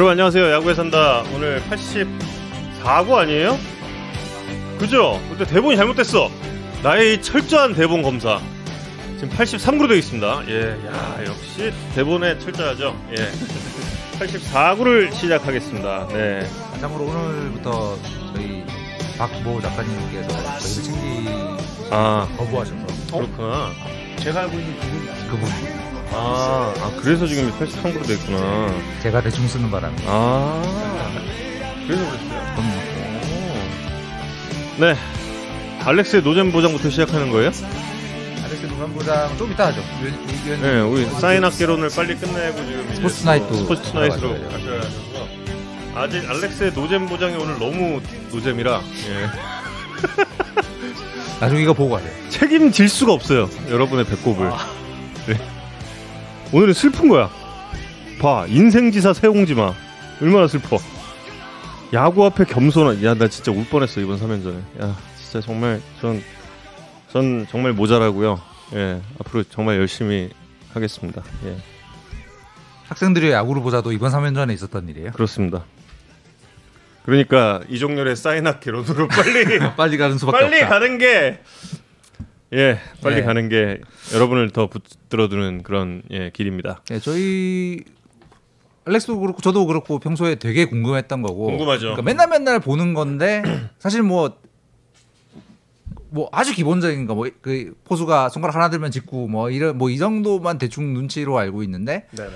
여러분 안녕하세요. 야구에 산다. 오늘 84구 아니에요? 그죠? 근데 대본이 잘못됐어. 나의 철저한 대본 검사. 지금 83구로 되어 있습니다. 예, 야, 역시 대본에 철저하죠. 예. 84구를 시작하겠습니다. 네. 참고로 오늘부터 저희 박모 작가님께서 저희를 챙기 아, 거부하셔서 그렇구나. 제가 알고 있는 그분 그분 아, 아 그래서 지금 83구로 되어 있구나. 제가 대충 쓰는 바람에 아, 그래서 그랬어요. 그럼 네. 알렉스의 노잼 보장부터 시작하는 거예요? 아저씨 노감부장 좀 이따 하죠. 위- 위원님 네, 우리 사인 학개론을 빨리 끝내고 지금 스포츠 나이트도 스포츠 나이트로. 가셔야 하셔서 아직 알렉스의 노잼 보장이 오늘 너무 노잼이라 예. 나중에 이거 보고 가세요. 책임질 수가 없어요. 여러분의 배꼽을. 네. 오늘은 슬픈 거야. 봐, 인생지사 세옹지마. 얼마나 슬퍼. 야구 앞에 겸손한. 야, 나 진짜 울 뻔했어 이번 3연전에. 야, 진짜 정말 전, 전 정말 모자라고요. 예, 앞으로 정말 열심히 하겠습니다. 예, 학생들이 야구를 보자도 이번 3연전에 있었던 일이에요. 그렇습니다. 그러니까 이종렬의 사인학 개론으로 빨리 빨리 가는 수밖에 빨리 없다. 가는 게 예, 빨리 예. 가는 게 여러분을 더 붙들어두는 그런 예, 길입니다. 네, 저희 알렉스도 그렇고 저도 그렇고 평소에 되게 궁금했던 거고 궁금하죠. 그러니까 맨날 맨날 보는 건데 사실 뭐. 뭐 아주 기본적인 거 뭐 그 포수가 손가락 하나 들면 직구 뭐 이런 뭐 이 정도만 대충 눈치로 알고 있는데 네네.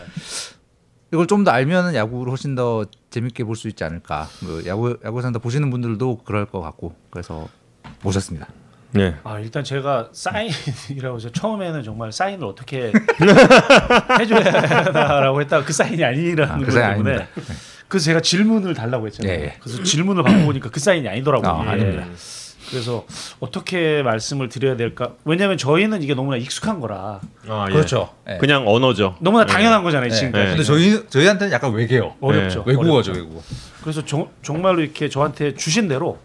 이걸 좀 더 알면은 야구를 훨씬 더 재밌게 볼 수 있지 않을까. 뭐 야구 야구 산다 보시는 분들도 그럴 것 같고 그래서 모셨습니다. 네. 아 일단 제가 사인이라고 해서 처음에는 정말 사인을 어떻게 해줘야 하나라고 했다가 그 사인이 아니라는 아, 그 사인 때문에 아닙니다. 그래서 제가 질문을 달라고 했잖아요. 예, 예. 그래서 질문을 받고 보니까 그 사인이 아니더라고요. 아, 예. 아닙니다. 그래서 어떻게 말씀을 드려야 될까? 왜냐하면 저희는 이게 너무나 익숙한 거라 아, 예. 그렇죠. 예. 그냥 언어죠. 너무나 당연한 거잖아요 예. 지금까지. 네. 근데 저희 저희한테는 약간 외계어. 어렵죠. 외국어죠. 외국어. 그래서 정, 정말로 이렇게 저한테 주신 대로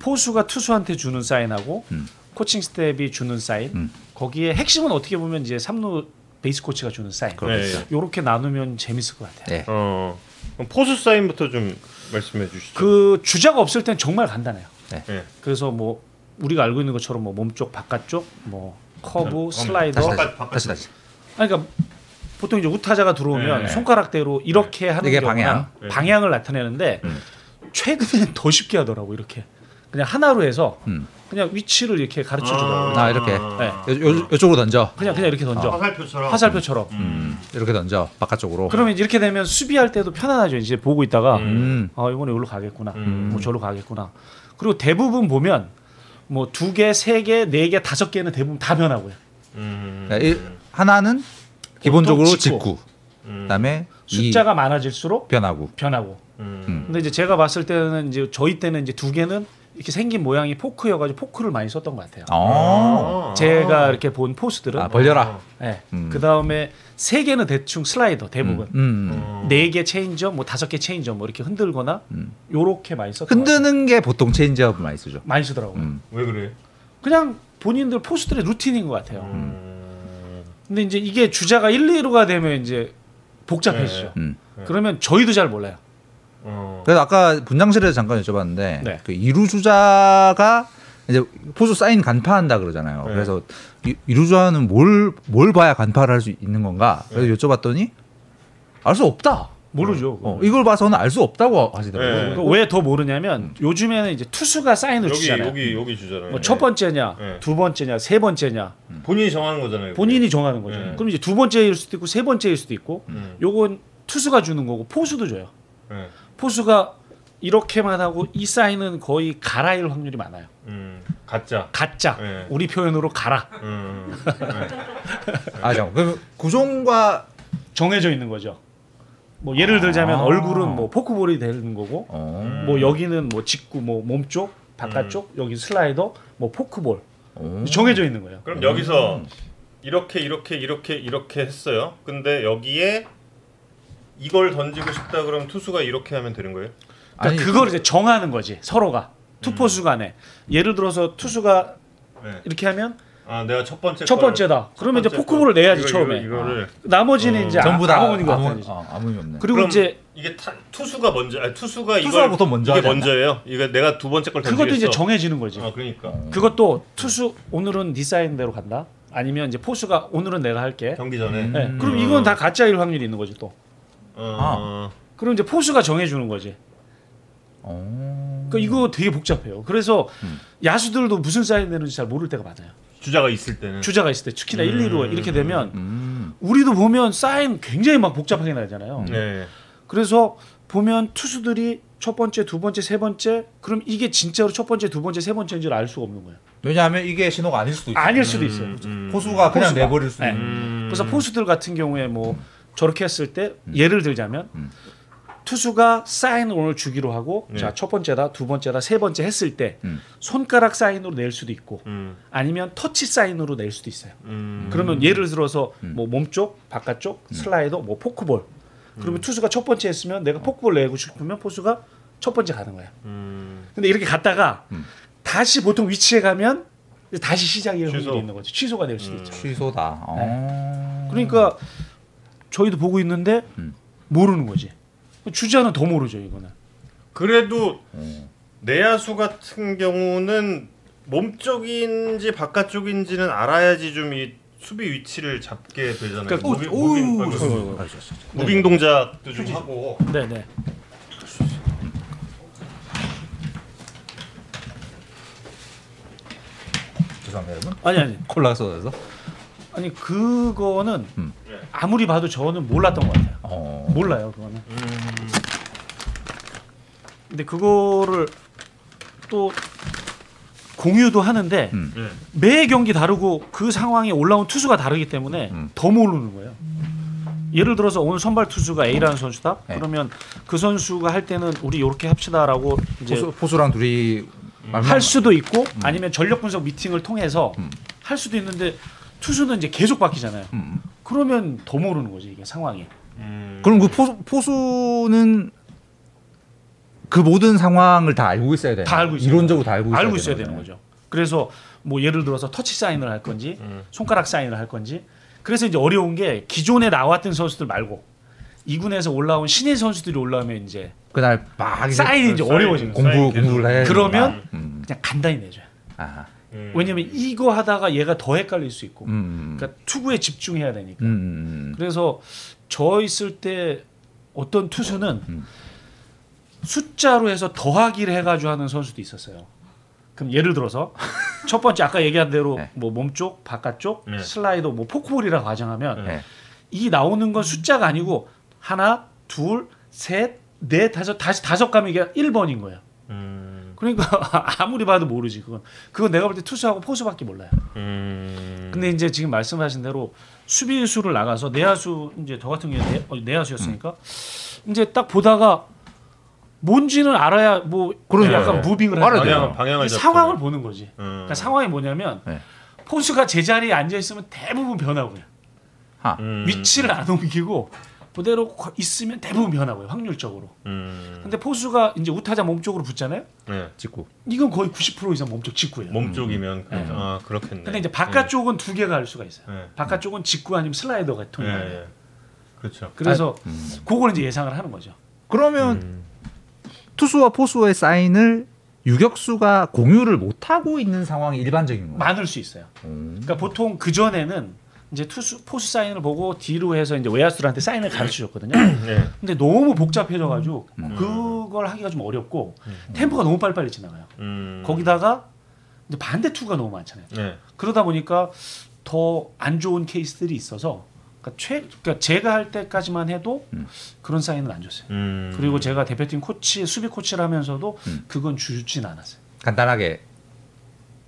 포수가 투수한테 주는 사인하고 음. 코칭 스텝이 주는 사인 음. 거기에 핵심은 어떻게 보면 이제 삼루 베이스 코치가 주는 사인 그렇죠. 요렇게 나누면 재밌을 것 같아요. 예. 어. 포수 사인부터 좀 말씀해 주시죠. 그 주자가 없을 땐 정말 간단해요. 예. 그래서 뭐 우리가 알고 있는 것처럼 뭐 몸쪽 바깥쪽 뭐 커브 슬라이더 다시 다시 바깥. 다시 다시. 아니, 그러니까 보통 이제 우타자가 들어오면 네. 손가락대로 이렇게 하는 이게 경우나 방향? 네. 방향을 나타내는데 음. 최근에는 더 쉽게 하더라고 이렇게 그냥 하나로 해서 음. 그냥 위치를 이렇게 가르쳐 주더라고. 아, 이렇게. 네. 요, 요, 요 쪽으로 던져. 그냥 그냥 이렇게 던져. 화살표처럼. 화살표처럼. 음. 이렇게 던져. 바깥쪽으로. 그러면 이렇게 되면 수비할 때도 편안하죠. 이제 보고 있다가 음. 아 이번에 여기로 가겠구나. 음. 뭐 저로 가겠구나. 그리고 대부분 보면 뭐 두 개, 세 개, 네 개, 다섯 개는 대부분 다 변화구요. 음. 그러니까 이- 하나는 기본적으로 직구. 직구. 음. 그다음에 이 숫자가 많아질수록 변화구. 변화구. 음. 근데 이제 제가 봤을 때는 이제 저희 때는 이제 두 개는 이렇게 생긴 모양이 포크여가지고 포크를 많이 썼던 것 같아요. 어. 제가 이렇게 본 포수들은 아, 벌려라. 네. 음. 그 다음에 세 개는 대충 슬라이더 대부분. 음. 어. 네개 체인지업, 뭐 다섯 개 체인지업, 뭐 이렇게 흔들거나 음. 요렇게 많이 썼던 것 같아요. 흔드는 게 보통 체인지업 많이 쓰죠. 많이 쓰더라고요. 음. 왜 그래? 그냥 본인들 포수들의 루틴인 것 같아요. 음. 근데 이제 이게 주자가 1, 2루가 되면 이제 복잡해지죠. 음. 그러면 저희도 잘 몰라요. 어. 그래서 아까 분장실에서 잠깐 여쭤봤는데 네. 그 이루 주자가 이제 포수 사인 간파한다 그러잖아요. 네. 그래서 이- 이루 주자는 뭘 뭘 봐야 간파를 할 수 있는 건가? 그래서 여쭤봤더니 알 수 없다. 모르죠. 어, 이걸 봐서는 알 수 없다고 하시더라고요. 네. 왜더 모르냐면 요즘에는 이제 투수가 사인을 여기 주잖아요. 여기 여기 주잖아요. 뭐 첫 번째냐, 네. 두 번째냐, 세 번째냐 본인이 정하는 거잖아요. 본인이 정하는 거죠. 네. 그럼 이제 두 번째일 수도 있고 세 번째일 수도 있고 음. 요건 투수가 주는 거고 포수도 줘요. 네. 포수가 이렇게만 하고 이 사인은 거의 가라일 확률이 많아요. 음. 가짜. 가짜. 네. 우리 표현으로 가라. 음. 네. 아. 그럼 구종과 정해져 있는 거죠. 뭐 예를 들자면 아. 얼굴은 뭐 포크볼이 되는 거고 어. 뭐 여기는 뭐 직구 뭐 몸쪽 바깥쪽 여기 슬라이더 뭐 포크볼 어. 정해져 있는 거예요. 그럼 여기서 이렇게 이렇게 이렇게 이렇게 했어요. 근데 여기에 이걸 던지고 싶다 그러면 투수가 이렇게 하면 되는 거예요? 그러니까 그걸 이제 정하는 거지 서로가 투포수 간에 예를 들어서 투수가 네. 이렇게 하면 아 내가 첫 번째 첫 번째다. 그러면 이제 포크볼을 내야지 이거, 처음에. 이거, 이거를 나머지는 어. 이제 전부 다 아무 의미가 아무 없다는 거지. 어, 아무 의미 없네. 그리고 이제 이게 타, 투수가 먼저 아니 투수가 투수하고 더 먼저 이게? 먼저예요. 이거 내가 두 번째 걸 던지겠어. 그것도 이제 정해지는 거지. 어 그러니까 그것도 투수 오늘은 네 사인대로 간다. 아니면 이제 포수가 오늘은 내가 할게. 경기 전에. 음. 네. 그럼 이건 다 가짜일 확률이 있는 거지 또. 어. 그럼 이제 포수가 정해주는 거지. 어. 그러니까 이거 되게 복잡해요. 그래서 음. 야수들도 무슨 사인 되는지 잘 모를 때가 많아요. 주자가 있을 때는. 주자가 있을 때 특히나 음. 1, 2루 이렇게 되면 음. 우리도 보면 사인 굉장히 막 복잡하게 나잖아요. 네. 그래서 보면 투수들이 첫 번째, 두 번째, 세 번째 그럼 이게 진짜로 첫 번째, 두 번째, 세 번째인지 알 수가 없는 거예요. 왜냐하면 이게 신호가 아닐 수도 있어. 아닐 수도 있어요. 음, 음. 포수가 그냥 포수가. 내버릴 수도 네. 있는. 음. 그래서 포수들 같은 경우에 뭐 저렇게 했을 때 예를 들자면 음. 투수가 사인을 오늘 주기로 하고 네. 자첫 번째다 두 번째다 세 번째 했을 때 음. 손가락 사인으로 낼 수도 있고 음. 아니면 터치 사인으로 낼 수도 있어요. 음. 그러면 예를 들어서 음. 뭐 몸쪽, 바깥쪽, 슬라이더, 뭐 포크볼. 그러면 투수가 첫 번째 했으면 내가 포크볼 내고 싶으면 포수가 첫 번째 가는 거야. 음. 근데 이렇게 갔다가 음. 다시 보통 위치에 가면 다시 시작이 취소. 있는 거지. 취소가 될 수도 음. 있죠. 취소다. 어. 그러니까 저희도 보고 있는데 음. 모르는 거지. 주자는 더 모르죠 이거는. 그래도 어. 내야수 같은 경우는 몸 쪽인지 바깥쪽인지는 알아야지 좀 이 수비 위치를 잡게 되잖아요. 그러니까 moving, 오, moving, 오, 아이고, 오, 오, 오. moving 동작도 좀 하고. 네네. 죄송합니다 여러분. 아니 아니 콜라 쏟아서. 아니 그거는 음. 아무리 봐도 저는 몰랐던 것 같아요. 어. 몰라요 그거는. 음. 근데 그거를 또 공유도 하는데 음. 네. 매 경기 다르고 그 상황에 올라온 투수가 다르기 때문에 음. 더 모르는 거예요. 예를 들어서 오늘 선발 투수가 A라는 선수다. 네. 그러면 그 선수가 할 때는 우리 이렇게 합시다라고 이제 포수, 포수랑 둘이 말만- 할 수도 있고 아니면 전력 분석 미팅을 통해서 음. 할 수도 있는데 투수는 이제 계속 바뀌잖아요. 음. 그러면 더 모르는 거지 이게 상황이. 음. 그럼 그 포수, 포수는 그 모든 상황을 다 알고 있어야 돼. 다 알고 있어요. 이론적으로 다 알고 있어야, 알고 있어야 되는 거죠. 그래서 뭐 예를 들어서 터치 사인을 할 건지 음. 손가락 사인을 할 건지 그래서 이제 어려운 게 기존에 나왔던 선수들 말고 이군에서 올라온 신인 선수들이 올라오면 이제 그날 막 사인이 이제 어려워지는 거예요. 공부. 공부를 해. 그러면 음. 그냥 간단히 내줘요. 아. 음. 왜냐면 이거 하다가 얘가 더 헷갈릴 수 있고 음. 그러니까 투구에 집중해야 되니까. 음. 음. 그래서 저 있을 때 어떤 투수는 음. 숫자로 해서 더하기를 해가지고 하는 선수도 있었어요. 그럼 예를 들어서 첫 번째 아까 얘기한 대로 네. 뭐 몸쪽, 바깥쪽, 네. 슬라이더, 뭐 포크볼이라 가정하면 네. 이 나오는 건 숫자가 아니고 하나, 둘, 셋, 넷, 다섯 다시 다섯 가면 이게 1번인 거예요. 음. 그러니까 아무리 봐도 모르지 그건. 그건 내가 볼 때 투수하고 포수밖에 몰라요. 음. 근데 이제 지금 말씀하신 대로 수비수를 나가서 내야수 이제 저 같은 경우에 내, 어, 내야수였으니까 이제 딱 보다가 뭔지는 알아야 뭐 그러죠. 약간 네. 무빙을. 돼요. 방향 방향을. 상황을 보는 거지. 음. 그러니까 상황이 뭐냐면 네. 포수가 제자리에 앉아 있으면 대부분 변하고요. 하. 음. 위치를 안 옮기고 그대로 거- 있으면 대부분 변하고요. 확률적으로. 음. 근데 포수가 이제 우타자 몸쪽으로 붙잖아요. 네. 직구. 이건 거의 90% 이상 몸쪽 직구예요. 몸 쪽이면 그- 네. 아 그렇겠네. 근데 이제 바깥쪽은 두 개가 할 수가 있어요. 네. 바깥쪽은 직구 아니면 슬라이더가 네. 통해요. 네. 그렇죠. 그래서 음. 그거는 이제 예상을 하는 거죠. 그러면 음. 투수와 포수의 사인을 유격수가 공유를 못 하고 있는 상황이 일반적인 거예요. 많을 수 있어요. 음. 그러니까 보통 그 전에는 이제 투수 포수 사인을 보고 뒤로 해서 이제 외야수들한테 사인을 가르쳐 줬거든요. 네. 근데 너무 복잡해져 가지고 음. 그걸 하기가 좀 어렵고 템포가 너무 빨리빨리 지나가요. 음. 거기다가 이제 반대 투가 너무 많잖아요. 네. 그러다 보니까 더 안 좋은 케이스들이 있어서 그러니까 최 그러니까 제가 할 때까지만 해도 음. 그런 사인은 안 줬어요. 음. 그리고 제가 대표팀 코치 수비 코치를 하면서도 음. 그건 주진 않았어요. 간단하게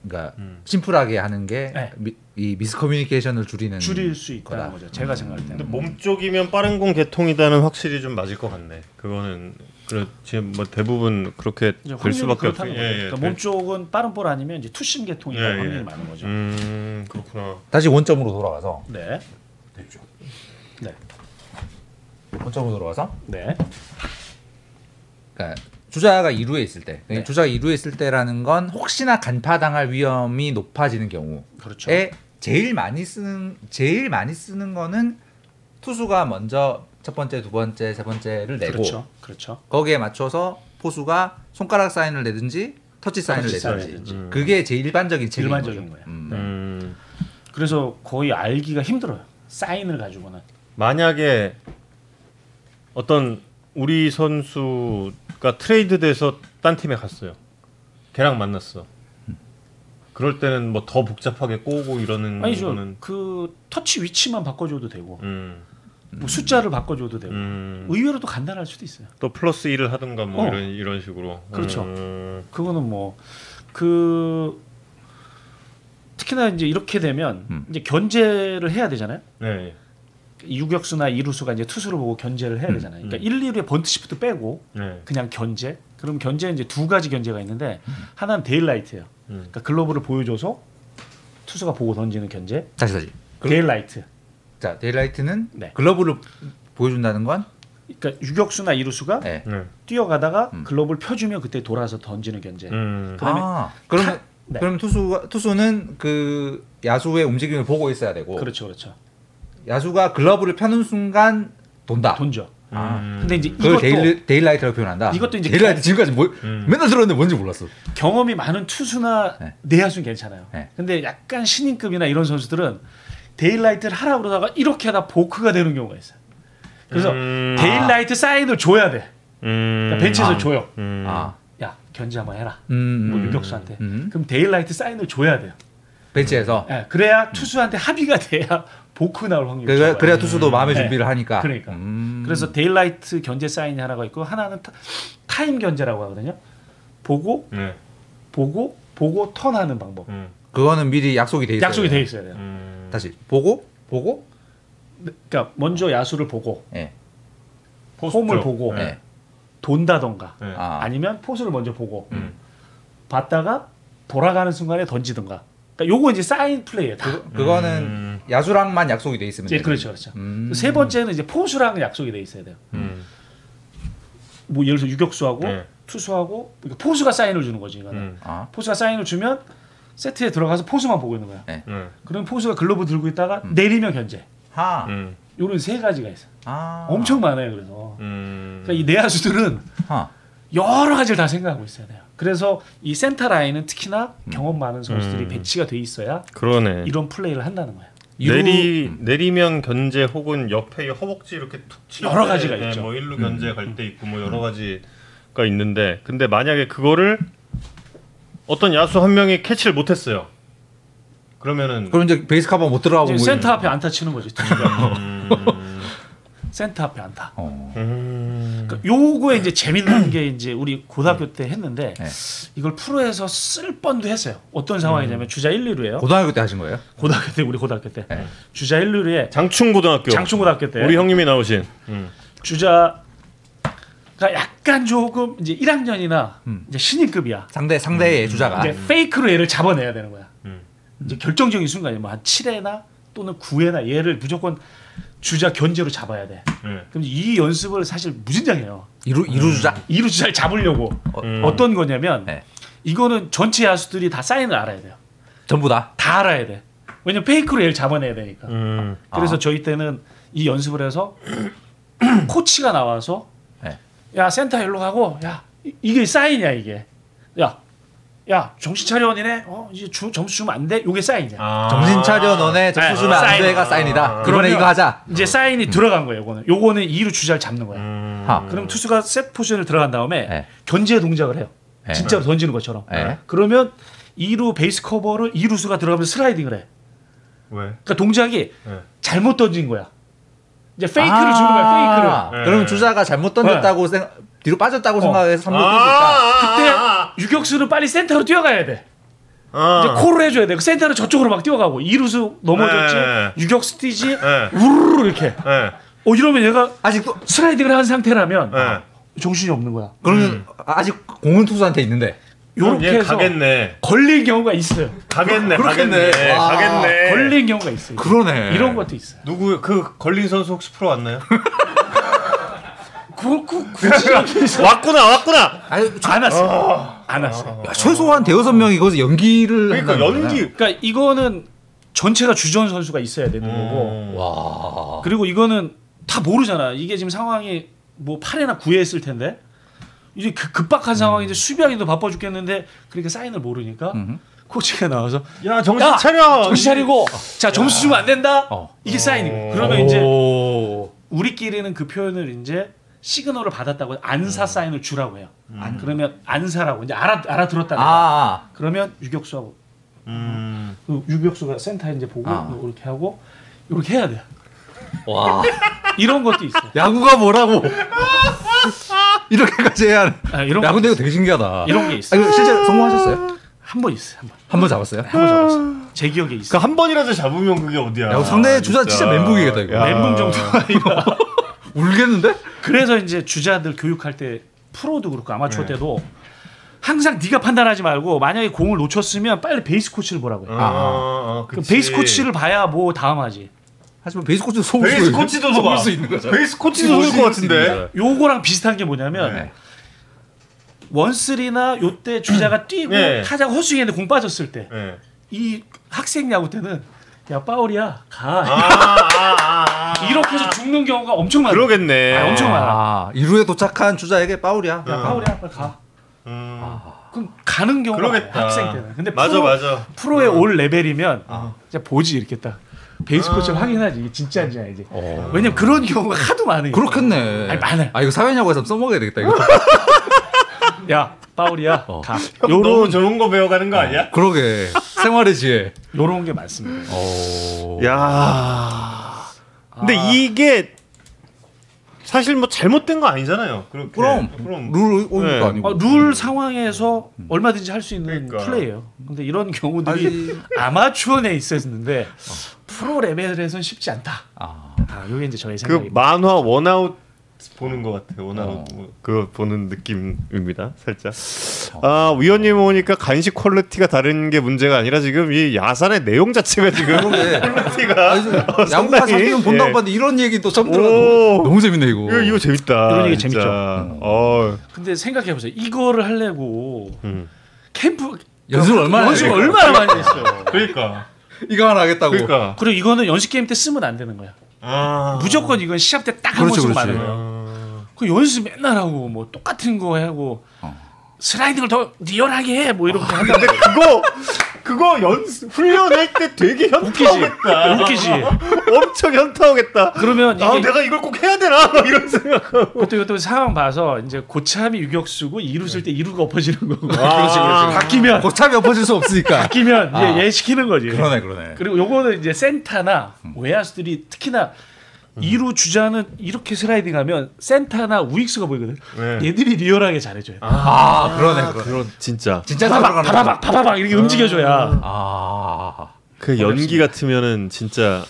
그러니까 음. 심플하게 하는 게 네. 미, 이 미스커뮤니케이션을 줄이는 줄일 수 있다는 거다. 거죠. 제가 생각할 때는. 근데 몸 쪽이면 빠른 공 개통이다는 확실히 좀 맞을 것 같네. 그거는 그래 지금 뭐 대부분 그렇게 될 확률이 수밖에 없어. 그렇다는 거예요. 그러니까 몸 쪽은 빠른 볼 아니면 이제 투심 계통이 예, 확률이 예. 많은 거죠. 음 그렇구나. 다시 원점으로 돌아가서 네, 네, 원점으로 돌아가서 네, 그러니까 주자가 2루에 있을 때, 네. 주자가 2루에 있을 때라는 건 혹시나 간파당할 위험이 높아지는 경우에 그렇죠. 제일 많이 쓰는 제일 많이 쓰는 거는 투수가 먼저 첫 번째, 두 번째, 세 번째를 내고 그렇죠. 그렇죠. 거기에 맞춰서 포수가 손가락 사인을 내든지 터치 사인을 터치 내든지 내든지. 그게 제일 일반적인 책인 일반적인. 거예요. 음. 음, 그래서 거의 알기가 힘들어요. 사인을 가지고는. 만약에 어떤 우리 선수 가 트레이드 돼서 딴 팀에 갔어요. 걔랑 만났어. 그럴 때는 뭐 더 복잡하게 꼬고 이러는 아니죠. 거는 그 터치 위치만 바꿔줘도 되고 음, 뭐 숫자를 바꿔줘도 되고 음, 의외로 또 간단할 수도 있어요. 또 플러스 1을 하든가 뭐 어. 이런 이런 식으로 그렇죠. 음, 그거는 뭐 그 특히나 이제 이렇게 되면 음. 이제 견제를 해야 되잖아요. 네. 유격수나 이루수가 이제 투수를 보고 견제를 해야 되잖아요. 그러니까 음. 1, 2루에 번트 시프트 빼고 네. 그냥 견제. 그럼 견제는 이제 두 가지 견제가 있는데 하나는 daylight예요. 음. 그러니까 글러브를 보여줘서 투수가 보고 던지는 견제. 다시 다시. daylight. 자 daylight는 네. 글러브를 보여준다는 건 그러니까 유격수나 이루수가 네. 네. 뛰어가다가 음. 글러브를 펴주면 그때 돌아서 던지는 견제. 음. 그다음에 아, 그러면 타- 네. 그럼 투수가 투수는 그 야수의 움직임을 보고 있어야 되고 그렇죠, 그렇죠. 야수가 글러브를 펴는 순간 돈다. 돈죠. 아. 음. 근데 이제 그걸 이것도 day, daylight라고 표현한다. 이것도 이제 daylight 지금까지 뭐, 음. 맨날 들었는데 뭔지 몰랐어. 경험이 많은 투수나 네. 내야수는 괜찮아요. 네. 근데 약간 신인급이나 이런 선수들은 daylight를 하라 그러다가 이렇게 하다 보크가 되는 경우가 있어요. 그래서 음. daylight 사인을 줘야 돼. 음. 그러니까 벤치에서 아. 줘요. 음. 아, 야 견제 한번 해라. 음, 뭐 음. 유격수한테. 음. 그럼 daylight 사인을 줘야 돼요. 벤치에서 예, 그래야 투수한테 합의가 돼야 보크 나올 확률이 그래. 그래야 투수도 마음의 네. 준비를 하니까. 그러니까. 음. 그래서 daylight 견제 사인이 하나가 있고 하나는 타, 타임 견제라고 하거든요. 보고 네. 보고 보고 턴하는 방법. 음. 그거는 미리 약속이 돼 있어요. 약속이 돼 있어야 돼요. 음. 다시 보고 보고 그러니까 먼저 야수를 보고 예. 홈을 보고 네. 예. 돈다던가 네. 아. 아니면 포수를 먼저 보고 음. 봤다가 돌아가는 순간에 던지던가. 그러니까 요거 이제 사인 플레이예요. 다. 그, 그거는 음. 야수랑만 약속이 돼 있으면 이제 돼요. 그렇죠, 그렇죠. 음. 세 번째는 이제 포수랑 약속이 돼 있어야 돼요. 음. 뭐 예를 들어 유격수하고 네. 투수하고 그러니까 포수가 사인을 주는 거지 이거는. 음. 아. 포수가 사인을 주면 세트에 들어가서 포수만 보고 있는 거야. 네. 그럼 포수가 글러브 들고 있다가 음. 내리면 견제. 하. 음. 요런 세 가지가 있어. 요 아. 엄청 많아요. 그래서 음. 그러니까 이 내야수들은 하. 여러 가지를 다 생각하고 있어야 돼요. 그래서 이 센터 라인은 특히나 경험 많은 선수들이 음. 배치가 돼 있어야 그러네. 이런 플레이를 한다는 거예요. 이루- 내리 내리면 견제 혹은 옆에 이 허벅지 이렇게 툭 치는 여러 데, 가지가 네, 있죠. 뭐 일루 견제 갈때 있고 뭐 여러 가지가 있는데 근데 만약에 그거를 어떤 야수 한 명이 캐치를 못 했어요. 그러면은 그럼 이제 베이스 커버 못 들어가고 이제 뭐 센터 앞에 안타 치는 거지. 투수가. 음, 센터 앞에 안타. 어. 음, 그러니까 요거에 이제 재밌는 게 이제 우리 고등학교 때 했는데 네. 이걸 프로에서 쓸 뻔도 했어요. 어떤 상황이냐면 주자 1, 2루예요. 고등학교 때 하신 거예요? 고등학교 때 우리 고등학교 때 네. 주자 1, 2루에 장충고등학교 장충고등학교 때 우리 형님이 나오신 음. 주자가 약간 조금 이제 1학년이나 음. 이제 신인급이야. 상대 상대의 주자가 이제 페이크로 얘를 잡아내야 되는 거야. 음. 이제 결정적인 순간이 뭐한 7회나 또는 9회나 얘를 무조건 주자 견제로 잡아야 돼. 네. 그럼 이 연습을 사실 무진장해요. 이루 이루 주자. 이루 주자를 잡으려고 음. 어 떤 거냐면 네. 이거는 전체 야수들이 다 사인을 알아야 돼요. 전부 다. 다 알아야 돼. 왜냐면 페이크로 얘를 잡아내야 되니까. 음. 그래서 아. 저희 때는 이 연습을 해서 코치가 나와서 네. 야 센터 일로 가고 야 이- 이게 사인이야 이게 야. 야 정신 차려 너네 어 이제 주, 점수 주면 안 돼 요게 사인이야 아. 정신 차려 너네 점수 네, 주면 안 사인. 돼가 사인이다. 아. 그러면 이거 하자. 이제 사인이 들어간 거예요 요거는 요거는 2루 주자를 잡는 거야 음. 하. 그럼 투수가 셋 포지션을 들어간 다음에 네. 견제 동작을 해요 네. 진짜로 던지는 것처럼 네. 그러면 2루 베이스 커버를 2루수가 들어가면서 슬라이딩을 해 왜? 그러니까 동작이 네. 잘못 던진 거야 이제 fake를 아. 주는 거야 fake를 네. 그러면 주자가 잘못 던졌다고 생 뒤로 빠졌다고 어. 생각해서 삼루 아, 뛸수 있다. 그때 아, 유격수는 빨리 센터로 뛰어가야 돼. 아. 이제 콜을 해줘야 돼. 그 센터는 저쪽으로 막 뛰어가고 이루수 넘어졌지, 네. 유격수 뛰지, 네. 우르르 이렇게. 네. 어 이러면 얘가 아직도 슬라이딩을 한 상태라면 네. 정신이 없는 거야. 그러면 아직 공은 투수한테 있는데. 그럼 요렇게 얘 해서 가겠네. 걸린 경우가 있어요. 가겠네. 그렇겠네. 가겠네. 와. 가겠네. 걸린 경우가 있어요. 그러네. 이런 것도 있어요. 누구 그 걸린 선수 혹시 프로 왔나요? 그, 그, 굳이 왔구나 왔구나. 아니, 안 왔어요. 안 왔어요. 야, 최소한 대여섯 명이 거기서 연기를 그러니까 연기. 그러니까 이거는 전체가 주전 선수가 있어야 되는 음. 거고 와. 그리고 이거는 다 모르잖아. 이게 지금 상황이 뭐 8회나 9회 했을 텐데 이제 그 급박한 상황인데 수비하기도 바빠 죽겠는데 그러니까 사인을 모르니까 음. 코치가 나와서 야 정신 야, 차려. 정신 차리고 자 점수 주면 안 된다. 어. 이게 사인이고 그러면 이제 오. 우리끼리는 그 표현을 이제 시그널을 받았다고 음. 안사 사인을 주라고 해요. 안 그러면 안사라고 이제 알아 알아들었다는 아, 거. 아. 그러면 유격수하고 음. 그 유격수가 센터에 이제 보고 아. 이렇게 하고 이렇게 해야 돼. 와. 이런 것도 있어. 야구가 뭐라고? 이렇게까지 해야 하는. 아, 이런 야, 거 근데 이거 되게 신기하다. 이런 게 있어. 아, 실제 성공하셨어요? 한 번 있어요. 한 번. 한 번 잡았어요? 한 번 잡았어. 제 기억에 있어. 그한 번이라도 잡으면 그게 어디야? 야, 상대 주자 진짜 멘붕이겠다, 이거. 야. 멘붕 정도가 아니라. 울겠는데? 그래서 이제 주자들 교육할 때 프로도 그렇고 아마추어 네. 때도 항상 네가 판단하지 말고 만약에 공을 놓쳤으면 빨리 베이스 코치를 보라고 해. 아, 아, 그 그치. 베이스 코치를 봐야 뭐 다음 하지. 하지만 베이스 코치도 속을 베이스 수- 코치도 속을 봐. 수 있는 거죠. 베이스 코치도 그럴 것 같은데. 요거랑 비슷한 게 뭐냐면 네. 원쓰리나 요때 주자가 뛰고 네. 타자가 헛스윙했는데 공 빠졌을 때이 네. 학생 야구 때는 야 파울이야 가 아, 아, 아, 아. 이렇게 해서 죽는 경우가 엄청 많아. 그러겠네. 아, 엄청 많아. 아, 1루에 도착한 주자에게 파울이야. 야 파울이야 빨리 가. 음. 그럼 가는 경우가 그러겠다. 많아, 학생 때는. 근데 맞아 프로, 맞아. 프로에 올 레벨이면 아. 진짜 보지 이렇게 딱 베이스 코치를 아. 확인하지 이게 진짜인지 알지. 어. 왜냐면 그런 경우가 하도 많으니까. 그렇겠네. 아니, 많아요. 아, 이거 사회냐고에서 써먹어야 되겠다, 이거. 야 파울이야 어. 가. 요런 좋은 거 배워가는 거 아니야? 그러게. 생활의 지혜. 요런 게 많습니다. 오. 야. 근데 이게 사실 뭐 잘못된 거 아니잖아요. 그렇게. 그럼, 그럼 룰 오니까 네. 아니고. 어, 룰 상황에서 얼마든지 할 수 있는 그러니까. 플레이예요. 근데 이런 경우들이 아마추어 내에 있었는데 프로 레벨에선 쉽지 않다. 아. 아, 요게 이제 저의 그 생각입니다. 만화 원아웃 보는 것 같아요. 원아웃 어. 뭐 그거 보는 느낌입니다. 살짝. 아 위원님 오니까 간식 quality가 다른 게 문제가 아니라 지금 이 야산의 내용 자체가 지금 그러게. quality가 아니, 어, 야구가 본다고 예. 봤는데 이런 얘기 또 처음 들어. 오. 너무 재밌네 이거. 이거, 이거 재밌다. 이런 얘기 진짜. 재밌죠. 어. 근데 생각해 보세요. 이거를 하려고 음. 캠프 연습을 얼마나 연습 얼마나 많이 했어요. 그러니까. 이거 하나 하겠다고. 그러니까. 그리고 이거는 연습 게임 때 쓰면 안 되는 거야. 아. 무조건 이건 시합 때 딱한 그렇지, 번씩 그렇지. 많은 거야. 아. 그 연습 맨날 하고 뭐 똑같은 거 하고 어. 슬라이딩을 더 리얼하게 해 뭐 이렇게 한다. 근데 그거 그거 연습 훈련할 때 되게 현타오겠다. 웃기지. 엄청 현타오겠다. 그러면 이게 아 내가 이걸 꼭 해야 되나 막 이런 생각하고. 그것도 이것도 상황 봐서 이제 고참이 유격수고 이루 쓸 때 이루가 엎어지는 거고. 그렇지, 그렇지. 바뀌면 고참이 엎어질 수 없으니까. 바뀌면 아. 이제 얘 시키는 거지. 그러네 그러네. 그리고 요거는 이제 센타나 외야수들이 특히나 이루 주자는 이렇게 슬라이딩 하면 센타나 우익수가 보이거든. 네. 얘들이 리얼하게 잘해줘요. 아, 그러네 그러네. 그런 진짜 진짜 다 바바박 바바박 바바박 이렇게 움직여줘야. 아. 그 연기 같으면은 진짜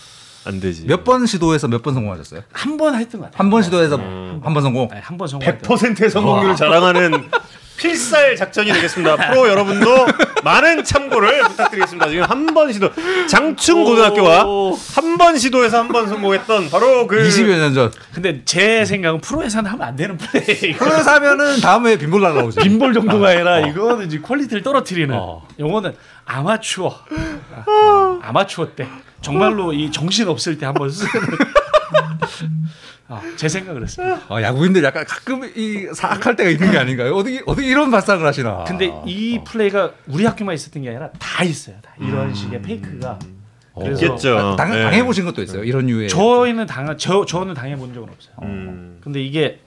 안 되지. 몇 번 시도해서 몇 번 성공하셨어요? 한 번 했던 것 같아. 한번 시도해서 음. 한번 성공. 한 번 성공. 100%의 성공률을 자랑하는 필살 작전이 되겠습니다. 프로 여러분도 많은 참고를 부탁드리겠습니다. 지금 한 번 시도 장충 고등학교와 한 번 시도해서 한 번 성공했던 바로 그 20여 년 전. 근데 제 생각은 프로에서는 하면 안 되는 플레이. 프로에서 하면은 다음에 빈볼 날라오죠. 빈볼 정도가 아니라 이거는 이제 quality를 떨어뜨리는. 어. 요거는 아마추어. 아, 아마추어 때 정말로 이 정신 없을 때 한번 쓰는. 아, 제 생각은 그렇습니다. 아, 야구인들 약간 가끔 이 사악할 때가 있는 게 아닌가요? 어떻게 어떻게 이런 발상을 하시나? 근데 이 플레이가 우리 학교만 있었던 게 아니라 다 있어요. 다 음. 이런 식의 fake가. 그래서 있겠죠. 당, 네. 당해 보신 것도 있어요. 이런 유의. 저희는 당한 저 저는 당해 본 적은 없어요. 음. 근데 이게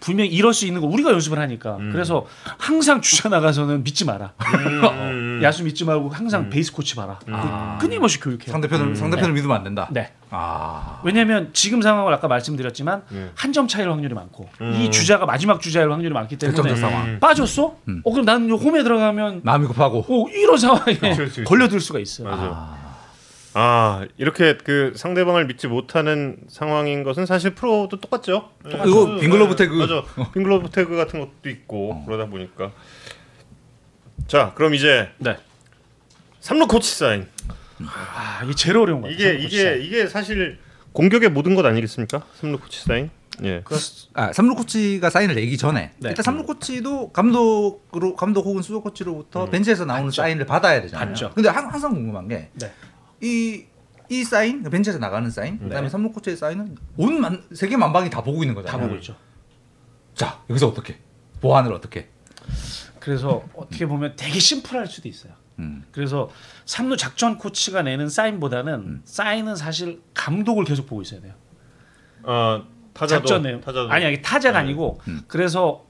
분명 히 이럴 수 있는 거 우리가 연습을 하니까 그래서 항상 주자 나가서는 믿지 마라 음. 야수 믿지 말고 항상 베이스 코치 봐라 아. 끊임없이 교육해 상대편을 상대편을 믿으면 안 된다. 네 아. 왜냐하면 지금 상황을 아까 말씀드렸지만 네. 한점 차이일 확률이 많고 음. 이 주자가 마지막 주자일 확률이 많기 때문에 상황. 음. 빠졌어 음. 어 그럼 나는 홈에 들어가면 마음이 급하고. 어 이런 상황에 그렇지, 그렇지. 걸려들 수가 있어요 맞 아. 이렇게 그 상대방을 믿지 못하는 상황인 것은 사실 프로도 똑같죠. 똑같죠. 이거 빈글러브 태그. 맞아. 빈글러브 태그 같은 것도 있고 그러다 보니까. 자 그럼 이제 네. 삼루 코치 사인. 아 이게 제일 어려운 거예요 이게 이게 이게 사실 공격의 모든 것 아니겠습니까? 삼루 코치 사인. 예. 아, 삼루 코치가 사인을 내기 전에 네. 일단 삼루 코치도 감독으로 감독 혹은 수석 코치로부터 벤치에서 나오는 받죠. 사인을 받아야 되잖아요. 받죠. 근데 항- 항상 궁금한 게 네. 이, 이 사인, 벤치에서 나가는 사인, 그 다음에 네. 삼루 코치의 사인은 온 만, 세계 만방이 다 보고 있는 다 거잖아요. 보고 있죠. 자, 여기서 어떻게? 보완을 어떻게? 그래서 어떻게 보면 되게 심플할 수도 있어요. 음. 그래서 삼루 작전 코치가 내는 사인보다는 음. 사인은 사실 감독을 계속 보고 있어야 돼요. 어, 타자도 작전 내용. 타자도 아니 아니 타자가 네. 아니고 음. 그래서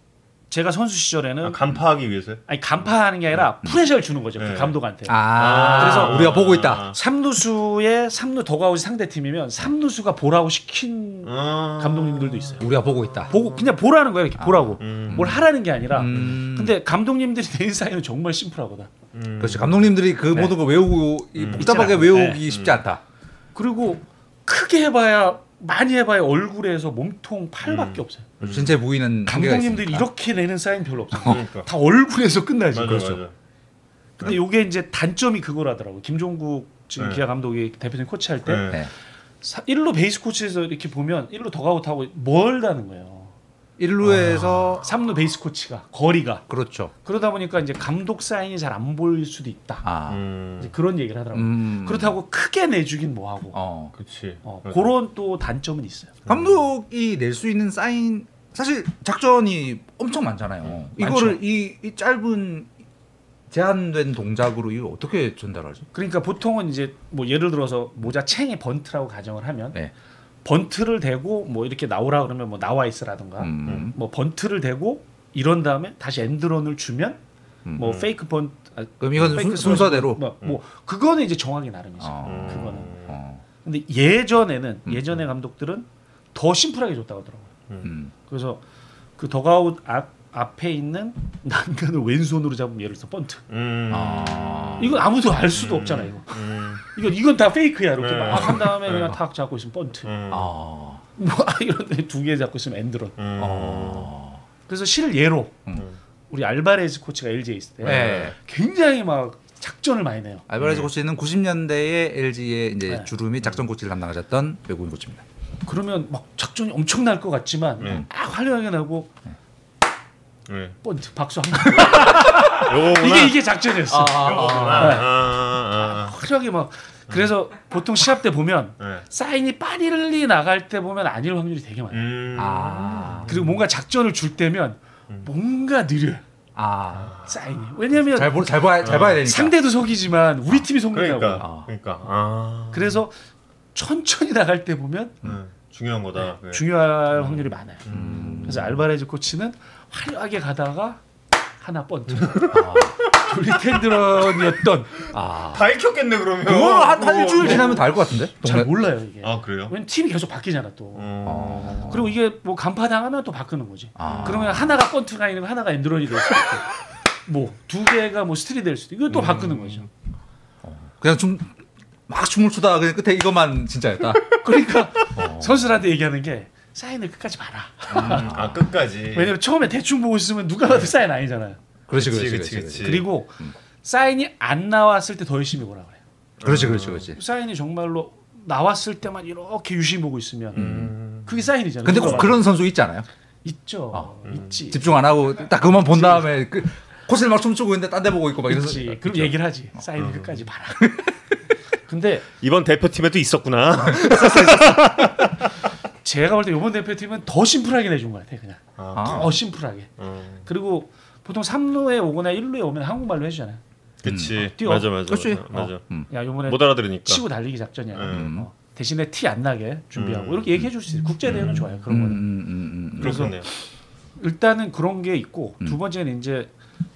제가 선수 시절에는 아, 간파하기 위해서요? 아니 간파하는 게 아니라 프레셔를 주는 거죠 네. 그 감독한테. 아, 그래서 우리가 보고 있다. 삼루수의 삼루 더가웃이 상대 팀이면 삼루수가 보라고 시킨 아. 감독님들도 있어요. 우리가 보고 있다. 보고 그냥 보라는 거예요 이렇게 보라고. 음. 뭘 하라는 게 아니라. 음. 근데 감독님들이 내는 사인은 정말 심플하거든. 음. 그렇죠. 감독님들이 그 네. 모든 걸 외우고 이 음. 복잡하게. 외우기 네. 쉽지 않다. 그리고 크게 해봐야 많이 해봐야 얼굴에서 몸통 팔밖에 없어요. 전체 부위는 한계가 감독님들이. 이렇게 내는 사인 별로 없어요. 그러니까. 다 얼굴에서 끝나지. 맞아 그렇죠. 맞아. 근데 요게 이제 단점이 그거라더라고. 김종국 지금 네. 기아 감독이 대표팀 코치할 때 네. 네. 사- 일루 베이스 코치에서 이렇게 보면 일루 더가웃하고 멀다는 거예요. 1루에서 삼루 베이스 코치가 거리가 그렇죠. 그러다 보니까 이제 감독 사인이 잘 안 보일 수도 있다. 아. 음. 이제 그런 얘기를 하더라고. 요 음. 그렇다고 크게 내주긴 뭐하고. 어. 그렇지. 어. 그런 또 단점은 있어요. 감독이 낼 수 있는 사인 사실 작전이 엄청 많잖아요. 음, 이거를 이, 이 짧은 제한된 동작으로 이거 어떻게 전달하지? 그러니까 보통은 이제 뭐 예를 들어서 모자 챙에 번트라고 가정을 하면 네. 번트를 대고 뭐 이렇게 나오라 그러면 뭐 나와 있으라든가 음. 뭐 번트를 대고 이런 다음에 다시 엔드런을 주면 음. 뭐 fake 번트 아, 그럼 이건 fake 순, 순서대로. 뭐, 뭐 그거는 이제 정하기 나름이죠. 어. 그거는. 어. 근데 예전에는 음. 예전의 감독들은 더 심플하게 줬다고 하더라고요. 음. 그래서 그 더그아웃 앞 앞에 있는 난간을 왼손으로 잡으면 예를 들어서 번트. 음. 아. 이건 아무도 알 수도 없잖아 이거. 음. 이건 이건 다 fake야 이렇게 네. 막한 다음에 네. 그냥 탁 잡고 있으면 번트. 음. 아. 뭐 이런 두개 잡고 있으면 엔드런. 음. 어. 그래서 실예로 음. 우리 알바레즈 코치가 LG에 있을 때 네. 굉장히 막 작전을 많이 내요. 알바레즈 코치는 90년대에 LG의 이제 네. 주름이 작전 코치를 담당하셨던 외국인 코치입니다. 그러면 막 작전이 엄청날 것 같지만 네. 막 화려하게 나고 네. 번트 박수 한 번. 이게 이게 작전이었어. 요거구나. 네. 아, 아, 화려하게 막 그래서 보통 시합 때 보면 아. 네. 사인이 빠리를리 나갈 때 보면 아닐 확률이 되게 많아요. 음. 아. 그리고 뭔가 작전을 줄 때면 뭔가 느려 요 아. 사인이. 왜냐면 잘, 보, 잘, 봐야, 잘 봐야 되니까. 상대도 속이지만 우리 팀이 속는다고. 그러니까. 아. 그러니까. 아. 그래서 천천히 나갈 때 보면 네. 중요한 거다. 네. 중요할 확률이 많아요. 음. 그래서 알바레즈 코치는 화려하게 가다가 하나 번트. 아. 둘이 텐드런이었던 아. 다 익혔겠네 그러면. 그거 한, 한 일주일 뭐, 지나면 다 알 것 같은데? 잘 몰라요 이게. 아 그래요? 왜냐면 팀이 계속 바뀌잖아 또. 음. 어. 그리고 이게 뭐 간파 당 하면 또 바꾸는 거지. 아. 그러면 하나가 번트가 있는 거 하나가 엔드런이 될 수도 있고. 뭐두 개가 뭐 스틸이 될 수도 있고 이거 또 바꾸는 거죠. 그냥 좀 막 춤을 추다가 그냥 끝에 이것만 진짜였다. 그러니까 어. 선수들한테 얘기하는 게 사인을 끝까지 봐라. 음. 아 끝까지. 왜냐면 처음에 대충 보고 있으면 누가 봐도 사인 아니잖아요. 그렇지, 그렇지, 그렇지. 그렇지. 그리고 음. 사인이 안 나왔을 때 더 열심히 보라 그래요. 그렇지, 그렇지, 그렇지. 사인이 정말로 나왔을 때만 이렇게 유심히 보고 있으면 음. 그게 사인이잖아요. 근데 꼭. 그런 선수 있지 않아요? 있죠. 어. 있지. 집중 안 하고 딱 그만 본 다음에 그 코스를 막 춤추고 있는데 딴 데 보고 있고 막. 선수. 그럼 얘기를 하지. 사인을 끝까지 봐라. 근데 이번 대표팀에도 있었구나. 제가 볼 때 이번 대표팀은 더 심플하게 내준 것 같아. 그냥 아. 더 심플하게. 음. 그리고 보통 3루에 오거나 1루에 오면 한국말로 해주잖아요. 그치. 뛰어. 맞아 맞아. 그치. 맞아. 맞아. 음. 야 요번에 못 알아들으니까. 치고 달리기 작전이야. 음. 어, 대신에 티 안 나게 준비하고 음. 이렇게 얘기해 줄 수 있어요. 국제 대회는 좋아요. 음, 그런 음, 거는. 음, 음, 음. 그래서 그렇겠네요. 일단은 그런 게 있고 음. 두 번째는 이제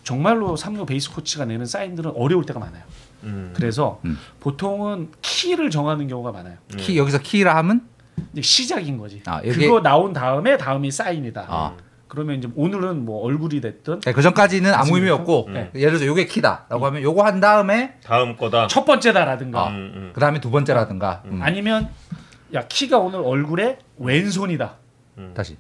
정말로 3루 베이스 코치가 내는 사인들은 어려울 때가 많아요. 음. 그래서 음. 보통은 키를 정하는 경우가 많아요. 키 여기서 키라 하면 이제 시작인 거지. 아, 여기- 그거 나온 다음에 다음이 사인이다. 아. 그러면 이제 오늘은 뭐 얼굴이 됐든 그 전까지는 아무 의미 없고 음. 네. 예를 들어서 요게 키다라고 하면 요거 한 다음에 다음 거다. 첫 번째다라든가 아. 음, 음. 그 다음에 두 번째라든가 음. 아니면 야 키가 오늘 얼굴에 왼손이다. 음. 다시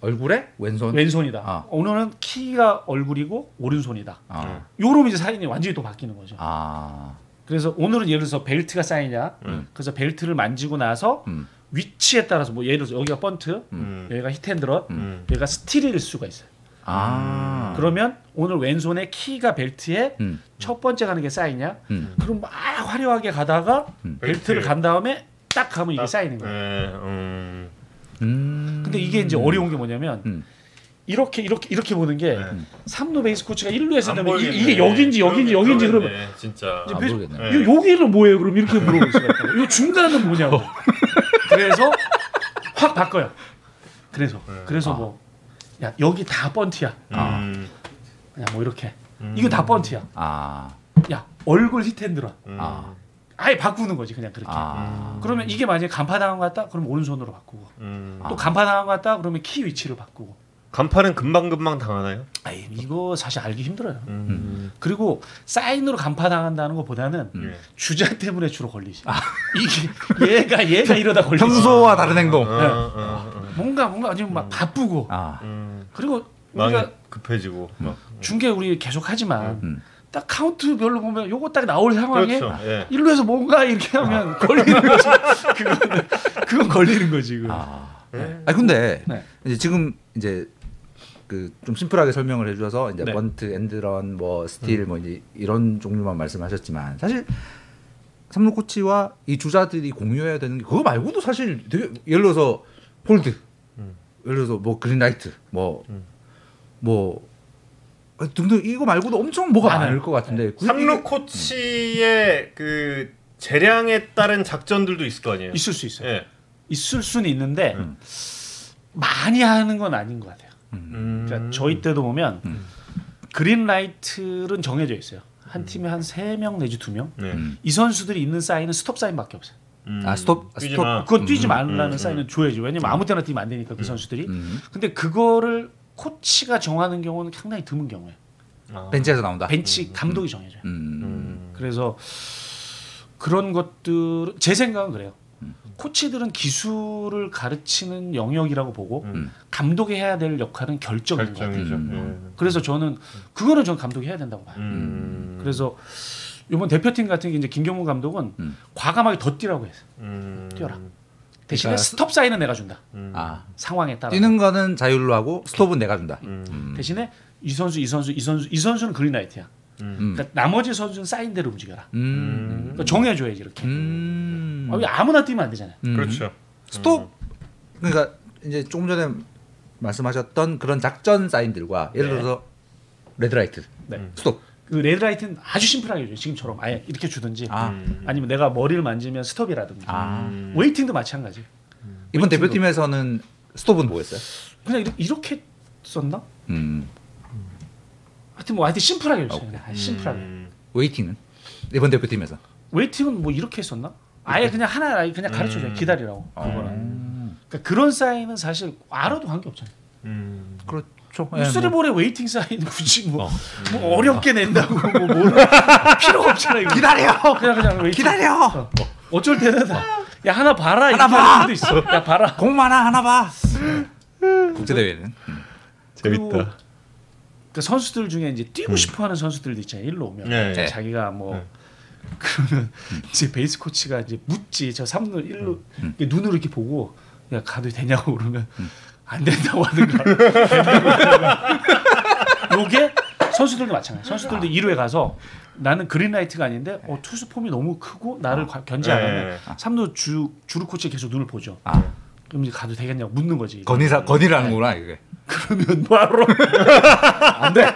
얼굴에 왼손 왼손이다. 아. 오늘은 키가 얼굴이고 오른손이다. 아. 요러면 이제 사인이 완전히 또 바뀌는 거죠. 아. 그래서 오늘은 예를 들어서 벨트가. 음. 그래서 벨트를 만지고 나서 음. 위치에 따라서 뭐 예를 들어서 여기가 번트, 음. 여기가 히트앤드럿, 음. 여기가 스틸일 수가 있어요. 아. 그러면 오늘 왼손에 키가 벨트에 음. 첫 번째 가는 게 쌓이냐? 음. 그럼 막 화려하게 가다가 음. 벨트를 간 다음에 딱 가면 이게 쌓이는 거예요. 네, 음. 음. 근데 이게 이제 어려운 게 뭐냐면 음. 이렇게 이렇게 이렇게 보는 게 네. 삼루 베이스 코치가 1루에서 안 되면 이- 여긴지 여긴지 그러겠- 여긴지 그러면 진짜. 배- 모르겠네. 네. 요 여기는 뭐예요? 그럼 이렇게 물어볼 수가 있다고. 요 중간은 뭐냐고. 그래서 확 바꿔요. 그래서 네. 그래서 아. 뭐 야 여기 다 번트야. 음. 그냥 뭐 이렇게 음. 이거 다 번트야. 아. 야 얼굴 히트앤들어. 음. 아. 아예 바꾸는 거지 그냥 그렇게. 아. 그러면 이게 만약에 간파 당한 것 같다? 그럼 오른손으로 바꾸고 음. 아. 또 간파 당한 것 같다? 그러면 키 위치를 바꾸고. 간판은 금방 금방 당하나요? 아이 이거 사실 알기 힘들어요. 음. 그리고 사인으로 간파 당한다는 것보다는 예. 주자 때문에 주로 걸리지. 이게 얘가 얘가 이러다 걸리지. 평소와 다른 행동. 어, 어, 어. 뭔가 뭔가 지금 막 바쁘고 아. 음. 그리고 우리가 급해지고 막. 중계 우리 계속 하지만 음. 딱 카운트별로 보면 요거 딱 나올 상황에 그렇죠. 예. 일루에서 뭔가 이렇게 하면 걸리는 거지. 그거는 그건 걸리는 거지. 그건. 아. 네. 아 근데 네. 이제 지금 이제 그 좀 심플하게 설명을 해주셔서 이제 네. 번트, 엔드런, 뭐 스틸, 뭐 이제 이런 종류만 말씀하셨지만 사실 삼루 코치와 이 주자들이 공유해야 되는 게 그거 말고도 사실 되게 예를 들어서 홀드, 음. 예를 들어서 뭐 green light, 뭐 음. 뭐 등등 이거 말고도 엄청 뭐가 많아요. 많을 것 같은데 그 삼루 이게- 코치의 그 재량에 따른 작전들도 있을 거 아니에요. 있을 수 있어요. 예. 있을 수는 있는데 음. 많이 하는 건 아닌 것 같아요. 음. 그러니까 저희 때도 보면 음. 그린라이트는 정해져 있어요. 한 팀에 한 세 명 내지 두 명. 네. 음. 이 선수들이 있는 사인은 스톱 사인밖에 없어요. 음. 아, 스톱, 스톱. 마. 그건 뛰지 음, 말라는 음, 사인은 줘야지. 왜냐면 아무 때나 뛰면 안 되니까 그 선수들이. 음. 근데 그거를 코치가 정하는 경우는 상당히 드문 경우예요. 아. 벤치에서 나온다. 벤치 감독이 정해줘요. 음. 음. 그래서 그런 것들 제 생각은 그래요. 코치들은 기술을 가르치는 영역이라고 보고 음. 감독이 해야 될 역할은 결정인. 결정이죠. 음. 그래서 저는 그거는 저는 감독이 해야 된다고 봐요. 예. 음. 그래서 이번 대표팀 같은 게 이제 김경문 감독은 음. 과감하게 더 뛰라고 했어요. 음. 뛰어라. 대신에 그러니까 스톱 사인은 내가 준다. 음. 아 상황에 따라. 뛰는 거는 자율로 하고 스톱은 내가 준다. 음. 음. 대신에 이 선수, 이 선수, 이 선수, 이 선수는 그린라이트야. 음. 음. 그러니까 나머지 선수는 사인대로 움직여라. 음. 그러니까 정해줘야지 이렇게. 음. 아, 왜 아무나 뛰면 안 되잖아요. 음. 그렇죠. 스톱 그러니까 이제 조금 전에 말씀하셨던 그런 작전 사인들과 예를 네. 들어서 red light, 네. 스톱. 그 red light는 아주 심플하게 줘요. 지금처럼 아예 이렇게 주든지 아, 음. 아니면 내가 머리를 만지면 스톱이라든지. 아. 음. waiting도 마찬가지. 이번 waiting도- 대표팀에서는 스톱은 뭐였어요? 그냥 이렇게, 이렇게 썼나? 음. 하여튼 뭐 하여튼 심플하게 줬어요. 그냥 심플하게. 음. waiting은 이번 대표팀에서. waiting은 뭐 이렇게 했었나? 아예 그냥 하나 아예 그냥 가르쳐줘요. 음. 기다리라고. 그거는. 음. 그러니까 그런 사인은 사실 알아도 관계 없잖아요. 음. 그렇죠. 뭐 three ball에 waiting 사인 굳이 뭐, 어. 뭐 어렵게 낸다고 뭐 뭐는 필요가 없잖아요. 이거. 기다려. 그냥 그냥 waiting. 기다려. 어. 어쩔 때는 야 하나 봐라 하나 봐. 있어. 야 봐라. 공 많아 하나 봐. 국제 대회는. 음. 그리고 재밌다. 그 선수들 중에 이제 뛰고 싶어하는 선수들도 있잖아요. 일로 오면 네. 네. 자기가 뭐 네. 그러면 이제 베이스 코치가 이제 묻지 저 3루 1루 음. 눈으로 이렇게 보고 야 가도 되냐고 그러면 안 된다고 하든가 요게 선수들도 마찬가지. 선수들도 2루에 가서 나는 그린라이트가 아닌데 어, 투수 폼이 너무 크고 나를 과- 견제 안 하면 네. 3루 주 주루 코치 계속 눈을 보죠. 아 그럼 이제 가도 되겠냐고 묻는 거지. 건의사 건의라는구나 이게. 그러면 바로 안 돼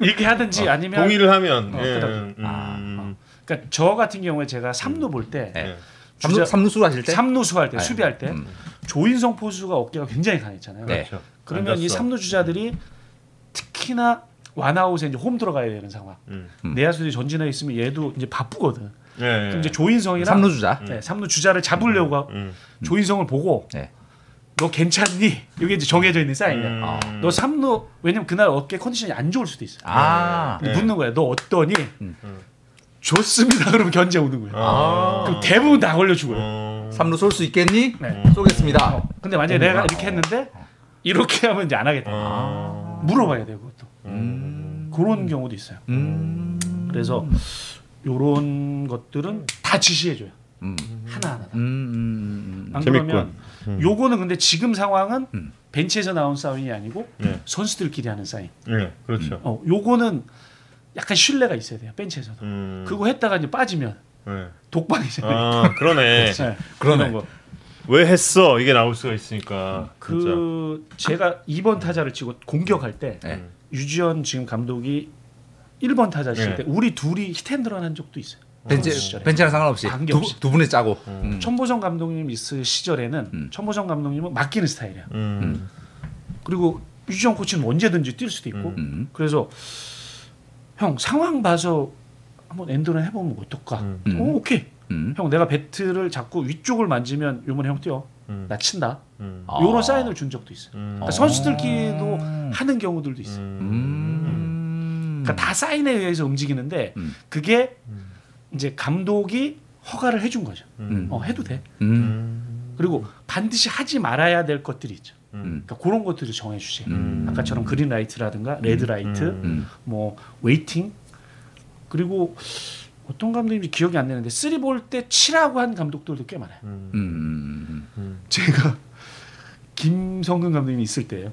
이렇게 하든지 아니면 동의를 하면 어, 예. 그다음. 음. 아, 그러니까 저 같은 경우에 제가 3루 볼때 네. 예. 삼루 주자- 삼루 수 하실 때. 3루수 할때 네. 수비할 때 음. 조인성 포수가 어깨가 굉장히 강했잖아요. 네. 그렇죠. 그러면 이 앉았어. 3루 주자들이 특히나 완아웃에 이제 홈 들어가야 되는 상황. 음. 음. 내야수들이 전진해 있으면 얘도 이제 바쁘거든. 예. 그럼 이제 조인성이랑 삼루 주자. 네, 3루 주자를 잡으려고 하- 음. 조인성을 보고 네. 너 괜찮니? 이게 이제 정해져 있는 사인이야. 음. 아. 너 3루 왜냐면 그날 어깨 컨디션이 안 좋을 수도 있어. 아. 네. 묻는 거야. 너 어떠니? 음. 좋습니다. 그러면 견제 오는 거야. 아. 그럼 대부분 다 걸려 죽어요. 어. 삼루 쏠 수 있겠니? 네. 쏘겠습니다. 어, 근데 만약에 내가 이렇게 했는데 이렇게 하면 이제 안 하겠다. 아. 물어봐야 돼요, 그것도. 음. 그런 경우도 있어요. 음. 그래서 요런 것들은 다 지시해 줘요. 음. 하나 하나. 음, 음, 음. 안 재밌군. 음. 요거는 근데 지금 상황은 음. 벤치에서 나온 사인이 아니고 네. 선수들끼리 하는 사인. 네, 그렇죠. 어, 요거는 약간 신뢰가 있어야 돼요. 벤치에서도. 음. 그거 했다가 이제 빠지면 네. 독방이잖아요. 아, 그러네. 네. 그러네. 거. 왜 했어? 이게 나올 수가 있으니까. 진짜. 그 제가 2번 타자를 치고 공격할 때 네. 유지현 지금 감독이 1번 타자 칠 네. 때 우리 둘이 히트앤드런 한 적도 있어요. 벤치 시절에. 벤치랑 상관없이. 두, 두 분이 짜고. 음. 음. 천보성 감독님 있을 시절에는 음. 천보성 감독님은 맡기는 스타일이야. 음. 그리고 유지현 코치는 언제든지 뛸 수도 있고. 음. 그래서 형 상황 봐서 한번 and run 해보면 어떨까? 음. 음. 오, 오케이. 음. 형 내가 배트를 잡고 위쪽을 만지면 요번에 형 뛰어. 음. 나 친다. 음. 아. 요런 사인을 준 적도 있어요. 음. 그러니까 선수들끼리도 음. 하는 경우들도 있어요. 음. 그러니까 다 사인에 의해서 움직이는데 음. 그게 음. 이제 감독이 허가를 해준 거죠. 음. 어, 해도 돼. 음. 음. 그리고 반드시 하지 말아야 될 것들이 있죠. 음. 그러니까 그런 것들을 정해주지. 음. 아까처럼 green light라든가 red light, 음. 음. 뭐 waiting 그리고 어떤 감독님인지 기억이 안 나는데 three ball 때 치라고 한 감독들도 꽤 많아요. 음. 음. 음. 제가 김성근 감독님이 있을 때예요.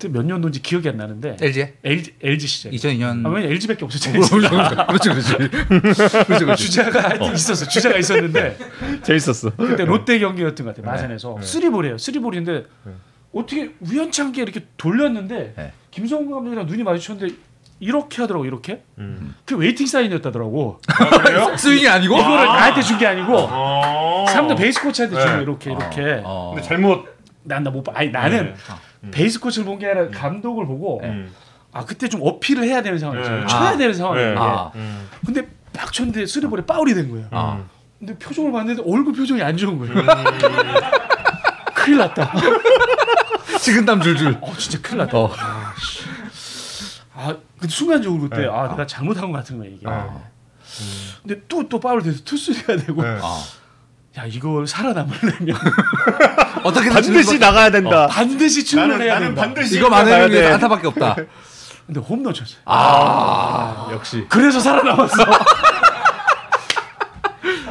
음. 그때 몇 년도인지 기억이 안 나는데 LG LG, LG 시절. 2002년. 아, 왜냐 LG밖에 없었잖아요. 그렇지 그렇지. 그렇지 그렇지. 주자가 하여튼 있었어. 주자가 있었는데 재밌었어. 그때 롯데 경기였던 것 같아요. 마산에서 네. three ball이에요. three ball인데 네. 어떻게 우연찮게 이렇게 돌렸는데 네. 김성근 감독이랑 눈이 마주쳤는데 이렇게 하더라고 이렇게. 음. 그 waiting 사인이었다더라고. 스윙이 아니고. 이거를 나한테 준 게 아니고 어. 사람들 베이스 코치한테 준 네. 거 이렇게 이렇게. 어. 근데 잘못. 난 나 못 봐. 아니 나는 네. 음. 베이스 코치를 본 게 아니라 감독을 보고 음. 아 그때 좀 어필을 해야 되는 상황이었어요. 네. 쳐야 아. 되는 상황이에요. 네. 아. 음. 근데 막 쳤는데 three ball에 파울이 된 거예요. 아. 근데 표정을 봤는데 얼굴 표정이 안 좋은 거예요. 큰일 났다. 식은땀 줄줄. 어 진짜 큰일 났다. 어. 아 근데 순간적으로 그때 네. 아 내가 잘못한 것 같은 거야 이게. 아. 근데 또 또 파울 돼서 투수가 되고 네. 아. 야 이걸 살아남으려면 어떻게든 반드시 나가야 된다. 반드시 출루를 해야 된다. 반드시 이거 나가야 만회를 위해서 돼. 안타밖에 없다. 근데 홈런 쳤어요. 아, 역시. 그래서 살아남았어.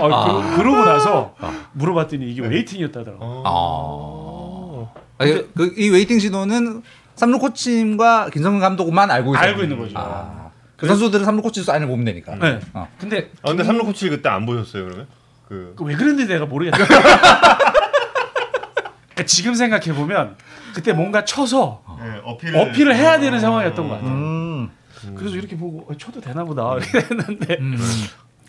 아, 그, 러고 나서 물어봤더니 이게 waiting이었다더라고. 어. 아. 그, 그, 이 waiting 신호는 삼루 코치님과 김성근 감독만 알고 있어요. 알고 있는 거죠. 아. 그 선수들은 삼루 코치 사인을 보면 되니까. 네. 어. 근데 아, 근데 삼루 코치 그때 안 보셨어요 그러면? 그. 그 왜 그랬는지 내가 모르겠다. 그러니까 지금 생각해 보면 그때 뭔가 쳐서 네, 어필을, 어필을 해야 되는 상황이었던 것 같아요. 음. 그래서 이렇게 보고 어, 쳐도 되나 보다 이렇게 했는데 음.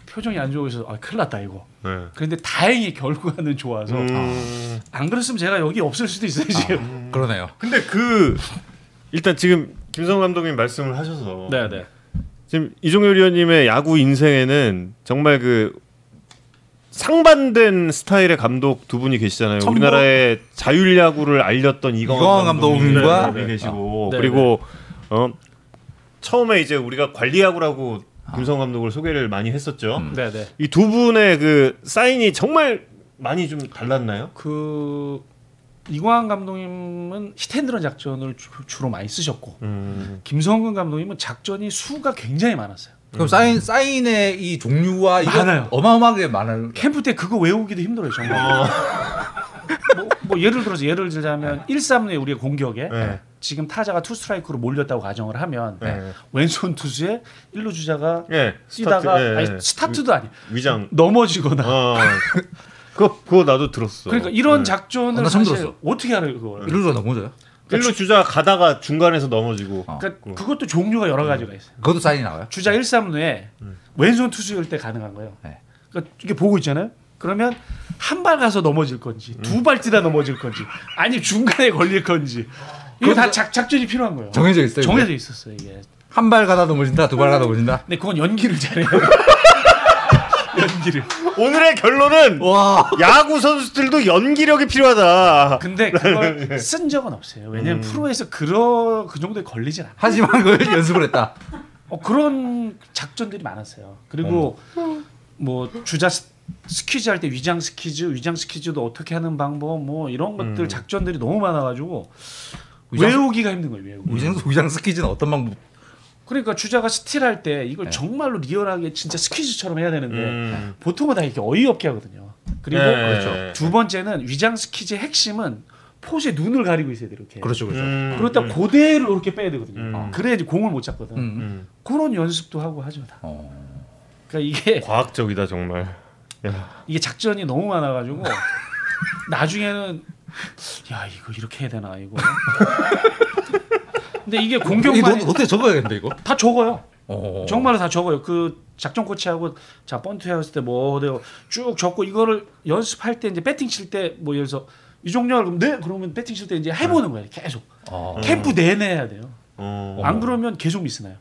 표정이 안 좋아서 아 큰일 났다 이거. 네. 그런데 다행히 결과는 좋아서 음. 안 그랬으면 제가 여기 없을 수도 있어요 지금. 그러네요. 근데 그 일단 지금 김성 감독님 말씀을 하셔서 네네. 지금 이종열 위원님의 야구 인생에는 정말 그 상반된 스타일의 감독 두 분이 계시잖아요. 천보? 우리나라의 자율 야구를 알렸던 이광환, 감독님과 감독님과 네, 계시고 네, 그리고 어 처음에 이제 우리가 관리 야구라고 김성 감독을 소개를 많이 했었죠. 음. 네네. 이 두 분의 그 사인이 정말 많이 좀 달랐나요? 그 이광환 감독님은 hit and run 작전을 주, 주로 많이 쓰셨고 음. 김성근 감독님은 작전이 수가 굉장히 많았어요. 그럼 사인 사인의 이 종류와 이거 많아요. 어마어마하게 많을. 캠프 때 그거 외우기도 힘들어요 정말. 뭐, 뭐 예를 들어서 예를 들자면 1, 3루에 우리가 공격에 네. 지금 타자가 two strike로 몰렸다고 가정을 하면 네. 왼손 투수에 1루 주자가 예. 뛰다가 스타트, 예, 아니, 예. 스타트도 아니 위장. 넘어지거나 어. 그거 그거 나도 들었어. 그러니까 이런 네. 작전을 어, 나 처음 사실 들었어. 어떻게 알아요 그걸? 일루가 넘어져요? 일루 주자 가다가 중간에서 넘어지고. 어. 그러니까 그것도 종류가 여러 가지가 있어요. 그것도 사인이 나와요? 주자 1, 3루에 왼손 투수일 때 가능한 거예요. 네. 그러니까 이게 보고 있잖아요. 그러면 한 발 가서 넘어질 건지 두발 뛰다 넘어질 건지 아니 중간에 걸릴 건지 이거 다 작, 작전이 필요한 거예요. 정해져 있어요. 정해져 있었어요 이게. 한 발 가다 넘어진다, 두 발 가다 넘어진다. 근데 그건 연기를 잘해요. 연기를. 오늘의 결론은 와. 야구 선수들도 연기력이 필요하다. 근데 그걸 쓴 적은 없어요. 왜냐면 프로에서 그러 그 정도에 걸리진 않아. 하지만 그걸 연습을 했다. 어, 그런 작전들이 많았어요. 그리고 뭐 주자 스- 스퀴즈 할 때 위장 스퀴즈, 위장 스퀴즈도 어떻게 하는 방법 뭐 이런 것들 음. 작전들이 너무 많아가지고 위장- 외우기가 힘든 거예요. 외우기. 위장 위장 스키즈는 어떤 방법? 그러니까 주자가 스틸할 때 이걸 네. 정말로 리얼하게 진짜 스퀴즈처럼 해야 되는데 음. 보통은 다 이렇게 어이없게 하거든요. 그리고 네. 그렇죠. 두 번째는 위장 스퀴즈의 핵심은 포즈의 눈을 가리고 있어야 돼 이렇게. 그렇죠, 그렇죠. 음. 그렇다 고 그대로 이렇게 빼야 되거든요. 음. 그래야 이제 공을 못 잡거든. 음. 음. 그런 연습도 하고 하죠. 다. 어. 그러니까 이게 과학적이다 정말. 야. 이게 작전이 너무 많아가지고 나중에는 야 이거 이렇게 해야 되나 이거. 근데 이게 이거 공격만 너- 어떻게 적어야겠는데 이거? 다 적어요. 어. 정말로 다 적어요. 그 작전 코치하고 자 번트 했을 때 뭐 어디요 쭉 적고 이거를 연습할 때 이제 배팅 칠 때 뭐 예를 들어서 이종렬 그럼 네 그러면 배팅 칠 때 이제 해보는 거예요. 계속 어. 캠프 내내 해야 돼요. 어. 안 그러면 계속 미스나요.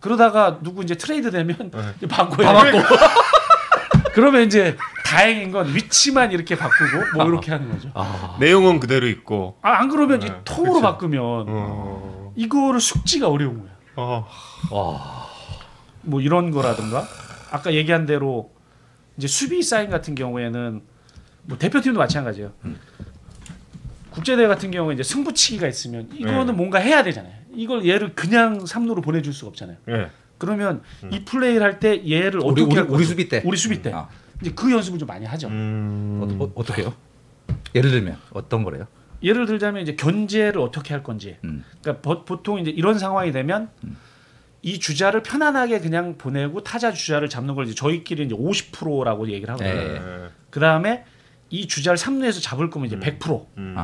그러다가 누구 이제 트레이드 되면 네. 바꿔요. 그러면 이제 다행인 건 위치만 이렇게 바꾸고 뭐 이렇게 하는 거죠. 아. 내용은 그대로 있고. 아, 안 그러면 네, 이 통으로 그쵸. 바꾸면 어. 이거를 숙지가 어려운 거야. 어. 와. 뭐 이런 거라든가 아까 얘기한 대로 이제 수비 사인 같은 경우에는 뭐 대표팀도 마찬가지예요. 국제대회 같은 경우에 이제 승부치기가 있으면 이거는 네. 뭔가 해야 되잖아요. 이걸 얘를 그냥 3루로 보내줄 수가 없잖아요. 예. 그러면 이 플레이를 할 때 얘를 우리 어떻게 우리, 할 우리? 수비 때. 우리 수비 때 아. 이제 그 연습을 좀 많이 하죠. 음. 어, 어, 어떻게요? 예를 들면 어떤 거래요? 예를 들자면 이제 견제를 어떻게 할 건지. 음. 그러니까 보, 보통 이제 이런 상황이 되면 이 주자를 편안하게 그냥 보내고 타자 주자를 잡는 걸 이제 저희끼리 이제 50%라고 얘기를 하거든요. 네. 예. 그 다음에 이 주자를 3루에서 잡을 거면 이제 100%. 음.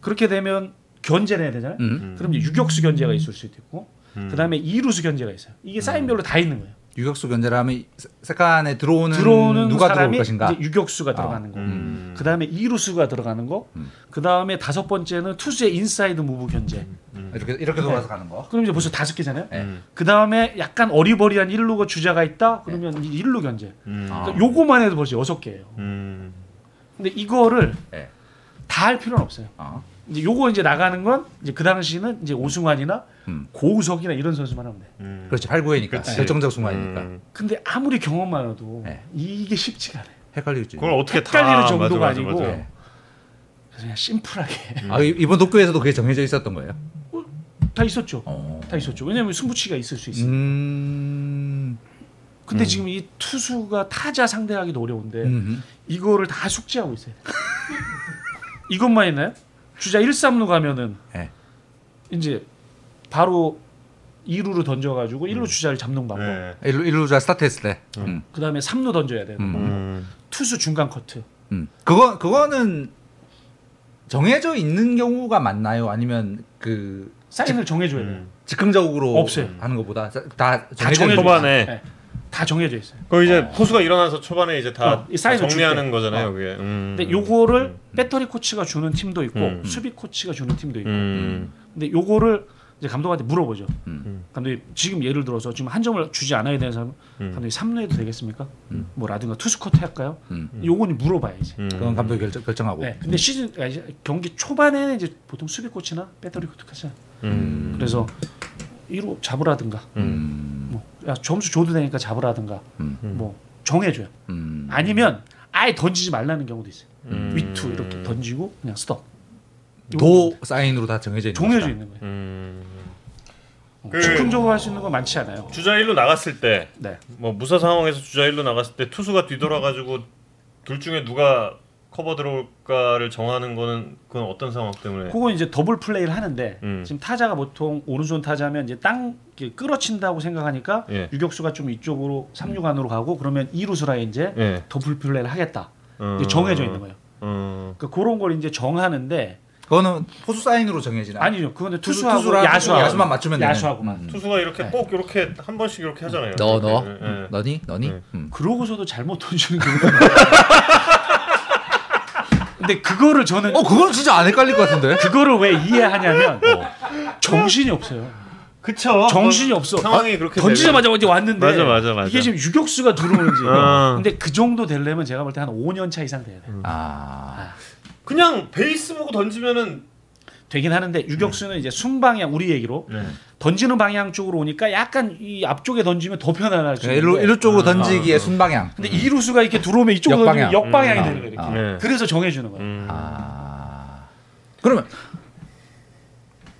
그렇게 되면 견제를 해야 되잖아요. 음. 그럼 이제 유격수 견제가 있을 수도 있고, 음. 그 다음에 이루수 견제가 있어요. 이게 사인별로 다 있는 거예요. 유격수 견제라면 세- second에 들어오는, 들어오는 누가 들어올 사람이 것인가? 이제 유격수가 들어가는 거. 음. 그 다음에 이루수가 들어가는 거. 음. 그 다음에 다섯 번째는 투수의 inside move 견제. 이렇게 이렇게 돌아서 가는 거. 그럼 이제 벌써 다섯 개잖아요. 네. 음. 그 다음에 약간 어리버리한 일루가 주자가 있다. 그러면 이 일루 견제. 음. 아. 그러니까 요거만 해도 벌써 여섯 개예요. 음. 근데 이거를 네. 다할 필요는 없어요. 아. 이제 요거 이제 나가는 건 이제 그 당시는 이제 오승환이나 음. 고우석이나 이런 선수만 하면 돼. 음. 그렇지 8, 9회니까 그치. 결정적 순간이니까 음. 근데 아무리 경험 많아도 네. 이게 쉽지가 않아요. 헷갈리지. 그걸 어떻게 다 헷갈리는 정도가 맞아, 맞아, 아니고 맞아. 그냥 심플하게 아, 이- 이번 도쿄에서도 그게 정해져 있었던 거예요? 다 있었죠. 어. 다 있었죠. 왜냐면 승부치가 있을 수 있어요. 음. 근데 지금 이 투수가 타자 상대하기도 어려운데 음. 이거를 다 숙지하고 있어요. 이것만 있나요? 주자 1, 3루 가면은 네. 이제 바로 2루로 던져가지고 1루 주자를 잡는 방법. 네. 일루 일루자 스타트했을 때. 음. 그 다음에 3루 던져야 돼요. 음. 음. 투수 중간 커트. 음. 그거 그거는 정해져 있는 경우가 많나요? 아니면 그 사인을 정해줘야 돼요. 음. 즉흥적으로 없어요. 하는 것보다 다다 정해져 정해져 있는 초반에. 네. 다 정해져 있어요. 그 이제 포수가 일어나서 초반에 이제 다 어, 이 사인을 정리하는 줄 때. 거잖아요, 어. 그게. 음. 근데 요거를 배터리 코치가 주는 팀도 있고 음. 수비 코치가 주는 팀도 있고. 음. 근데 요거를 이제 감독한테 물어보죠. 음. 감독님 지금 예를 들어서 지금 한 점을 주지 않아야 되는 사람 음. 감독님 3루해도 되겠습니까? 음. 뭐라든가 투수 커트 할까요? 음. 요거는 물어봐야지. 음. 그건 감독이 결정, 결정하고. 네. 근데 시즌 아니, 경기 초반에는 이제 보통 수비 코치나 배터리 코치 하잖아요. 음. 그래서 1루 잡으라든가 음. 뭐 야, 점수 줘도 되니까 잡으라든가 음. 뭐 정해줘요. 음. 아니면 아예 던지지 말라는 경우도 있어요. 음. 위투 이렇게 던지고 그냥 스톱. 도 사인으로 다 정해져 있는 정해져. 있는 거예요. 음. 어, 그- 즉흥적으로 할 수 있는 건 많지 않아요. 주자 1루 나갔을 때 네. 뭐 무사 상황에서 주자 1루 나갔을 때 투수가 뒤돌아 가지고 둘 중에 누가 커버 들어올까를 정하는 거는 그건 어떤 상황 때문에 그건 이제 더블 플레이를 하는데 음. 지금 타자가 보통 오른손 타자면 이제 땅 끌어친다고 생각하니까 예. 유격수가 좀 이쪽으로 삼루간으로 가고 그러면 이루수랑 이제 예. 더블 플레이를 하겠다. 어. 이제 정해져 있는 거예요. 어. 그러니까 그런 걸 이제 정하는데 그거는 포수 사인으로 정해지나? 아니죠. 그거는 투수- 투수하고 투수랑 야수하고 야수만 맞추면 되는. 야수하고만. 음. 투수가 이렇게 네. 꼭 이렇게 한 번씩 이렇게 하잖아요. 너 너. 예. 너니? 너니? 네. 음. 그러고서도 잘못 던지는 경우가 많아요. 근데 그거를 저는 어, 그건 진짜 안 헷갈릴 것 같은데. 그거를 왜 이해하냐면 정신이 없어요. 그쵸. 정신이 없어. 상황이 그렇게 던지자마자 어디 왔는데 맞아, 맞아, 맞아. 이게 지금 유격수가 들어오는지. 어. 근데 그 정도 되려면 제가 볼 때 한 5년 차 이상 돼야 돼. 요 아. 그냥 베이스 보고 던지면은 되긴 하는데 유격수는 이제 순방향 우리 얘기로 네. 던지는 방향 쪽으로 오니까 약간 이 앞쪽에 던지면 더 편안할 수 그러니까 있는데. 일루 일루 쪽으로 아, 던지기에 아. 순방향. 근데 이루수가 이렇게 들어오면 이쪽으로 역방향. 던지면 역방향이 음. 되는 거예요. 이렇게. 아. 네. 그래서 정해주는 거예요. 음. 아. 그러면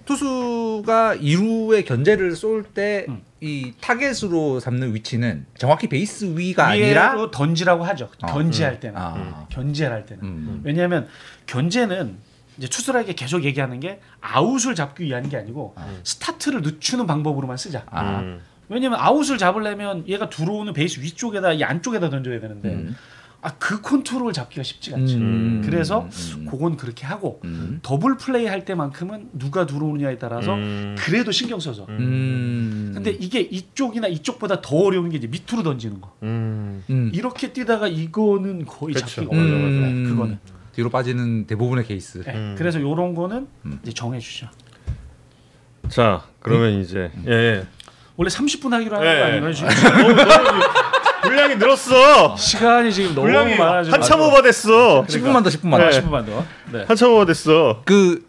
투수가 2루의 견제를 쏠때 음. 이 타겟으로 삼는 위치는 정확히 베이스 위가 아니라 던지라고 하죠. 어, 견제할 때는 아. 견제를 할 때는 음. 왜냐하면 견제는 이제 투수에게 계속 얘기하는 게 아웃을 잡기 위한 게 아니고 스타트를 늦추는 방법으로만 쓰자. 아, 음. 왜냐면 아웃을 잡으려면 얘가 들어오는 베이스 위쪽에다 이 안쪽에다 던져야 되는데 음. 아 그 컨트롤 잡기가 쉽지가 않죠. 음. 그래서 음. 그건 그렇게 하고 음. 더블 플레이 할 때만큼은 누가 들어오느냐에 따라서 음. 그래도 신경 써서. 음. 근데 이게 이쪽이나 이쪽보다 더 어려운 게 이제 밑으로 던지는 거. 음. 음. 이렇게 뛰다가 이거는 거의 그쵸. 잡기가 어려워요. 음. 네, 그거는. 뒤로 빠지는 대부분의 케이스. 네, 음. 그래서 요런 거는 음. 이제 정해 주죠. 자, 그러면 이제 예, 예. 원래 30분 하기로 하는 네. 거 아닌가요? 지금? 분량이 늘었어. 시간이 지금 너무 많아져. 한참 오버됐어. 10분만 더 10분만 네. 더. 10분만 더. 네. 한참 오버됐어. 그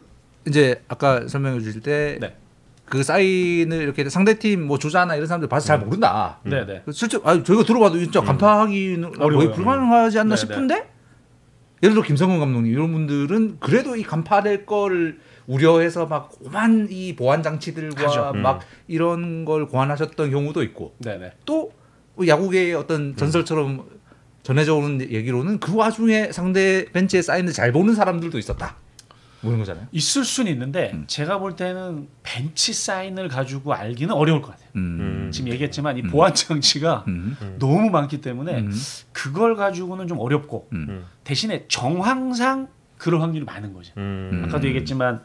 이제 아까 설명해 주실 때 네. 그 사인을 이렇게 상대팀 뭐 조자나 이런 사람들 봐서 잘 모른다. 네, 네. 그 실제 아 저희가 들어봐도 진짜 간파하기는 거의 어려워요. 불가능하지 않나 네, 싶은데 예를 들어 김성근 감독님 이런 분들은 그래도 이 간파될 걸 우려해서 막 오만 이 보안 장치들과. 음. 막 이런 걸 고안하셨던 경우도 있고 네, 네. 또 야구계의 어떤 전설처럼 전해져 오는 얘기로는 그 와중에 상대 벤치에 사인을 잘 보는 사람들도 있었다. 뭐 이런 거잖아요. 있을 수는 있는데 음. 제가 볼 때는 벤치 사인을 가지고 알기는 어려울 것 같아요. 음. 지금 얘기했지만 이 보안 장치가 음. 너무 많기 때문에 음. 그걸 가지고는 좀 어렵고 음. 대신에 정황상 그럴 확률이 많은 거죠. 음. 아까도 얘기했지만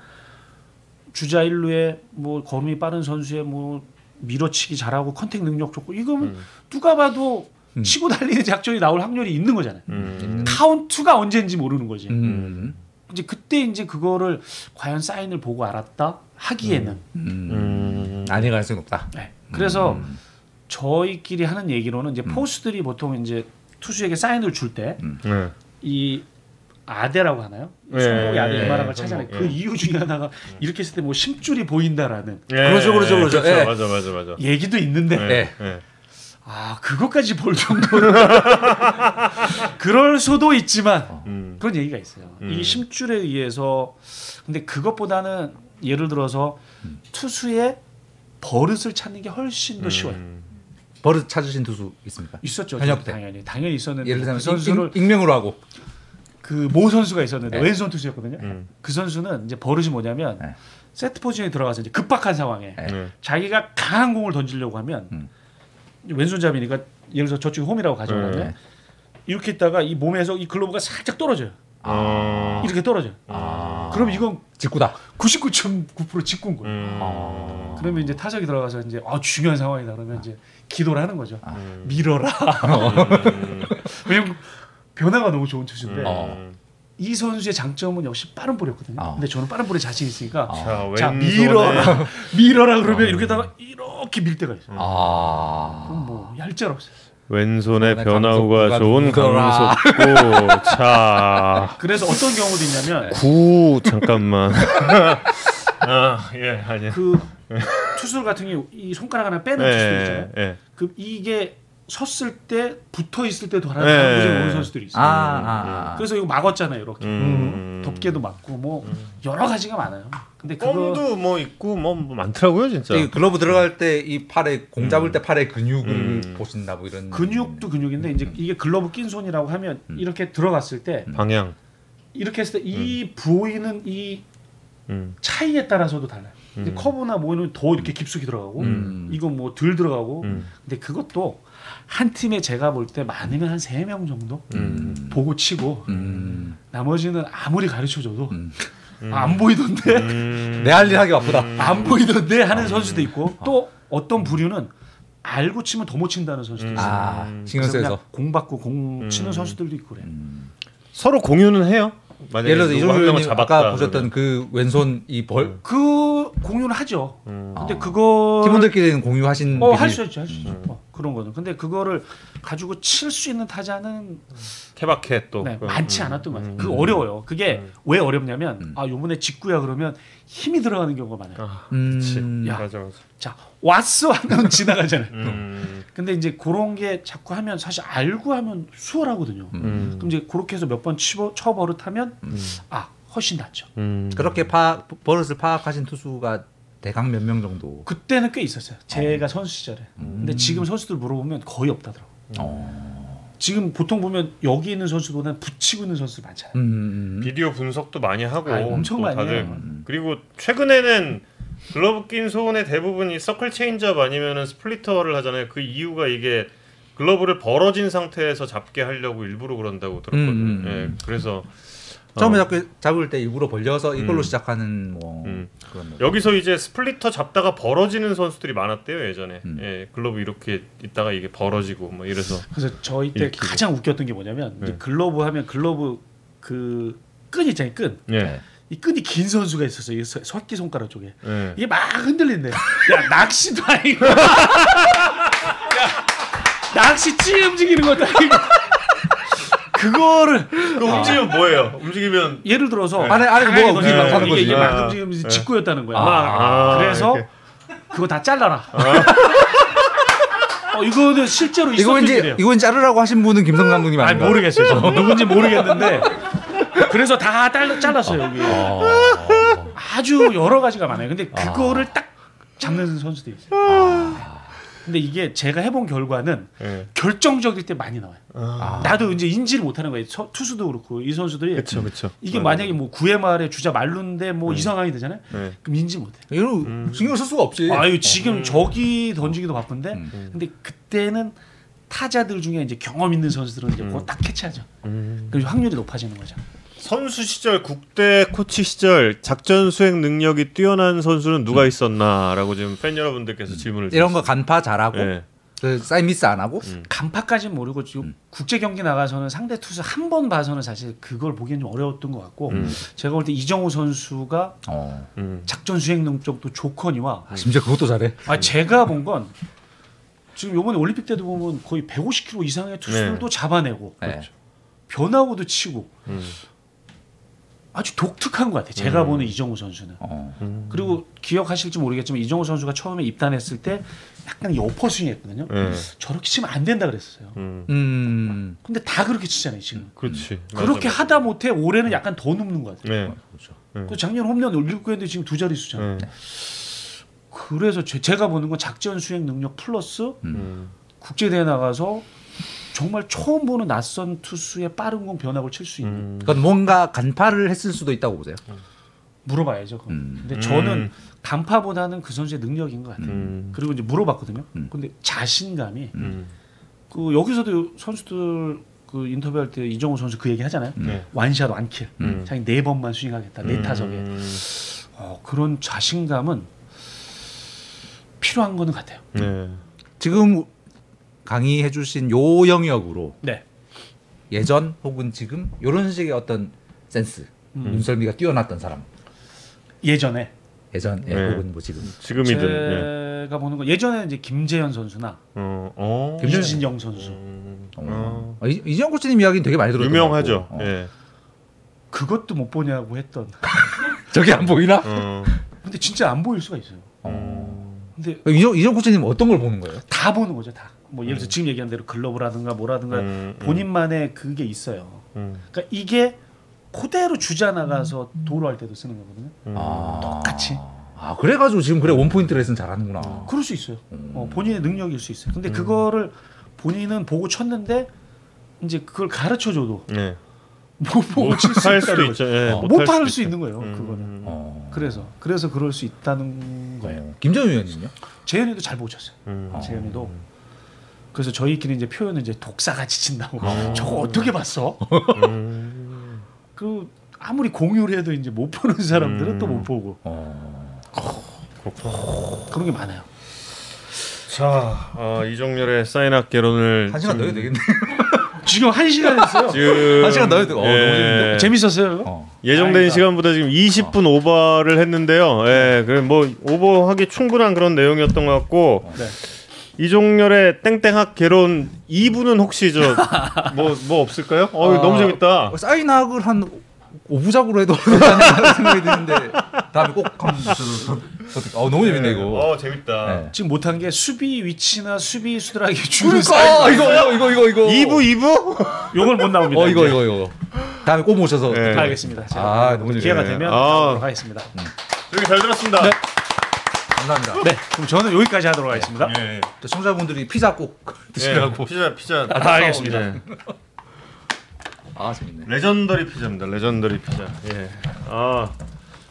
주자 일루에 뭐 걸음이 빠른 선수의 뭐 밀어치기 잘하고 contact 능력 좋고 이거면 음. 누가 봐도 음. 치고 달리는 작전이 나올 확률이 있는 거잖아요. 음. 카운트가 언제인지 모르는 거지. 음. 이제 그때 이제 그거를 과연 사인을 보고 알았다 하기에는 음. 음. 아닐 가능성이 높다. 네. 그래서 음. 저희끼리 하는 얘기로는 이제 포수들이 보통 이제 투수에게 사인을 줄 때이 네. 아대라고 하나요? 네, 손목에 아대 찾아내. 손목, 그 예. 이유 중에 하나가 이렇게 했을 때 뭐 심줄이 보인다라는 그렇죠, 그렇죠, 그렇죠. 예. 맞아, 맞아, 맞아. 얘기도 있는데 네. 예. 아 그것까지 볼 정도는 그럴 수도 있지만 음. 그런 얘기가 있어요. 음. 이 심줄에 의해서 근데 그것보다는 예를 들어서 투수의 버릇을 찾는 게 훨씬 더 쉬워요. 음. 버릇 찾으신 투수 있습니까? 있었죠. 때. 당연히 당연히 있었는데 예를 들면 그 선수를 익, 명으로 하고. 그 모 선수가 있었는데 네. 왼손 투수였거든요. 음. 그 선수는 이제 버릇이 뭐냐면 네. 세트 포지션에 들어가서 이제 급박한 상황에 네. 네. 자기가 강한 공을 던지려고 하면 음. 왼손잡이니까 예를 들어서 저쪽 홈이라고 가정하면 네. 이렇게 있다가 이 몸에서 이 글러브가 살짝 떨어져요. 아. 이렇게 떨어져요. 아. 그럼 이건 직구다. 99.9% 직구인 거예요. 음. 아. 그러면 이제 타석이 들어가서 이제 아 중요한 상황이다 그러면 이제 기도를 하는 거죠. 아. 밀어라. 음. 왜냐면 변화가 너무 좋은 투수인데 어. 이 선수의 장점은 역시 빠른 볼이었거든요. 어. 근데 저는 빠른 볼에 자신 있으니까 자, 자 왼손에- 밀어라 밀어라 그러면 이렇게 다가 이렇게 밀 때가 있어요. 아. 그럼 뭐 얄짤 없어요. 왼손에 왼손에 변화구가 좋은. 강속구. 자, 그래서 어떤 경우도 있냐면 구 잠깐만. 아, 예, 아니야. 그 투수 같은 경우 이 손가락 하나 빼는 투수들 있잖아요. 예, 예. 그 이게 섰을 때 붙어 있을 때도 하나 네. 오는 선수들이 있어요. 아, 아, 아. 그래서 이거 막았잖아요, 이렇게. 음. 덮개도 맞고 뭐 여러 가지가 많아요. 근데 그거 껌도 뭐 있고 뭐, 뭐 많더라고요, 진짜. 이 글러브 들어갈 때 이 팔에 공 잡을 때 팔의 근육을 음. 보신다 뭐 이런 근육도 근육인데 이제 이게 글러브 낀 손이라고 하면 이렇게 들어갔을 때 방향. 이렇게 했을 때 이 보이는 이 음. 차이에 따라서도 달라요. 근데 음. 커브나 뭐는 더 이렇게 깊숙이 들어가고 음. 이건 뭐 덜 들어가고 음. 근데 그것도 한 팀에 제가 볼 때 많으면 한 세 명 정도 음. 보고 치고 음. 나머지는 아무리 가르쳐줘도 음. 아, 안 보이던데 음. 내할 일 하기 바쁘다. 안 보이던데 하는 선수도 있고 또 어떤 부류는 알고 치면 더 못 친다는 선수도 음. 있어요. 아, 음. 신경 쓰여서. 공 받고 공 음. 치는 선수들도 있고 그래. 서로 공유는 해요. 만약에 예를 들어서 잡았다 아까 보셨던 그 왼손 이 벌 그 공유는 하죠. 음. 근데 아. 그거 팀원들끼리는 공유하신 어, 비밀. 할수 있죠, 할 수 있죠. 어, 그런 거는. 근데 그거를 가지고 칠 수 있는 타자는 케바케 또 네, 그, 많지 음. 않았던 것 같아요. 음. 그 어려워요. 그게 음. 왜 어렵냐면 음. 아 요번에 직구야 그러면 힘이 들어가는 경우가 많아요. 아, 음. 그치. 야. 맞아 맞아. 자 왔어 하면 지나가잖아요. 음. 근데 이제 그런 게 자꾸 하면 사실 알고 하면 수월하거든요. 음. 그럼 이제 그렇게 해서 몇번 치버 쳐 버릇하면 음. 아 훨씬 낫죠. 음. 그렇게 파 버릇을 파악하신 투수가 대강 몇 명 정도. 그때는 꽤 있었어요. 제가 선수 시절에. 근데 지금 선수들 물어보면 거의 없다더라고. 어. 지금 보통 보면 여기 있는 선수보다는 붙이고 있는 선수들 많잖아요. 음, 음. 비디오 분석도 많이 하고 아, 엄청 또 많이 다들 해요. 그리고 최근에는 글러브 낀 손의 대부분이 서클 체인지업 아니면은 스플리터를 하잖아요. 그 이유가 이게 글러브를 벌어진 상태에서 잡게 하려고 일부러 그런다고 들었거든요. 음, 음, 예, 그래서 처음에 어, 잡, 잡을 때 일부러 벌려서 이걸로 음. 시작하는 뭐 음. 그런 거. 여기서 이제 스플리터 잡다가 벌어지는 선수들이 많았대요 예전에. 음. 예, 글러브 이렇게 있다가 이게 벌어지고 뭐 이래서. 그래서 저희 때. 가장 웃겼던 게 뭐냐면 이제 네. 글러브 하면 글러브 그 끈 있잖아요. 끈. 예. 네. 이 끈이 긴 선수가 있었어요. 이 새끼 손가락 쪽에. 예. 이게 막 흔들린대. 야 낚시도 아니고. 야 낚시 찌 움직이는 것도 아니고. 그거를 그 움직이면 뭐예요? 움직이면 예를 들어서 안에- 안에 강하게 뭐가 움직이면 던지면 하는 이게, 이게 거지. 막 아. 움직이면서 네. 직구였다는 거야. 아. 막. 아, 그래서 이렇게. 그거 다 잘라라. 어, 이거는 실제로 이거. 이거 왠지 자르라고 하신 분은 김성 감독님 아니 아닌가? 모르겠어요. 저 누군지 모르겠는데 그래서 다 잘라, 잘랐어요 여기. 어. 아주 여러 가지가 많아요. 근데 그거를 딱 잡는 선수들이 있어요. 근데 이게 제가 해본 결과는 예. 결정적일 때 많이 나와요. 아. 나도 이제 인지를 못하는 거예요. 서- 투수도 그렇고 이 선수들이 그렇죠, 그렇죠. 이게 만약에 뭐 9회 말에 주자 말루인데 뭐 음. 이 상황이 되잖아요. 네. 그럼 인지 못해. 이거 음. 신경 쓸 수가 없지. 아유 지금 음. 저기 던지기도 바쁜데 음. 근데 그때는 타자들 중에 이제 경험 있는 선수들은 이제 음. 그거 딱 캐치하죠. 음. 그럼 확률이 높아지는 거죠. 선수 시절 국대 코치 시절 작전 수행 능력이 뛰어난 선수는 누가 있었나라고 지금 팬 여러분들께서 질문을 이런 거 간파 잘하고 예. 그 사인 미스 안 하고 음. 간파까지 는 모르고 지금 국제 경기 나가서는 상대 투수 한 번 봐서는 사실 그걸 보기엔 좀 어려웠던 것 같고 음. 제가 볼 때 이정우 선수가 어. 음. 작전 수행 능력도 좋거니와 아, 심지어 그것도 잘해. 아 제가 본 건 지금 요번에 올림픽 때도 보면 거의 150km 이상의 투수들도 잡아내고 네. 변화구도 치고 음. 아주 독특한 것 같아요. 제가 음. 보는 이정우 선수는. 어. 음. 그리고 기억하실지 모르겠지만 이정우 선수가 처음에 입단했을 때 약간 여퍼 스윙 했거든요. 예. 저렇게 치면 안 된다 그랬었어요. 음. 음. 근데 다 그렇게 치잖아요 지금. 그렇지. 그렇게 맞아, 하다 못해 올해는 약간 더 눕는 것 같아요. 네. 그렇죠. 그 작년 홈런 올리고 했는데 지금 두 자릿수잖아요. 네. 그래서 제, 제가 보는 건 작전 수행 능력 플러스 음. 국제 대회 나가서 정말 처음 보는 낯선 투수의 빠른 공 변화를 칠 수 있는. 음. 그건 뭔가 간파를 했을 수도 있다고 보세요. 물어봐야죠. 그건. 음. 근데 음. 저는 간파보다는 그 선수의 능력인 것 같아요. 음. 그리고 이제 물어봤거든요. 음. 근데 자신감이 음. 그 여기서도 선수들 그 인터뷰할 때 이정우 선수 그 얘기 하잖아요. 네. 완샷 완킬. 음. 자기 네 번만 스윙하겠다. 네 타석에. 음. 어, 그런 자신감은 필요한 거는 같아요. 네. 지금 강의해 주신 요 영역으로 네. 예전 혹은 지금 이런 식의 어떤 센스 음. 눈썰미가 뛰어났던 사람 예전에 예전 예, 네. 혹은 뭐 지금 지금이든. 네. 제가 보는 거 예전에 이제 김재현 선수나 어. 어. 김준영 선수 음. 어. 어. 아, 이- 이지영 코치님 이야기는 되게 많이 들었던 유명하죠. 어. 예. 그것도 못 보냐고 했던. 저게 안 보이나? 어. 근데 진짜 안 보일 수가 있어요. 어. 근데 이정 이정 코치님 어떤 걸 보는 거예요? 다 보는 거죠, 다. 뭐 예를 들어 지금 얘기한 대로 글러브라든가 뭐라든가 음, 음. 본인만의 그게 있어요. 음. 그러니까 이게 그대로 주자 나가서 도로 할 때도 쓰는 거거든요. 음. 아, 똑같이. 아 그래가지고 지금 그래 원 포인트 레슨 잘하는구나. 그럴 수 있어요. 음. 어, 본인의 능력일 수 있어요. 근데 그거를 본인은 보고 쳤는데 이제 그걸 가르쳐 줘도 네. 못 보고 칠수할 있다는 수도. 있죠. 예. 어, 못 수도 할수 있죠. 있는 거예요. 음. 그거는. 어. 그래서 그래서 그럴 수 있다는 거예요. 어. 김정은 의원님요? 재현이도 잘 보셨어요. 음. 어. 재현이도. 그래서 저희끼리 이제 표현을 이제 독사같이 친다고. 어. 저거 어떻게 봤어? 음. 그 아무리 공유를 해도 이제 못 보는 사람들은 음. 또못 보고 어. 그렇구나. 그런 게 많아요. 자, 어, 이종렬의 사인학 개론을 한 시간 지금- 넣어야 되겠네. 지금 한 시간 했어요. 지금 한 시간 넣어야 돼. 어, 너무 재밌는데? 재밌었어요. 어. 예정된 다행이다. 시간보다 지금 20분 오버를 했는데요. 예, 그뭐 오버하기 충분한 그런 내용이었던 것 같고 네. 이종렬의 땡땡학 개론 2부는 혹시 저 뭐뭐 없을까요? 어, 이거 너무 아, 재밌다. 사인학을 한 5부작으로 해도 생각이 드는데 다음에 꼭 한번 어, 너무 재밌네 이거. 어, 재밌다. 네. 지금 못한 게 수비 위치나 수비 수들에게 주는 그러니까 이거 이거 이거 이거 이거 2부 2부? 요걸 못 나옵니다. 어 이거. 이거 이거 다음에 꼭 모셔서 네. 알겠습니다. 제가 아, 너무 기회가 네. 되면 아. 나오도록 하겠습니다. 되게 잘 들었습니다. 네. 감사합니다. 네, 그럼 저는 여기까지 하도록 하겠습니다. 예. 또 청자분들이 피자 꼭 예. 드시라고. 피자 피자. 아, 알겠습니다. 예. 아 재밌네. 레전더리 피자입니다. 레전더리 피자. 예. 아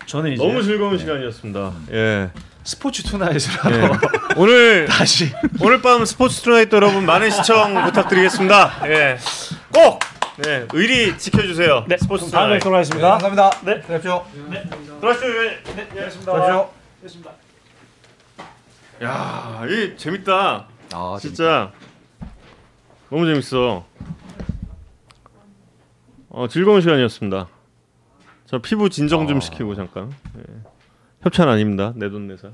저는 이제 너무 즐거운 시간이었습니다. 예. 스포츠 투나잇을 예. 오늘 다시 오늘 밤 스포츠 투나잇 여러분 많은 시청 부탁드리겠습니다. 예. 꼭 네, 의리 지켜주세요. 네, 스포츠 다음에. 뵙도록 하겠습니다. 감사합니다. 네. 들어가십시오. 들어가시죠. 예. 네, 들어가십시오. 알겠습니다. 야, 이 재밌다. 아 진짜 너무 재밌어. 어, 즐거운 시간이었습니다. 저 피부 진정 좀 아. 시키고 잠깐. 예. 협찬 아닙니다. 내 돈 내산.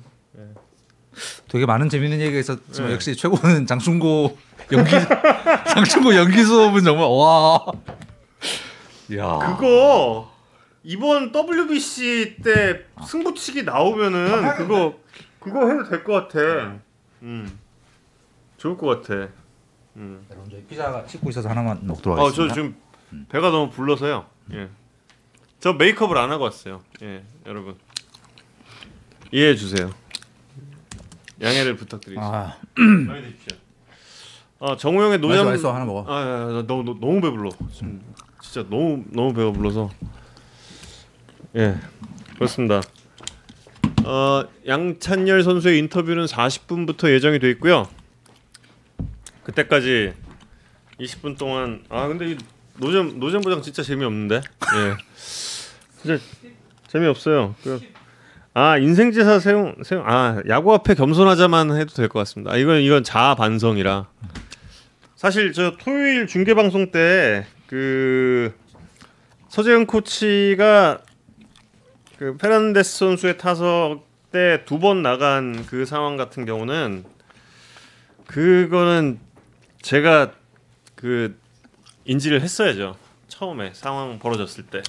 되게 많은 재밌는 얘기가 있었지만 네. 역시 최고는 장충고 연기 장충고 연기 수업은 정말 와. 야. 그거 이번 WBC 때 승부치기 나오면은 그거 그거 해도 될 것 같아. 음. 좋을 것 같아. 음. 여러분 저희 피자가 씻고 있어서 하나만 먹도록 아, 하겠습니다. 저 지금 배가 너무 불러서요. 예. 저 메이크업을 안 하고 왔어요. 예, 여러분 이해해 주세요. 양해를 부탁드리겠습니다. 아, 많이 드십시오. 아 정우영의 맛있어, 노잼. 맛있어. 하나 먹어. 아, 야, 야, 나 너무 너무 너무 배불러. 지금 진짜 너무 너무 배가 불러서. 예, 그렇습니다. 어, 양찬열 선수의 인터뷰는 40분부터 예정이 돼 있고요. 그때까지 20분 동안 아 근데 이 노잼 노잼 보장 진짜 재미없는데. 예. 진짜 재미없어요. 그, 아 인생지사 세용 세용 아 야구 앞에 겸손하자만 해도 될 것 같습니다. 아, 이건 이건 자아 반성이라. 사실 저 토요일 중계 방송 때 그 서재현 코치가 그 페란데스 선수의 타석 때 두 번 나간 그 상황 같은 경우는 그거는 제가 그 인지를 했어야죠. 처음에 상황 벌어졌을 때.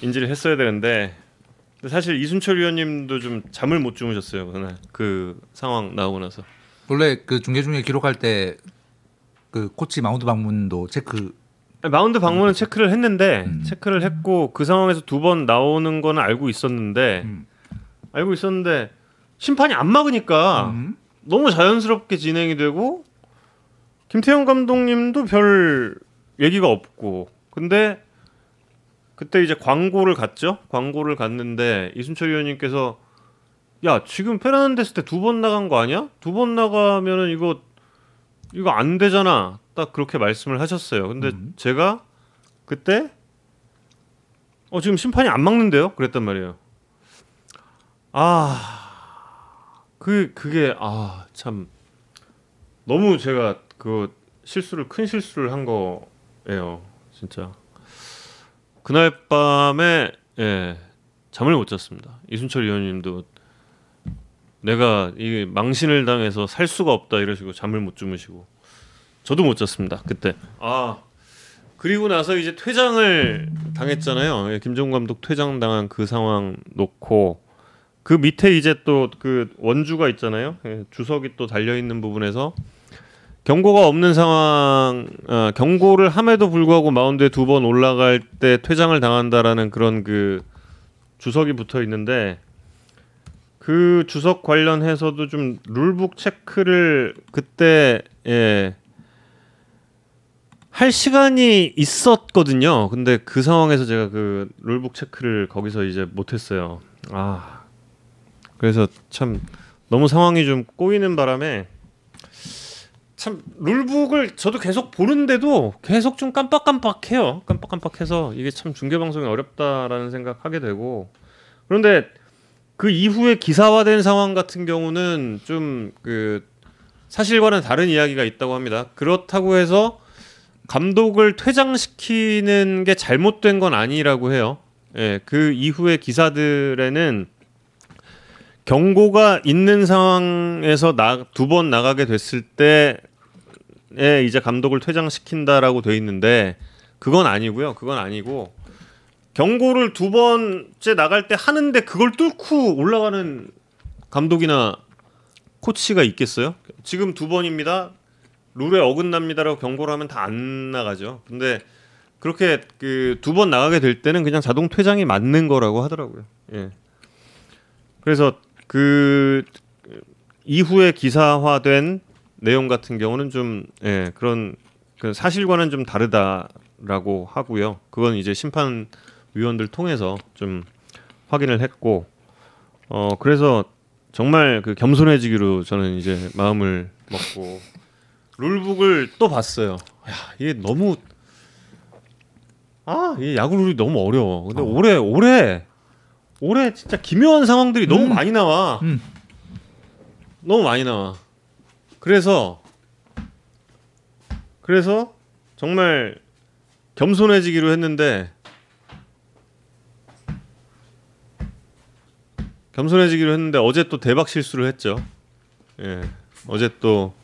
인지를 했어야 되는데 사실 이순철 위원님도 좀 잠을 못 주무셨어요 그날. 그 상황 나오고 나서. 원래 그 중계 중에 기록할 때 그 코치 마운드 방문도 체크 마운드 방문은 체크를 했는데 음. 체크를 했고 그 상황에서 두 번 나오는 거는 알고 있었는데 음. 알고 있었는데 심판이 안 막으니까 음. 너무 자연스럽게 진행이 되고 김태형 감독님도 별 얘기가 없고 근데 그때 이제 광고를 갔죠 광고를 갔는데 이순철 위원님께서 야 지금 페르난데스 때 두 번 나간 거 아니야 두 번 나가면은 이거 이거 안 되잖아 딱 그렇게 말씀을 하셨어요. 근데 음. 제가 그때 어 지금 심판이 안 막는데요? 그랬단 말이에요. 아 그 그게 아 참 너무 제가 그 실수를 큰 실수를 한 거예요 진짜. 그날 밤에 예 잠을 못 잤습니다. 이순철 위원님도 내가 이 망신을 당해서 살 수가 없다 이러시고 잠을 못 주무시고 저도 못 잤습니다 그때 아 그리고 나서 이제 퇴장을 당했잖아요 예, 김정우 감독 퇴장 당한 그 상황 놓고 그 밑에 이제 또 그 원주가 있잖아요. 예, 주석이 또 달려 있는 부분에서 경고가 없는 상황, 아, 경고를 함에도 불구하고 마운드에 두 번 올라갈 때 퇴장을 당한다라는 그런 그 주석이 붙어 있는데 그 주석 관련해서도 좀 룰북 체크를 그때 예, 할 시간이 있었거든요. 근데 그 상황에서 제가 그 룰북 체크를 거기서 이제 못했어요. 아 그래서 참 너무 상황이 좀 꼬이는 바람에 참 룰북을 저도 계속 보는데도 계속 좀 깜빡깜빡해요. 깜빡깜빡해서 이게 참 중계 방송이 어렵다라는 생각하게 되고 그런데 그 이후에 기사화된 상황 같은 경우는 좀 그 사실과는 다른 이야기가 있다고 합니다. 그렇다고 해서 감독을 퇴장시키는 게 잘못된 건 아니라고 해요. 예, 그 이후의 기사들에는 경고가 있는 상황에서 두 번 나가게 됐을 때에 이제 감독을 퇴장시킨다라고 돼 있는데 그건 아니고요. 그건 아니고 경고를 두 번째 나갈 때 하는데 그걸 뚫고 올라가는 감독이나 코치가 있겠어요? 지금 두 번입니다. 룰에 어긋납니다라고 경고를 하면 다 안 나가죠. 근데 그렇게 그 두 번 나가게 될 때는 그냥 자동 퇴장이 맞는 거라고 하더라고요. 예. 그래서 그 이후에 기사화된 내용 같은 경우는 좀 예, 그런 그 사실과는 좀 다르다라고 하고요. 그건 이제 심판 위원들 통해서 좀 확인을 했고 어 그래서 정말 그 겸손해지기로 저는 이제 마음을 먹고 룰북을 또 봤어요. 야, 이게 너무 아, 이 야구 룰이 너무 어려워. 근데 올해 올해 올해 진짜 기묘한 상황들이 너무 음. 많이 나와. 음. 너무 많이 나와. 그래서 그래서 정말 겸손해지기로 했는데 겸손해지기로 했는데 어제 또 대박 실수를 했죠. 예. 어제 또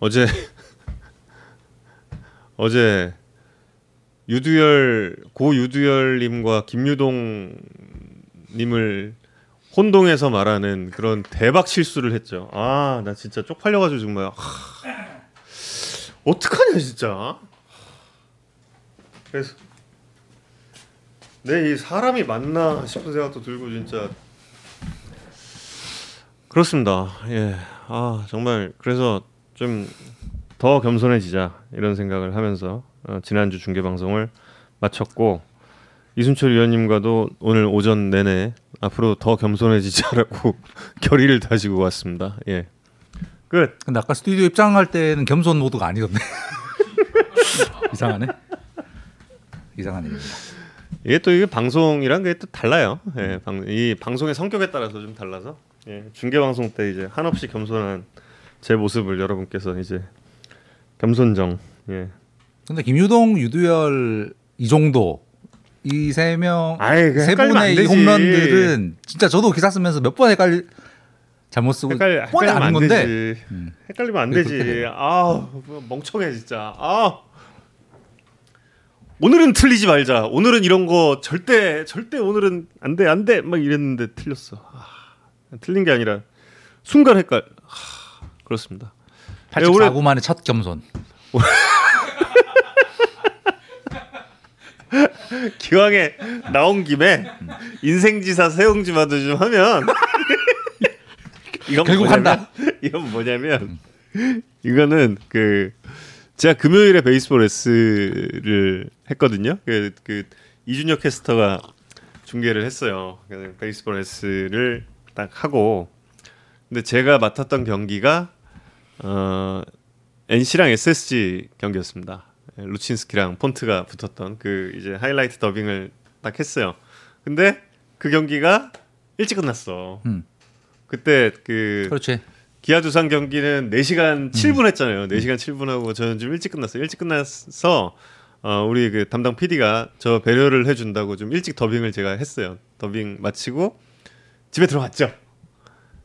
어제 어제 유두열 고 유두열님과 김유동 님을 혼동해서 말하는 그런 대박 실수를 했죠. 아, 나 진짜 쪽팔려가지고 정말 하, 어떡하냐 진짜. 그래서 내 이 사람이 맞나 싶은 생각도 들고 진짜 그렇습니다. 예, 아 정말 그래서 좀 더 겸손해지자 이런 생각을 하면서 어, 지난주 중계 방송을 마쳤고 이순철 위원님과도 오늘 오전 내내 앞으로 더 겸손해지자라고 결의를 다지고 왔습니다. 예. 끝. 근데 아까 스튜디오 입장할 때는 겸손 모드가 아니던데. 이상하네. 이상한 일입니다. 이게 또 이게 방송이란 게 또 달라요. 예, 방, 이 방송의 성격에 따라서 좀 달라서 예, 중계 방송 때 이제 한없이 겸손한 제 모습을 여러분께서 이제 겸손정 예. 근데 김유동, 유두열 이 정도 이 세 명, 아이, 그세 분의 이. 홈런들은 진짜 저도 기사 쓰면서 몇 번 헷갈리 잘못 쓰고 헷갈, 뻔히 헷갈리면 안 건데 되지. 음. 헷갈리면 안왜 되지. 아 멍청해 진짜. 아 오늘은 틀리지 말자. 오늘은 이런 거 절대 절대 오늘은 안 돼 안 돼 막 이랬는데 틀렸어. 아, 틀린 게 아니라 순간 헷갈. 아, 그렇습니다. 예, 올해- 84구 만에 첫 겸손. 기왕에 나온 김에 인생지사 세용지마도 좀 하면 이건 결국 뭐냐면- 한다. 이건 뭐냐면 이거는 그 제가 금요일에 베이스볼 S를 했거든요. 그, 그 이준혁 캐스터가 중계를 했어요. 베이스볼 S를 딱 하고 근데 제가 맡았던 경기가 어 NC랑 SSG 경기였습니다. 예, 루친스키랑 폰트가 붙었던 그 이제 하이라이트 더빙을 딱 했어요. 근데 그 경기가 일찍 끝났어. 음. 그때 그 그렇지. 기아 두산 경기는 4시간 7분 했잖아요. 4시간 7분 하고 저는 좀 일찍 끝났어요. 일찍 끝나서 어, 우리 그 담당 PD가 저 배려를 해준다고 좀 일찍 더빙을 제가 했어요. 더빙 마치고 집에 들어갔죠.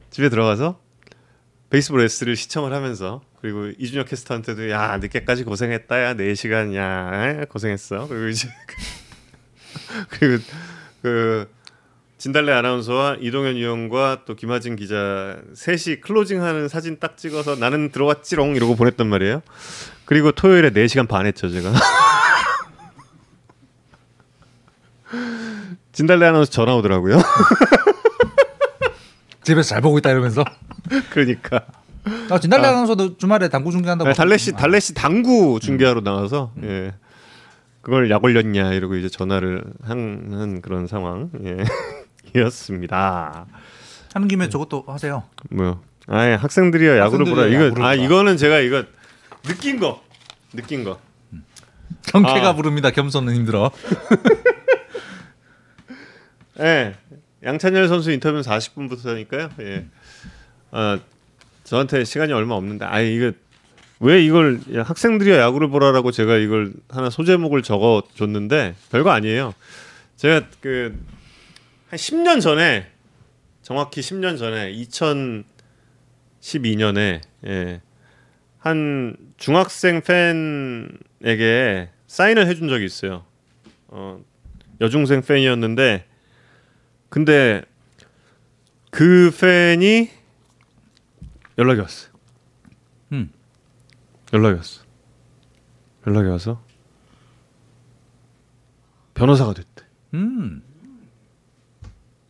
집에 들어가서 베이스볼 S를 시청을 하면서 그리고 이준혁 캐스터한테도 야 늦게까지 고생했다 야 4시간 야 고생했어. 그리고 이제 그리고 그 진달래 아나운서와 이동현 위원과 또 김하진 기자 셋이 클로징하는 사진 딱 찍어서 나는 들어갔지롱 이러고 보냈단 말이에요. 그리고 토요일에 4시간 반 했죠 제가. 진달래 아나운서 전화 오더라고요. 집에서 잘 보고 있다 이러면서. 그러니까 아, 진달래 아 나운서도 주말에 당구 중계한다고. 네, 달래 씨 달래 씨 당구 중계하러 나와서 예. 그걸 약 올렸냐 이러고 이제 전화를 한, 한 그런 상황 예. 이었습니다. 하는 김에 저것도 하세요. 뭐요? 아 예 학생들이야 야구를 보라. 이거 야구를 아. 이거는 제가 이거 느낀 거 느낀 거. 경쾌가 아. 부릅니다. 겸손은 힘들어. 예. 양찬열 선수 인터뷰는 40분부터니까요. 예. 아 저한테 시간이 얼마 없는데 아 이거 왜 이걸 야, 학생들이야 야구를 보라라고 제가 이걸 하나 소제목을 적어 줬는데 별거 아니에요. 제가 그 한 10년 전에 정확히 10년 전에 2012년에 예. 한 중학생 팬에게 사인을 해준 적이 있어요. 어, 여중생 팬이었는데 근데 그 팬이 연락이 왔어요. 음. 연락이 왔어. 연락이 와서 변호사가 됐대. 음.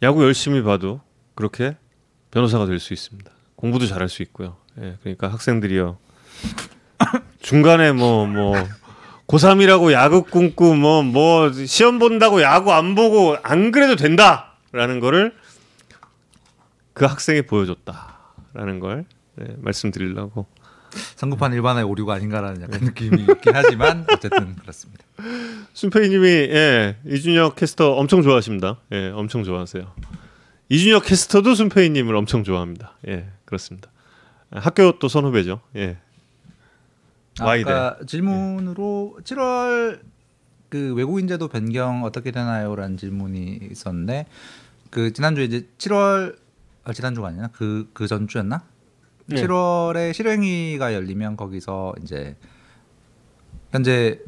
야구 열심히 봐도 그렇게 변호사가 될 수 있습니다. 공부도 잘할 수 있고요. 예, 그러니까 학생들이요. 중간에 뭐뭐 고3이라고 야구 꿈꾸 뭐뭐 시험 본다고 야구 안 보고 안 그래도 된다 라는 거를 그 학생이 보여줬다라는 걸 네, 말씀드리려고 성급한 일반화의 오류가 아닌가라는 약간 느낌이 있긴 하지만 어쨌든 그렇습니다. 순페이님이 예, 이준혁 캐스터 엄청 좋아하십니다. 예, 엄청 좋아하세요. 이준혁 캐스터도 순페이님을 엄청 좋아합니다. 예, 그렇습니다. 학교 또 선후배죠. 예. 와이대. 아까 질문으로 7월 그 외국인 제도 변경 어떻게 되나요라는 질문이 있었는데 그 지난주에 이제 7월 아, 지난주가 아니나 그그 전주였나? 네. 7월에 실행위가 열리면 거기서 이제 현재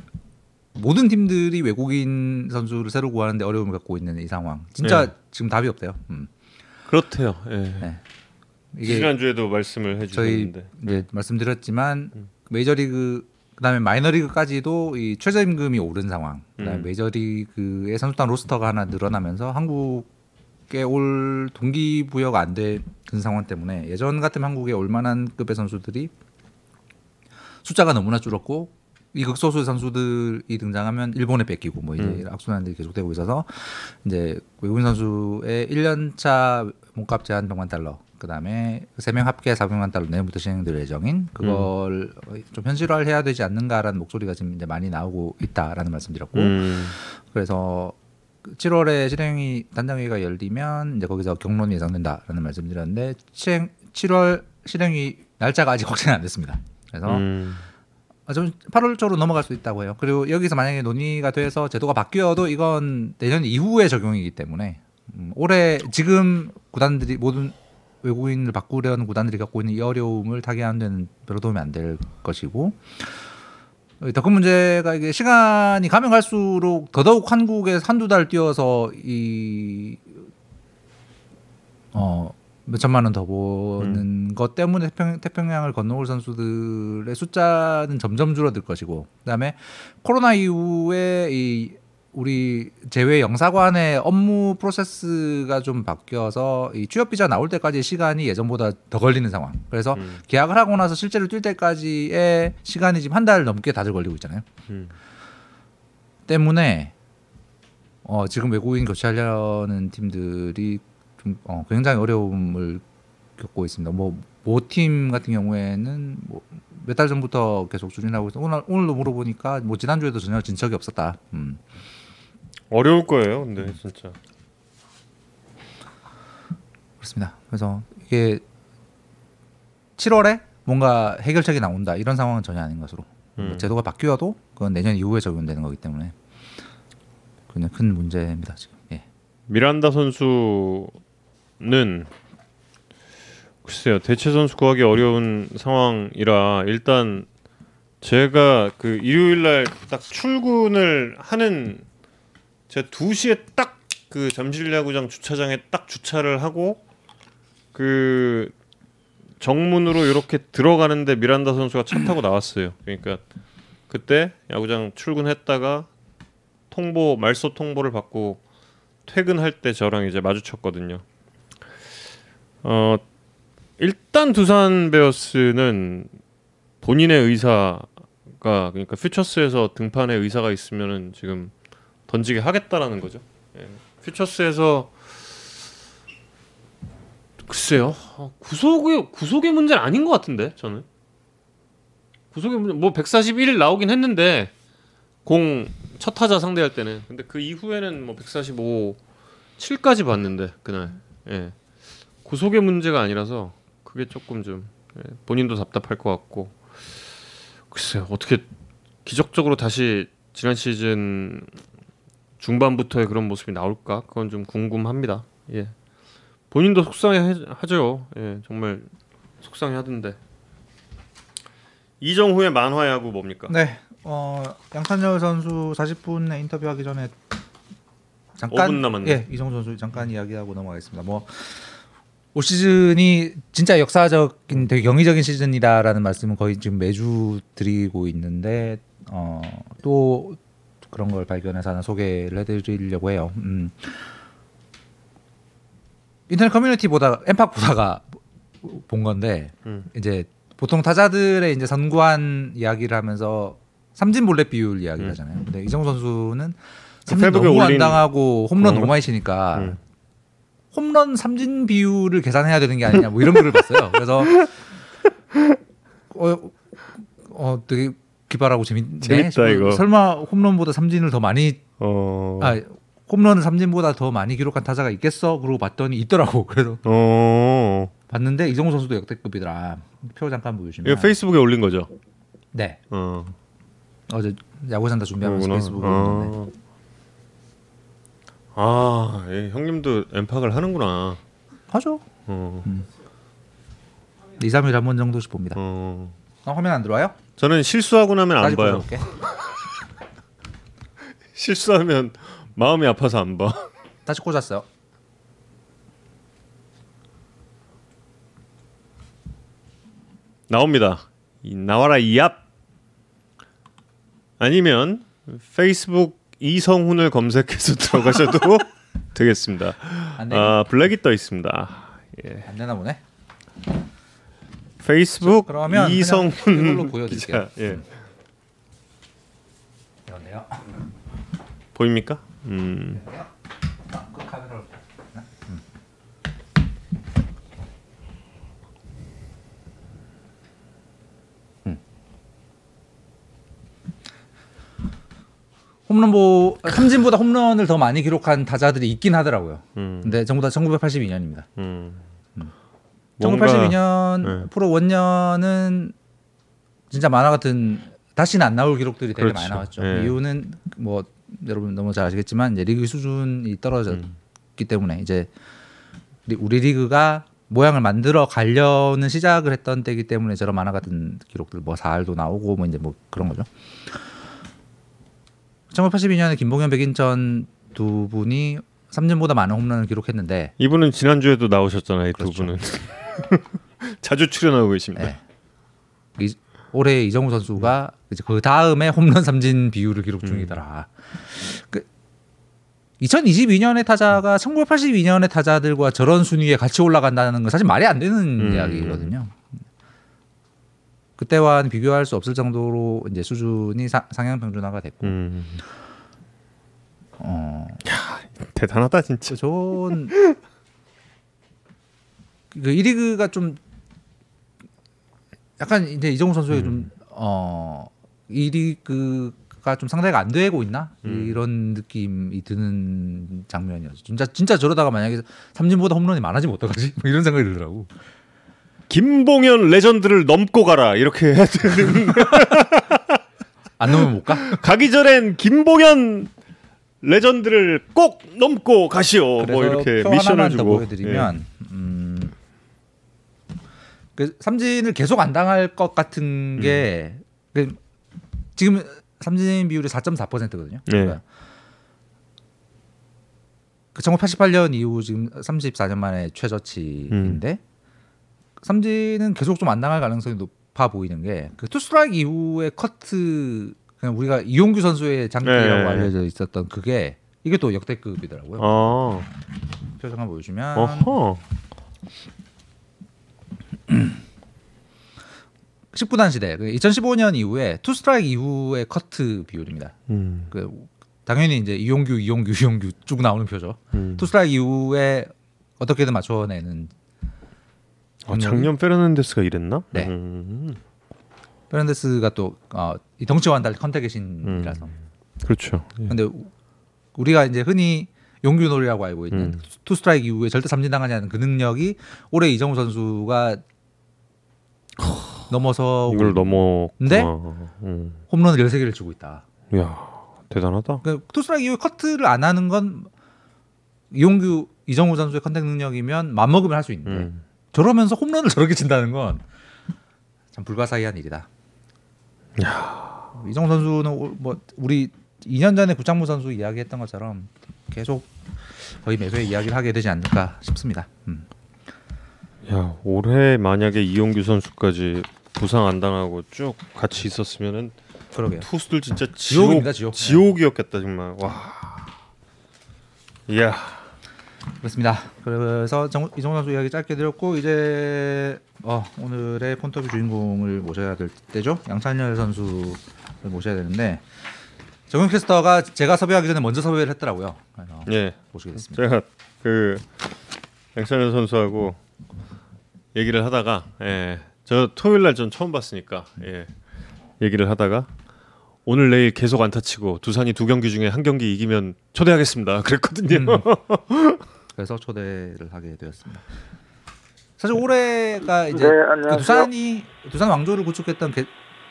모든 팀들이 외국인 선수를 새로 구하는데 어려움을 갖고 있는 이 상황. 진짜 네. 지금 답이 없대요. 음. 그렇대요. 예. 네. 이게 지난주에도 말씀을 저희 해주셨는데 이제 말씀드렸지만 음. 메이저리그 그다음에 마이너리그까지도 이 최저임금이 오른 상황. 그다음에 음. 메이저리그의 선수단 로스터가 하나 늘어나면서 한국에 올 동기부여가 안 되는 상황 때문에 예전 같으면 한국에 올 만한 급의 선수들이 숫자가 너무나 줄었고 이 극소수의 선수들이 등장하면 일본에 뺏기고 뭐 이제 음. 악순환들이 계속되고 있어서 이제 외국인 선수의 1년차 몸값 제한 100만 달러 그다음에 세 명 합계 400만 달러 내년부터 진행될 예정인 그걸 좀 현실화를 해야 되지 않는가라는 목소리가 지금 이제 많이 나오고 있다라는 말씀드렸고 음, 그래서 7월에 실행위 단장회의가 열리면 이제 거기서 경론이 예상된다라는 말씀드렸는데 실행 7월 실행위 날짜가 아직 확정이 안 됐습니다. 그래서 음, 아, 좀 8월 초로 넘어갈 수 있다고 해요. 그리고 여기서 만약에 논의가 돼서 제도가 바뀌어도 이건 내년 이후에 적용이기 때문에 음, 올해 지금 구단들이 모든 외국인을 바꾸려는 구단들이 갖고 있는 이 어려움을 타개하는 데는 별로 도움이 안 될 것이고. 어, 더큰 문제가 이게 시간이 가면 갈수록 더더욱 한국에 한두 달 뛰어서 이 어, 몇천만 원 더 버는 것 때문에 태평, 태평양을 건너올 선수들의 숫자는 점점 줄어들 것이고. 그다음에 코로나 이후에 이 우리 제외 영사관의 업무 프로세스가 좀 바뀌어서 이 취업 비자 나올 때까지 시간이 예전보다 더 걸리는 상황. 그래서 음. 계약을 하고 나서 실제로 뛸 때까지의 시간이 지금 한 달 넘게 다들 걸리고 있잖아요. 음. 때문에 어, 지금 외국인 교체하려는 팀들이 좀 어, 굉장히 어려움을 겪고 있습니다. 뭐 모팀 같은 경우에는 뭐 몇 달 전부터 계속 추진하고 있어. 오늘 오늘도 물어보니까 뭐 지난주에도 전혀 진척이 없었다. 음. 어려울 거예요. 근데 진짜. 그렇습니다. 그래서 이게 7월에 뭔가 해결책이 나온다 이런 상황은 전혀 아닌 것으로 뭐 음. 제도가 바뀌어도 그건 내년 이후에 적용되는 거기 때문에 그냥 큰 문제입니다 지금. 예. 미란다 선수는 글쎄요 대체 선수 구하기 어려운 상황이라 일단 제가 그 일요일 날 딱 출근을 하는 제 2시에 딱 그 잠실 야구장 주차장에 딱 주차를 하고 그 정문으로 이렇게 들어가는데 미란다 선수가 차 타고 나왔어요. 그러니까 그때 야구장 출근했다가 통보 말소 통보를 받고 퇴근할 때 저랑 이제 마주쳤거든요. 어 일단 두산 베어스는 본인의 의사가 그러니까 퓨처스에서 등판에 의사가 있으면은 지금 던지게 하겠다라는 거죠. 예. 퓨처스에서 글쎄요. 어, 구속의 구속의 문제는 아닌 것 같은데 저는. 구속의 문제 뭐 141일 나오긴 했는데 공 첫 타자 상대할 때는. 근데 그 이후에는 뭐 145, 7까지 봤는데 그날. 예. 구속의 문제가 아니라서 그게 조금 좀 예, 본인도 답답할 것 같고. 글쎄요 어떻게 기적적으로 다시 지난 시즌 중반부터의 그런 모습이 나올까 그건 좀 궁금합니다 예 본인도 속상해하죠 예 정말 속상해하던데 이정후의 만화 야구 뭡니까? 네. 어, 양찬열 선수 40분에 인터뷰하기 전에 잠깐 5분 남았네. 예, 이정우 선수 잠깐 이야기하고 넘어가겠습니다. 뭐 올 시즌이 진짜 역사적인 되게 경이적인 시즌이다라는 말씀은 거의 지금 매주 드리고 있는데 어, 또 그 그런 걸 발견해서 하나 소개를 해드리려고 해요. 음. 인터넷 커뮤니티 보다 엠팍 보다가 본 건데 음. 이제 보통 타자들의 이제 선구안 이야기를 하면서 삼진 볼넷 비율 이야기를 음. 하잖아요. 근데 이정우 선수는 그 삼진 너무 안 당하고 홈런 너무 거? 많이 치니까 음. 홈런 삼진 비율을 계산해야 되는 게 아니냐 뭐 이런 글을 봤어요. 그래서 어, 어 되게 기발하고 재밌네. 재밌다. 이거. 설마 홈런보다 삼진을 더 많이 어. 아 홈런을 삼진보다 더 많이 기록한 타자가 있겠어? 그러고 봤더니 있더라고. 그래서 어. 봤는데 이정우 선수도 역대급이더라. 표 잠깐 보여주시면. 이거 페이스북에 올린 거죠. 네. 어. 어제 야구 산다 준비하면서 그거구나. 페이스북에 올렸는데. 어. 아, 예, 형님도 엠팍을 하는구나. 하죠. 어. 2, 3일 한 번 정도씩 봅니다. 어. 어, 화면 안 들어와요? 저는 실수하고 나면 안 봐요. 실수하면 마음이 아파서 안 봐. 다시 꽂았어요. 나옵니다. 이 나와라 이얍. 아니면 페이스북 이성훈을 검색해서 들어가셔도 되겠습니다. 아, 블랙이 떠 있습니다. 예. 안 되나 보네. 페이스북 그러면 이성훈 보여드릴게요. 기자. 예. 이런데요. 보입니까? 음. 아, 그. 홈런보 삼진보다 홈런을 더 많이 기록한 타자들이 있긴 하더라고요. 음. 근데 전부 다 1982년입니다. 음. 뭔가- 1982년 네. 프로 원년은 진짜 만화 같은 다시는 안 나올 기록들이 되게 그렇죠. 많이 나왔죠. 네. 이유는 뭐 여러분 너무 잘 아시겠지만 이제 리그 수준이 떨어졌기 음. 때문에 이제 우리- 리그가 모양을 만들어 가려는 시작을 했던 때이기 때문에 저런 만화 같은 기록들 뭐 4할도 나오고 뭐 이제 뭐 그런 거죠. 1982년에 김봉현 백인천 두 분이 삼진보다 많은 홈런을 기록했는데 이분은 지난주에도 나오셨잖아요. 이두 그렇죠. 분은 자주 출연하고 계십니다. 네. 이, 올해 이정우 선수가 이제 그 다음에 홈런 삼진 비율을 기록 음. 중이더라. 그 2022년의 타자가 1982년의 타자들과 저런 순위에 같이 올라간다는 건 사실 말이 안 되는 음. 이야기거든요. 그때와는 비교할 수 없을 정도로 이제 수준이 사- 상향 평준화가 됐고, 음. 어, 대단하다 진짜. 그 좋은 그 1리그가 좀 약간 이제 이정우 선수의 좀 어, 1리그가 좀 상대가 안 되고 있나 음. 이런 느낌이 드는 장면이었어. 진짜 진짜 저러다가 만약에 삼진보다 홈런이 많아지면 어떡하지? 뭐 이런 생각이 들더라고. 김봉현 레전드를 넘고 가라 이렇게 해야 되는 안 넘으면 못 가? 가기 전엔 김봉현 레전드를 꼭 넘고 가시오. 뭐 이렇게 표 미션을 주고. 예. 보여드리면 음, 그 삼진을 계속 안 당할 것 같은 게 그, 지금 삼진 비율이 4.4%거든요. 네. 그 1988년 이후 지금 34년 만에 최저치인데 음. 삼진은 계속 좀 안 당할 가능성이 높아 보이는 게 그 투스트라이크 이후에 커트 그냥 우리가 이용규 선수의 장기라고 네. 알려져 있었던 그게 이게 또 역대급이더라고요. 어. 표 좀 한번 보여주면 어허. 10구단 시대 그 2015년 이후에 투 스트라이크 이후의 커트 비율입니다. 음. 그 당연히 이제 이용규 이용규 이용규 쭉 나오는 표죠. 음. 투 스트라이크 이후에 어떻게든 맞춰내는 아, 작년 페르난데스가 이랬나? 네. 음. 페르난데스가 또 어, 이 덩치와는 달리 contact의 신이라서. 그렇죠. 예. 근데 우- 우리가 이제 흔히 용규 놀이라고 알고 있는 음. 투 스트라이크 이후에 절대 삼진 당하지 않는 그 능력이 올해 이정후 선수가 넘어서 이걸 넘어. 근데? 음. 홈런을 13개를 주고 있다. 야 대단하다. 그 two 스트라이크 이후에 커트를 안 하는 건 이용규 이정후 선수의 contact 능력이면 맘먹으면 할 수 있는데 음. 저러면서 홈런을 저렇게 친다는 건 참 불가사의한 일이다. 이정후 선수는 올- 뭐 우리 2년 전에 구창모 선수 이야기했던 것처럼 계속 거의 매소에 이야기를 하게 되지 않을까 싶습니다. 음. 야 올해 만약에 이용규 선수까지 부상 안 당하고 쭉 같이 있었으면은 그러게요. 투수들 진짜 지옥, 지옥 입니다, 지옥. 지옥이었겠다 정말. 와. 이야. 그렇습니다. 그래서 정, 이정우 선수 이야기 짧게 드렸고 이제 어, 오늘의 폰터뷰 주인공을 모셔야 될 때죠. 양찬열 선수를 모셔야 되는데 정용 캐스터가 제가 섭외하기 전에 먼저 섭외를 했더라고요. 그래서 예. 모시게 됐습니다. 제가 그 양찬현 선수하고 얘기를 하다가 예. 저 토요일 날 전 처음 봤으니까 예. 얘기를 하다가 오늘 내일 계속 안타 치고 두산이 두 경기 중에 한 경기 이기면 초대하겠습니다. 그랬거든요. 그래서 초대를 하게 되었습니다. 사실 올해가 이제 네, 그. 두산이 두산 왕조를 구축했던 게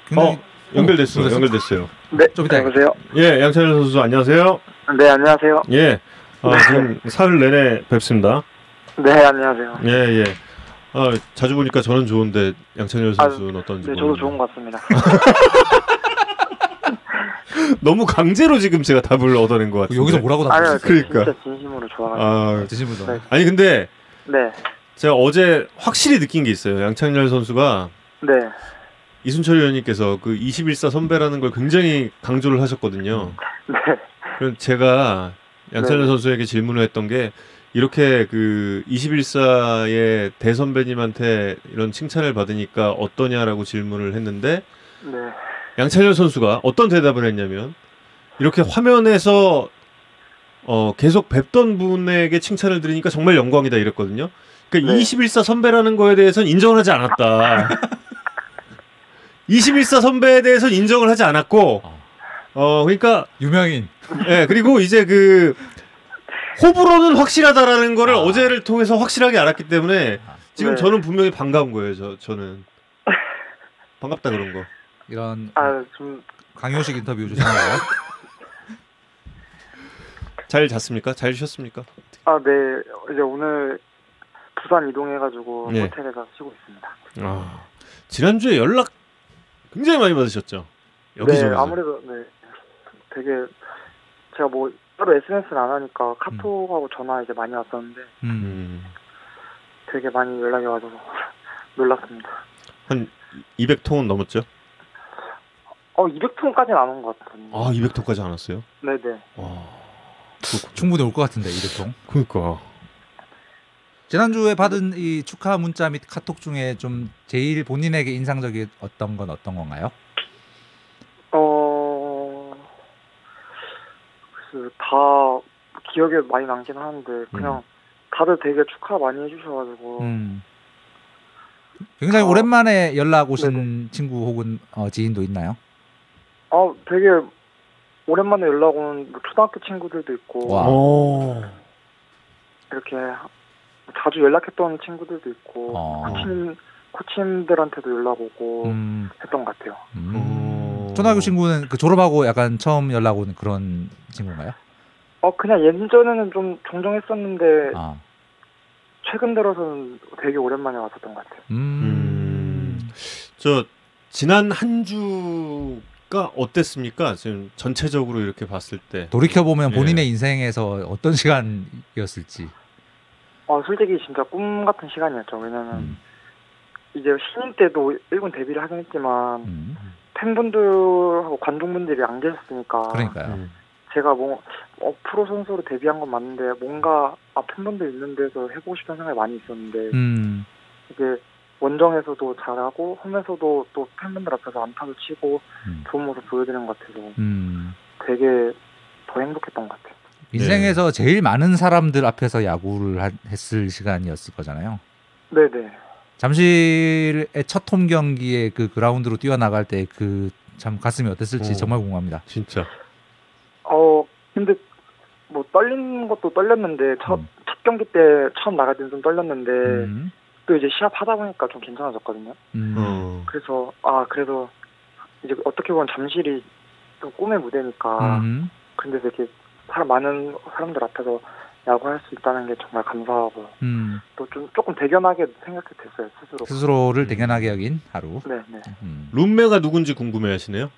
굉장히 어, 연결됐어요. 어, 연결됐어요. 네, 좀 이따 여보세요. 예, 양찬현 선수 안녕하세요. 네, 안녕하세요. 예. 아, 지금 사흘 내내 뵙습니다. 네, 안녕하세요. 예, 예. 아, 자주 보니까 저는 좋은데 양찬현 선수는 어떤지 네, 저도. 좋은 것 같습니다. 너무 강제로 지금 제가 답을 얻어낸 것 같아요. 여기서 뭐라고 아니요, 답했어요? 저 그러니까. 진짜 진심으로 좋아가지고. 아, 드시면서 네. 아니 근데 네, 제가 어제 확실히 느낀 게 있어요. 양창렬 선수가 네, 이순철 위원님께서 그 21사 선배라는 걸 굉장히 강조를 하셨거든요. 네, 그래서 제가 양창렬 네. 선수에게 질문을 했던 게 이렇게 그 21사의 대선배님한테 이런 칭찬을 받으니까 어떠냐라고 질문을 했는데 네, 양찬열 선수가 어떤 대답을 했냐면 이렇게 화면에서 어, 계속 뵙던 분에게 칭찬을 드리니까 정말 영광이다 이랬거든요. 그러니까 네. 21사 선배라는 거에 대해서는 인정을 하지 않았다. 21사 선배에 대해서는 인정을 하지 않았고 어 그러니까 유명인 예 그리고 이제 그 호불호는 확실하다라는 거를 아. 어제를 통해서 확실하게 알았기 때문에 지금 네. 저는 분명히 반가운 거예요. 저 저는 반갑다 그런 거. 이런 아, 좀, 강요식 인터뷰 주셨나요? 잘 잤습니까? 잘 쉬었습니까? 아, 네, 이제 오늘 부산 이동해가지고 네. 호텔에서 쉬고 있습니다. 아, 지난주에 연락 굉장히 많이 받으셨죠? 여기저기서. 네, 아무래도, 네, 되게, 제가 뭐, 따로 SNS는 안 하니까 카톡하고 전화 이제 많이 왔었는데 음. 음, 되게 많이 연락이 와서 놀랐습니다. 한 200통은 넘었죠? 어, 200통까지는 안 온 것 같거든요. 아, 200통까지 안 왔어요? 네네. 와, 충분히 올 것 같은데 이 대통. 그러니까. 지난주에 받은 이 축하 문자 및 카톡 중에 좀 제일 본인에게 인상적인 어떤 건 어떤 건가요? 글쎄, 다 기억에 많이 남긴 하는데, 그냥 다들 되게 축하 많이 해주셔가지고, 음. 굉장히 어, 오랜만에 연락 오신 친구 혹은 어, 지인도 있나요? 아, 되게 오랜만에 연락 온 초등학교 친구들도 있고, 와. 오. 이렇게 자주 연락했던 친구들도 있고, 어. 코치님, 코치님들한테도 연락 오고 음. 했던 것 같아요. 음. 오. 초등학교 친구는 그 졸업하고 약간 처음 연락 온 그런 친구인가요? 어, 그냥 예전에는 좀 종종 했었는데, 아. 최근 들어서는 되게 오랜만에 왔었던 것 같아요. 음. 저 지난 한 주가 어땠습니까? 지금 전체적으로 이렇게 봤을 때. 돌이켜 보면 예. 본인의 인생에서 어떤 시간이었을지. 어, 솔직히 진짜 꿈 같은 시간이었죠. 왜냐면, 음. 이제 신인 때도 1군 데뷔를 하긴 했지만, 음. 팬분들하고 관중분들이 안 계셨으니까 그러니까요. 음. 제가 뭐 어, 프로 선수로 데뷔한 건 맞는데 뭔가 아 팬분들 있는 데서 해보고 싶은 생각이 많이 있었는데 음. 이게 원정에서도 잘하고 홈에서도 또 팬분들 앞에서 안타도 치고 음. 좋은 모습 보여드리는 것 같아서 음. 되게 더 행복했던 것 같아요. 인생에서 제일 많은 사람들 앞에서 야구를 하- 했을 시간이었을 거잖아요. 네네. 잠실의 첫 홈 경기에 그 그라운드로 뛰어나갈 때 그 참 가슴이 어땠을지 오. 정말 궁금합니다. 진짜. 어 근데 뭐 떨리는 것도 떨렸는데 첫, 음. 첫 경기 때 처음 나갈 때는 좀 떨렸는데 음. 또 이제 시합 하다 보니까 좀 괜찮아졌거든요. 음. 어. 그래서 아 그래도 이제 어떻게 보면 잠실이 또 꿈의 무대니까 음. 근데 이렇게 사람 많은 사람들 앞에서 야구할 수 있다는 게 정말 감사하고 음. 또좀 조금 대견하게 생각이 됐어요 스스로. 스스로를 음. 대견하게 여긴 하루. 네, 네. 음. 룸메가 누군지 궁금해하시네요.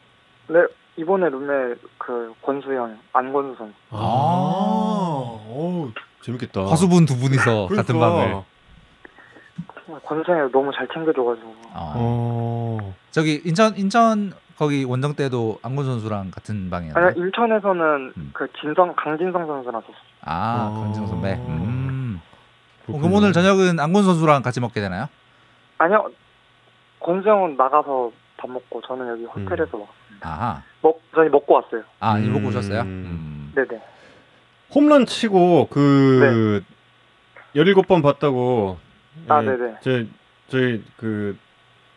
네 이번에 룸메 그 권수 형 안권수 선수. 아, 오, 재밌겠다. 화수분 두 분이서 그러니까. 같은 방을. 정말 권수 형이 너무 잘 챙겨줘가지고 어. 어. 저기 인천 인천 거기 원정 때도 안곤 선수랑 같은 방이었나요? 아니 인천에서는 음. 그 진성 강진성 선수랑 쳤어요. 아, 어. 강진성 선배. 음. 어, 그럼 그렇군요. 오늘 저녁은 안곤 선수랑 같이 먹게 되나요? 아니요. 권수영은 나가서 밥 먹고 저는 여기 호텔에서 먹. 아하. 먹 저희 먹고 왔어요. 아, 일 음. 먹고 오셨어요? 음. 네네. 홈런 치고 그 17번 봤다고 아 예, 네네. 제 저희 그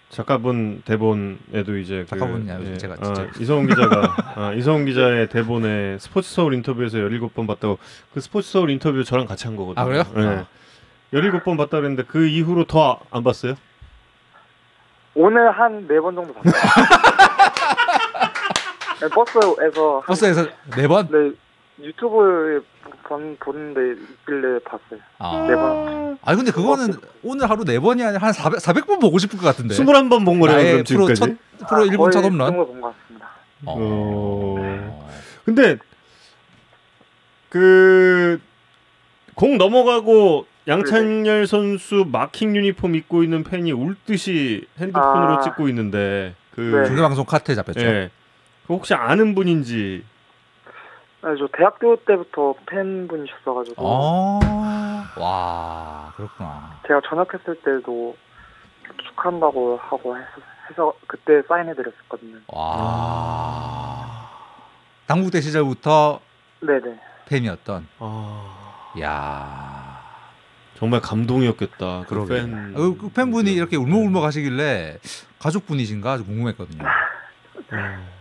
작가분 대본에도 이제 그, 작가분이야, 요즘 제가 진짜. 아, 이성훈 기자가 아, 이성훈 기자의 대본에 스포츠 서울 인터뷰에서 17번 봤다고 그 스포츠 서울 인터뷰 저랑 같이 한 거거든요. 아, 그래요? 예. 아. 17번 봤다 그랬는데 그 이후로 더 안 봤어요? 오늘 한 네 번 정도 봤어요. 네, 버스에서 한- 버스에서 네 번? 네 유튜브에 본 보는데 있길래 봤어요. 아. 네 번. 아니 근데 그거는 오늘 하루 네 번이 아니라 한 400, 400번 보고 싶을 것 같은데. 21번 본 거래요, 나의 그럼 프로 지금까지? 첫 프로 1분 첫 홈런. 본것 같습니다. 어. 어. 근데 그 공 넘어가고 양찬열 선수 마킹 유니폼 입고 있는 팬이 울 듯이 핸드폰으로 아. 찍고 있는데 그 네. 중계 방송 카트에 잡혔죠. 예. 그 혹시 아는 분인지 네, 저 대학교 때부터 팬분이셨어가지고 어. 와, 그렇구나. 제가 전역했을 때도 축하한다고 하고 해서, 해서 그때 사인해드렸었거든요. 와. 당국대 시절부터 네네. 팬이었던. 아, 야. 정말 감동이었겠다. 그. 팬. 어, 그 팬분이 이렇게 울먹울먹 하시길래 가족분이신가 아주 궁금했거든요. 어.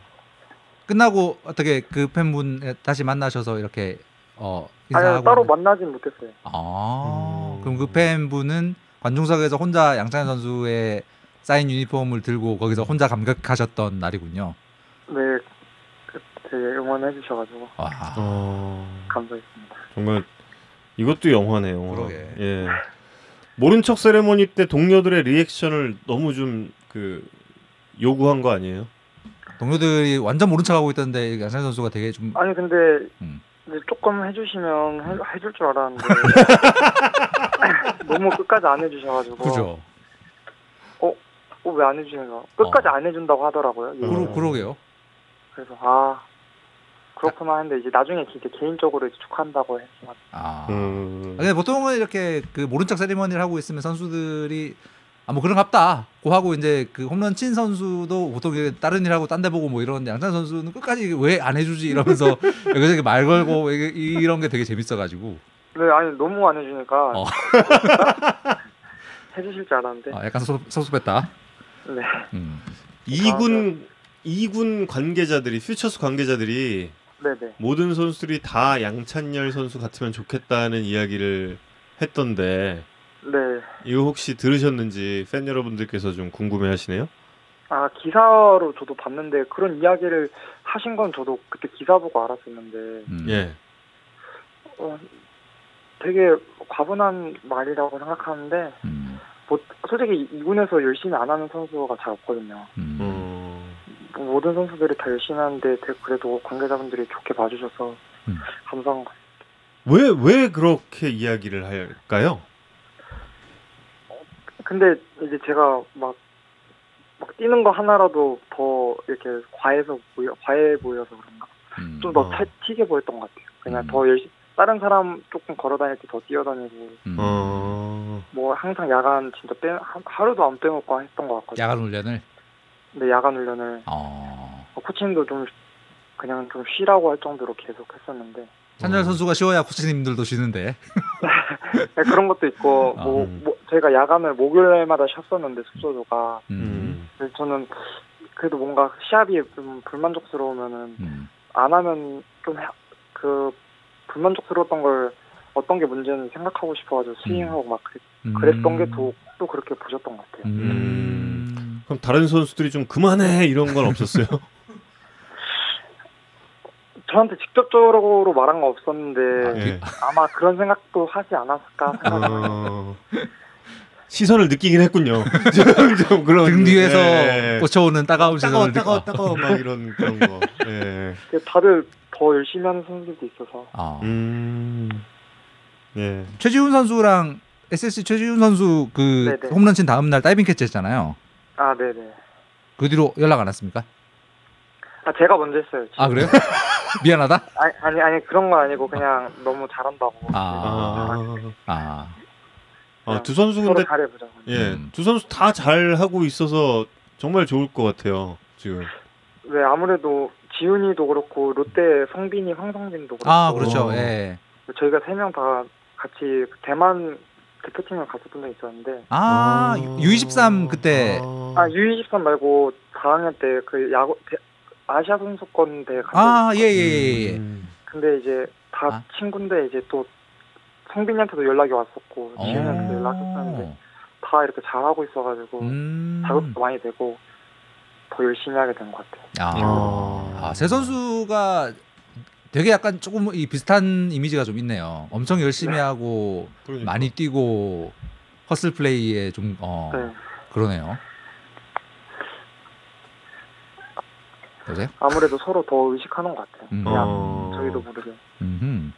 끝나고 어떻게 그 팬분 다시 만나셔서 이렇게 어 인사하고 따로 하는- 만나진 못했어요. 아 음. 그럼 그 팬분은 관중석에서 혼자 양찬 선수의 사인 유니폼을 들고 거기서 혼자 감격하셨던 날이군요. 네, 그 되게 응원해 주셔가지고 와. 어. 감사했습니다. 정말 이것도 영화네요. 그러게. 예. 모른 척 세레머니 때 동료들의 리액션을 너무 좀 그 요구한 거 아니에요? 동료들이 완전 모른 척하고 있던데 양찬 선수가 되게 좀 아니 근데 음. 조금 해주시면 해, 해줄 줄 알았는데 너무 끝까지 안 해주셔가지고 그죠. 어, 왜안 해주시는가? 끝까지 안 해준다고 하더라고요. 음. 그러, 그러게요. 그래서 아 그렇구나 했는데 이제 나중에 이제 개인적으로 이제 축하한다고 했지만 아. 음. 근데 보통은 이렇게 그 모른 척 세리머니를 하고 있으면 선수들이 아 뭐 그런갑다 고 하고 이제 그 홈런 친 선수도 보통 다른 일 하고 딴 데 보고 뭐 이러는데 양찬 선수는 끝까지 왜 안 해주지 이러면서 여기저기 말 걸고 이런 게 되게 재밌어가지고 네 아니 너무 안 해주니까 어. 해주실 줄 알았는데 아, 약간 섭- 섭섭했다. 네 음. 이군 이군 관계자들이 퓨처스 관계자들이 네네 모든 선수들이 다 양찬열 선수 같으면 좋겠다는 이야기를 했던데 네. 이거 혹시 들으셨는지 팬 여러분들께서 좀 궁금해하시네요. 아 기사로 저도 봤는데 그런 이야기를 하신 건 저도 그때 기사 보고 알았었는데 음. 예. 어, 되게 과분한 말이라고 생각하는데 음. 뭐, 솔직히 이 군에서 열심히 안 하는 선수가 잘 없거든요. 음. 어, 뭐 모든 선수들이 다 열심히 하는데 그래도 관계자분들이 좋게 봐주셔서 음. 감사한 것 같아요. 왜, 왜 그렇게 이야기를 할까요? 근데 이제 제가 막, 막 뛰는 거 하나라도 더 이렇게 과해서 보여, 과해 보여서 그런가? 음. 좀더 어. 튀게 보였던 것 같아요. 그냥 음. 더 열심히, 다른 사람 조금 걸어 다닐 때 더 뛰어다니고, 음. 어, 뭐 항상 야간 진짜 빼, 하- 하루도 안 빼먹고 했던 것 같거든요. 야간 훈련을. 근데 야간 훈련을 어. 코치님도 좀 그냥 좀 쉬라고 할 정도로 계속 했었는데 찬열 어. 선수가 쉬어야 코치님들도 쉬는데. 네, 그런 것도 있고 아, 뭐, 음. 뭐 저희가 야간을 목요일마다 쉬었었는데 숙소조가 음. 음. 그래서 저는 그래도 뭔가 시합이 좀 불만족스러우면은 음. 안 하면 좀 그 불만족스러웠던 걸 어떤 게 문제인지 생각하고 싶어가지고 스윙하고 막 그랬, 음. 그랬던 게또 또 그렇게 보셨던 것 같아요. 음. 그럼 다른 선수들이 좀 그만해 이런 건 없었어요? 저한테 직접적으로 말한 건 없었는데 예. 아마 그런 생각도 하지 않았을까 생각합니다. 어, 시선을 느끼긴 했군요. 좀, 좀 그런 등 뒤에서 예. 꽂혀오는 따가운 따가워 시선을 따가워 느끼- 따가워 막 이런 그런 거. 예. 다들 더 열심히 하는 선수들도 있어서 아. 음. 예. 최지훈 선수랑 SSC 최지훈 선수 그 네네. 홈런 친 다음 날 다이빙 캐치 했잖아요. 아 네 네 그 뒤로 연락 안 왔습니까? 아 제가 먼저 했어요. 지금. 아 그래요? 미안하다. 아니, 아니 아니 그런 건 아니고 그냥 너무 잘한다고. 아, 아, 아, 아, 두 선수 근데 잘해보자고. 예, 음. 두 선수 다 잘 하고 있어서 정말 좋을 것 같아요. 지금. 네 아무래도 지훈이도 그렇고 롯데 성빈이 황성진도 그렇고 아 그렇죠. 어. 예. 저희가 세 명 다 같이 대만 대표팀을 갔었던 적 있었는데 아 U23 그때 아 U23 말고 4학년 때 그 야구 대- 아시아 선수권 대회 간아 적이 예 있거든요. 예, 예. 음. 근데 이제 다 아. 친구인데 이제 또 성빈이한테도 연락이 왔었고 어. 지훈이한테도 연락했었는데 다 이렇게 잘하고 있어가지고 음. 자극도 많이 되고 더 열심히 하게 된 것 같아요. 아, 아, 새 선수가 되게 약간 조금 이 비슷한 이미지가 좀 있네요. 엄청 열심히 네. 하고 그러니까. 많이 뛰고 허슬 플레이에 좀 어, 네. 그러네요. 여보세요? 아무래도 서로 더 의식하는 것 같아요. 음. 그냥 어. 저희도 모르게. 음흠.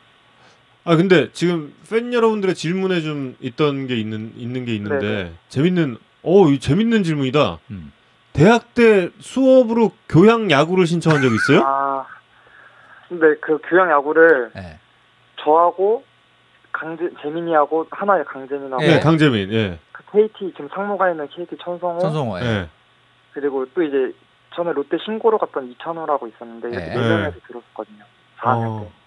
아 근데 지금 팬 여러분들의 질문에 좀 있던 게 있는 있는 게 있는데 네네. 재밌는 어이 재밌는 질문이다. 음. 대학 때 수업으로 교양 야구를 신청한 적 있어요? 아 근데 그 교양 야구를 예. 저하고 강재 재민이하고 하나의 강재민하고 예. 네, 강재민. 예. 그 KT 지금 상무가 있는 KT 천성호 천성호. 예. 예. 그리고 또 이제 저는 롯데 신고로 갔던 이찬호라고 있었는데 네. 네 명에서 들었거든요. 4학년 어. 때.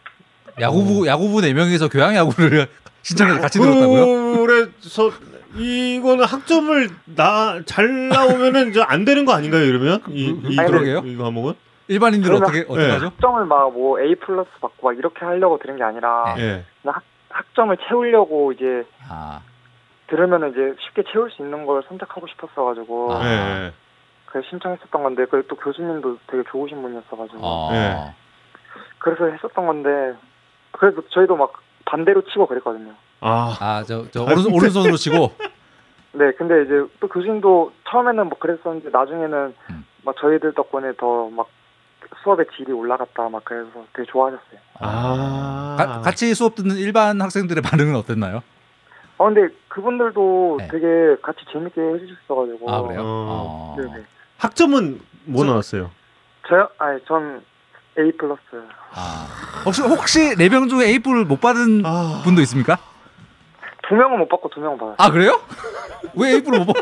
야구부 야구부 네 명이서 교양 야구를 신청해서 같이 들었다고요? 그래서 이거는 학점을 나 잘 나오면은 이제 안 되는 거 아닌가요? 이러면 이, 이 아니, 그러게요. 이 과목은? 일반인들 어떻게 어떻게 예. 하죠? 학점을 막 뭐 A 플러스 받고 막 이렇게 하려고 들은 게 아니라 예. 학점을 채우려고 이제 아, 들으면 이제 쉽게 채울 수 있는 걸 선택하고 싶었어가지고 아. 예. 그래서 신청했었던 건데 그또 교수님도 되게 좋으신 분이었어가지고 어. 예. 그래서 했었던 건데 그래도 저희도 막 반대로 치고 그랬거든요. 아. 아, 저, 저 오른손 오른손으로 치고 네, 근데 이제 또 교수님도 처음에는 뭐 그랬었는데 나중에는 음. 막 저희들 덕분에 더 막 수업의 질이 올라갔다 막 그래서 되게 좋아하셨어요. 아. 가- 같이 수업 듣는 일반 학생들의 반응은 어땠나요? 아 근데 그분들도 네. 되게 같이 재밌게 해주셨어가지고. 아 그래요? 어. 어. 네네. 학점은 뭐 나왔어요? 저요? 아니 전 A 플러스. 아. 혹시 혹시 네 명 중에 A뿔 못 받은 아. 분도 있습니까? 두 명은 못 받고 두 명은 받았어요. 아 그래요? 왜 A뿔 못 받?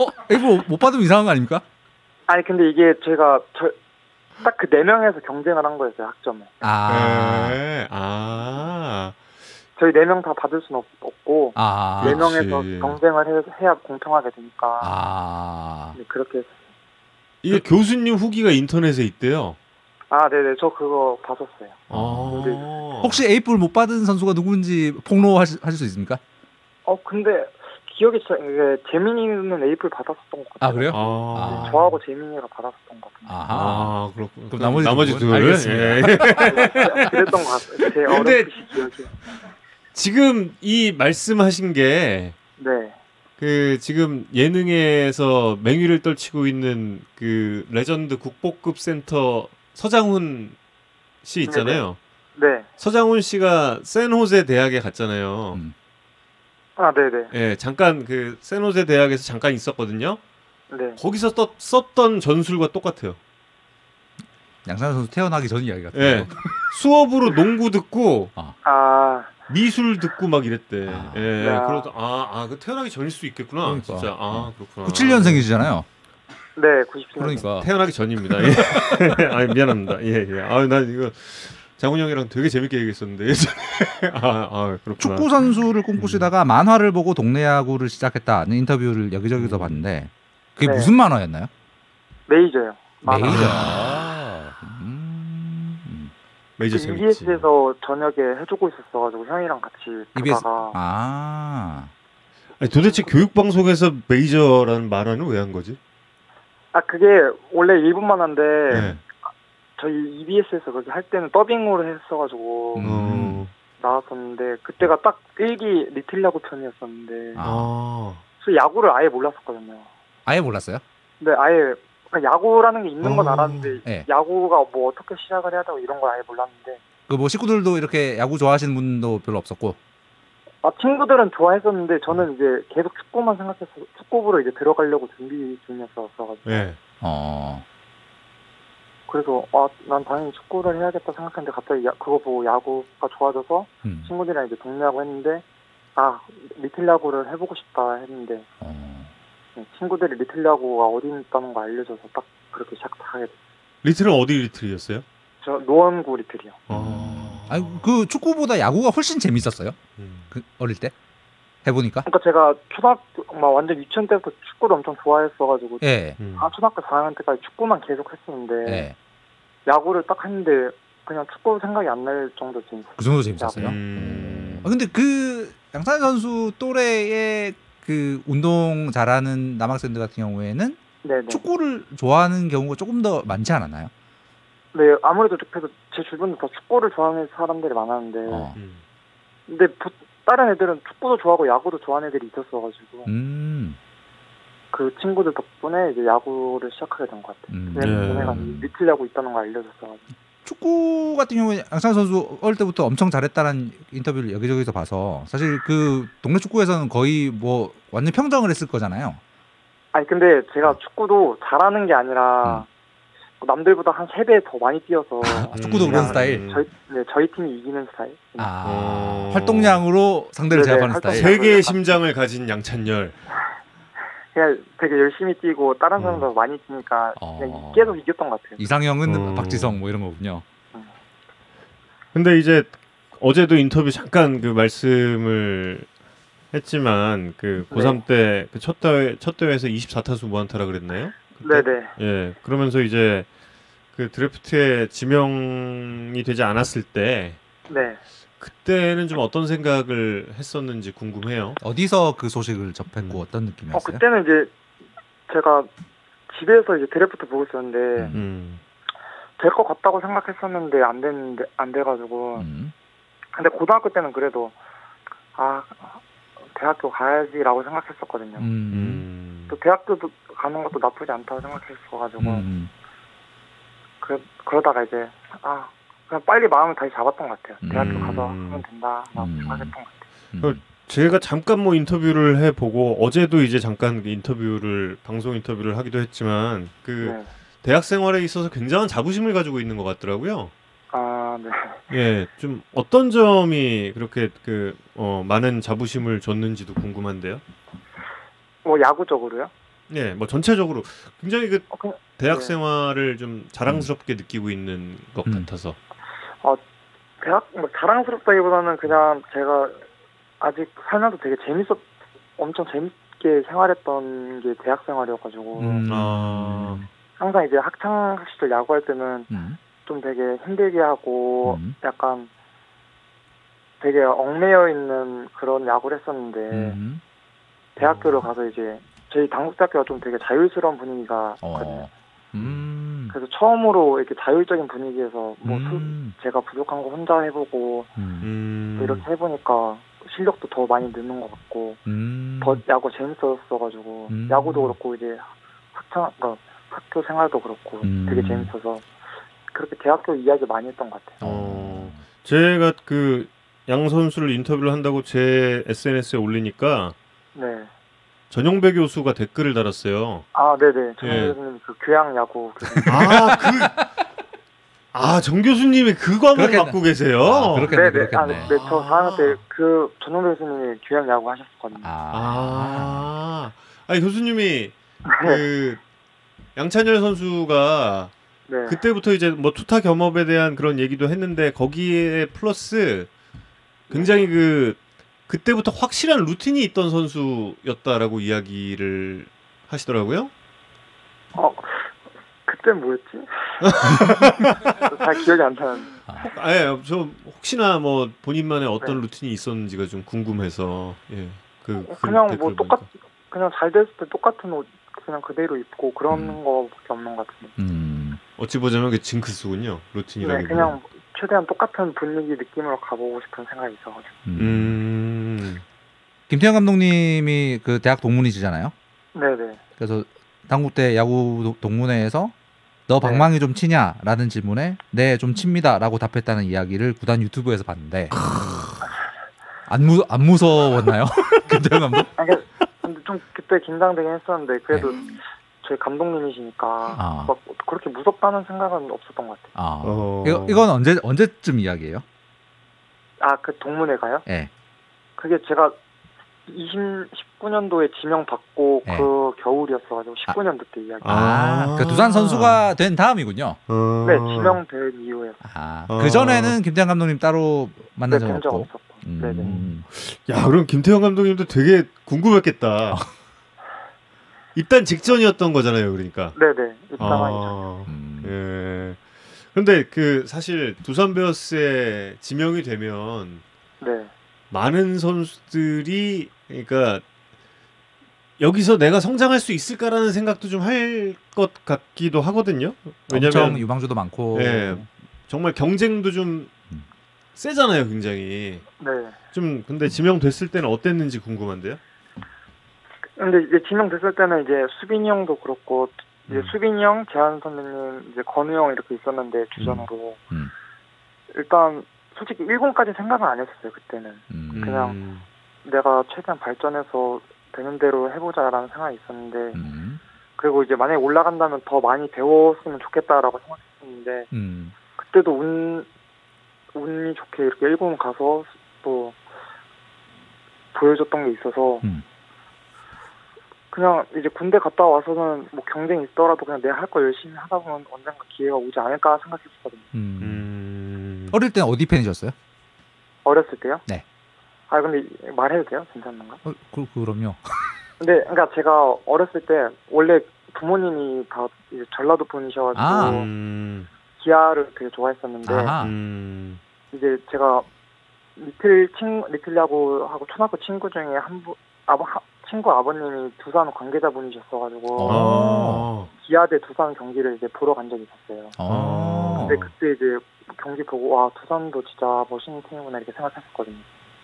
어 A뿔 못 받으면 이상한 거 아닙니까? 아니 근데 이게 제가 딱그 네 명에서 경쟁을 한 거였어요 학점을. 아. 네. 아. 저희 네 명 다 받을 수는 없, 없고 아. 네. 명에서 경쟁을 해, 해야 공평하게 되니까 아. 네, 그렇게. 이게 교수님 후기가 인터넷에 있대요. 아 네네 저 그거 봤었어요. 아. 혹시 A뿔 못 받은 선수가 누군지 폭로하실 하실 수 있습니까? 어 근데 기억이 잘 이게 재민이는 에이플 받았었던 것 같아요. 아 그래요? 아. 아. 저하고 재민이가 받았었던 것. 아하. 아, 그렇군. 그럼 나머지 나머지 두 분? 둘. 알겠습니다. 예. 그랬던 것 같아요. 제 근데- 기억이. 지금 이 말씀하신 게 네. 그 지금 예능에서 맹위를 떨치고 있는 그 레전드 국보급 센터 서장훈 씨 있잖아요. 네. 서장훈 씨가 샌호세 대학에 갔잖아요. 음. 아 네네. 예, 잠깐 그 샌호세 대학에서 잠깐 있었거든요. 네. 거기서 썼, 썼던 전술과 똑같아요. 양상현 선수 태어나기 전 이야기 같아요. 예. 수업으로 농구 듣고 아 미술 듣고 막 이랬대. 아. 예. 야. 그래서 아, 아, 그 태어나기 전일 수 있겠구나. 그러니까. 진짜. 아, 그렇구나. 97년생이시잖아요. 네. 97년. 그러니까 태어나기 전입니다. 예. 아, 미안합니다. 예, 예. 아, 난 이거 장훈 형이랑 되게 재밌게 얘기했었는데. 아, 아, 그렇구나. 축구 선수를 꿈꾸시다가 만화를 보고 동네 야구를 시작했다는 인터뷰를 여기저기서 음. 봤는데 그게 네. 무슨 만화였나요? 메이저요. 만화. 메이저. 아. 음. 음. 메이저 그. EBS에서 저녁에 해주고 있었어가지고 형이랑 같이 EBS. 아. 아니, 도대체 교육 방송에서 메이저라는 말은 왜한 거지? 아 그게 원래 일본 만화인데 네. 저희 EBS에서 그렇게 할 때는 더빙으로 했어가지고 음. 어. 나왔었는데 그때가 딱 일기 리틀 야구 편이었었는데 아. 아. 그래서 야구를 아예 몰랐었거든요. 아예 몰랐어요? 근데 아예 야구라는 게 있는 건 어. 알았는데 네. 야구가 뭐 어떻게 시작을 해야 되고 이런 걸 아예 몰랐는데 그 뭐 식구들도 이렇게 야구 좋아하시는 분도 별로 없었고. 아 친구들은 좋아했었는데 저는 이제 계속 축구만 생각해서 축구부로 이제 들어가려고 준비 중이었어가지고 예. 어. 그래서 아, 난 당연히 축구를 해야겠다 생각했는데 갑자기 야- 그거 보고 야구가 좋아져서 음. 친구들이랑 이제 동네 야구 했는데 아 리틀 야구를 해보고 싶다 했는데 어. 네, 친구들이 리틀 야구가 어디 있다는 거 알려줘서 딱 그렇게 시작하게 됐어요. 리틀은 어디 리틀이었어요? 저 노원구 리틀이요. 아, 아니 그 축구보다 야구가 훨씬 재밌었어요. 음. 그 어릴 때 해보니까. 그러니까 제가 초등학교 막 완전 유치원 때부터 축구를 엄청 좋아했어가지고 예. 음. 아 초등학교 4학년 때까지 축구만 계속 했었는데 예. 야구를 딱 했는데 그냥 축구 생각이 안 날 정도 재밌어요. 그 정도 재밌었어요. 음. 아, 근데 그 양산 선수 또래의 그 운동 잘하는 남학생들 같은 경우에는 네네. 축구를 좋아하는 경우가 조금 더 많지 않았나요? 네 아무래도 그래도 제 주변에 다 축구를 좋아하는 사람들이 많았는데 어. 음. 근데 보- 다른 애들은 축구도 좋아하고 야구도 좋아하는 애들이 있었어가지고 음. 그 친구들 덕분에 이제 야구를 시작하게 된 것 같아요. 음. 왜냐면 네. 리틀 야구 있다는 걸 알려줬어가지고 축구 같은 경우에 양산 선수 어릴 때부터 엄청 잘했다는 인터뷰를 여기저기서 봐서 사실 그 동네 축구에서는 거의 뭐 완전 평정을 했을 거잖아요. 아니 근데 제가 축구도 잘하는 게 아니라 남들보다 한세배더 많이 뛰어서 아, 축구도 그런 음. 스타일. 저희 네, 저희 팀이 이기는 스타일. 아 어. 활동량으로 상대를 네네, 제압하는 스타일. 세계의 심장을 가진 양찬열. 그냥 되게 열심히 뛰고 다른 음. 사람보다 많이 뛰니까 어. 그냥 계속 이겼던 것 같아요. 이상형은 어. 박지성 뭐 이런 거군요. 근데 이제 어제도 인터뷰 잠깐 그 말씀을 했지만 그 고3 때그 첫 대회 첫 대회에서 24타수 무안타라 그랬나요? 그때? 네네. 예. 그러면서 이제 그 드래프트에 지명이 되지 않았을 때 네. 그때는 좀 어떤 생각을 했었는지 궁금해요. 어디서 그 소식을 접했고 음. 어떤 어 느낌이었어요? 그때는 이제 제가 집에서 이제 드래프트 보고 있었는데 음. 음. 될것 같다고 생각했었는데 안 됐는데 안 돼가지고 음. 근데 고등학교 때는 그래도 아 대학교 가야지라고 생각했었거든요. 음. 음. 또 대학교도 가는 것도 나쁘지 않다고 생각했어가지고 음. 그 그러다가 이제 아 그냥 빨리 마음을 다시 잡았던 것 같아요. 대학교 음. 가서 하면 된다라고 음. 생각했던 것 같아요. 음. 제가 잠깐 뭐 인터뷰를 해보고 어제도 이제 잠깐 그 인터뷰를 방송 인터뷰를 하기도 했지만 그 네. 대학 생활에 있어서 굉장한 자부심을 가지고 있는 것 같더라고요. 아 네. 예, 좀 어떤 점이 그렇게 그 어, 많은 자부심을 줬는지도 궁금한데요. 뭐 야구적으로요? 예, 뭐 전체적으로 굉장히 그 어, 대학 네. 생활을 좀 자랑스럽게 느끼고 있는 것 음. 같아서. 대학 뭐 자랑스럽다기보다는 그냥 제가 아직 살면서 되게 재밌었 엄청 재밌게 생활했던 게 대학 생활이어가지고 음. 아. 항상 이제 학창 시절 야구할 때는 음. 좀 되게 힘들게 하고 음. 약간 되게 얽매여 있는 그런 야구를 했었는데 음. 대학교를 가서 이제 저희 당국대학교가 좀 되게 자율스러운 분위기가. 어. 음. 그래서 처음으로 이렇게 자율적인 분위기에서 뭐 수- 음. 제가 부족한 거 혼자 해보고 음. 음. 또 이렇게 해보니까 실력도 더 많이 느는 것 같고 음. 더 야구 재밌었어가지고 음. 야구도 그렇고 이제 학창 그러니까 학교 생활도 그렇고 음. 되게 재밌어서 그렇게 대학교 이야기 많이 했던 것 같아요. 어. 제가 그 양 선수를 인터뷰를 한다고 제 SNS에 올리니까 네. 전용배 교수가 댓글을 달았어요. 아, 네네. 정 예. 교수님 그 교양 야구. 아, 그 아, 정 교수님이 그 과목. 맡고 계세요. 아, 그렇겠네, 네네. 아, 그렇겠네. 네. 저 4학년 때그 전용 교수님이 교양 야구 하셨거든요. 아. 아, 아니 교수님이 네. 그 양찬열 선수가 네. 그때부터 이제 뭐 투타 겸업에 대한 그런 얘기도 했는데 거기에 플러스 굉장히 그 그때부터 확실한 루틴이 있던 선수였다라고 이야기를 하시더라고요. 어, 그때 뭐였지? 잘 기억이 안 나는. 아, 예, 저 혹시나 뭐 본인만의 어떤 네. 루틴이 있었는지가 좀 궁금해서 예, 그, 그 그냥 뭐 똑같. 그냥 잘 됐을 때 똑같은 옷 그냥 그대로 입고 그런 음. 거밖에 없는 것 같은데. 음. 어찌 보자면 그 징크스군요 네, 루틴이라기보다. 그냥 최대한 똑같은 분위기 느낌으로 가보고 싶은 생각이 있어가지고. 음. 음. 김태형 감독님이 그 대학 동문이시잖아요. 네네. 그래서 당국대 야구 도- 동문회에서 너 네. 방망이 좀 치냐라는 질문에 네 좀 칩니다라고 답했다는 이야기를 구단 유튜브에서 봤는데 안, 무, 안 무서웠나요? 김태형 감독? 아, 그- 근데 좀 그때 긴장되긴 했었는데 그래도 저희 감독님이시니까 아. 막 그렇게 무섭다는 생각은 없었던 것 같아요. 아. 어. 이거 이건 언제 언제쯤 이야기예요? 아 그 동문회가요? 예. 그게 제가 20, 19년도에 지명 받고 네. 그 겨울이었어가지고 19년도 때 이야기. 아, 아. 그 두산 선수가 된 다음이군요. 어. 네, 지명된 이후에 아, 어. 그 전에는 김태형 감독님 따로 만난 네, 적 없고. 음. 네네. 야, 그럼 김태형 감독님도 되게 궁금했겠다. 입단 직전이었던 거잖아요, 그러니까. 네네. 입당하기 전. 아, 음. 예. 근데 그 사실 두산 베어스에 지명이 되면 네. 많은 선수들이 그러니까 여기서 내가 성장할 수 있을까라는 생각도 좀 할 것 같기도 하거든요. 왜냐면 유망주도 많고. 예. 정말 경쟁도 좀 음. 세잖아요, 굉장히. 네. 좀 근데 지명됐을 때는 어땠는지 궁금한데요. 근데 이제 지명됐을 때는 이제 수빈이 형도 그렇고 이제 음. 수빈이 형, 재한 선배님, 이제 건우 형 이렇게 있었는데 주전으로 음. 일단 솔직히 1군까지 생각은 안 했었어요 그때는 음. 그냥 음. 내가 최대한 발전해서 되는 대로 해보자라는 생각이 있었는데 음. 그리고 이제 만약에 올라간다면 더 많이 배웠으면 좋겠다라고 생각했었는데 음. 그때도 운 운이 좋게 이렇게 1군 가서 또 보여줬던 게 있어서 음. 그냥 이제 군대 갔다 와서는 뭐 경쟁이 있더라도 그냥 내가 할 거 열심히 하다 보면 언젠가 기회가 오지 않을까 생각했었거든요. 음. 음. 어릴 때는 어디 팬이셨어요? 어렸을 때요? 네. 아 근데 말해도 돼요? 괜찮은가? 어, 그, 그럼요. 근데 그러니까 제가 어렸을 때 원래 부모님이 다 이제 전라도 분이셔가지고 아. 음. 기아를 되게 좋아했었는데 아하. 음. 이제 제가 리틀 친 리틀 야구하고 초등학교 친구 중에 한분 아버 하- 친구 아버님이 두산 관계자분이셨어가지고 어. 아. 기아 대 두산 경기를 이제 보러 간 적이 있었어요. 어. 근데 그때 이제 경기 보고 와 두산도 진짜 멋있는 팀이구나 이렇게 생각했었거든요.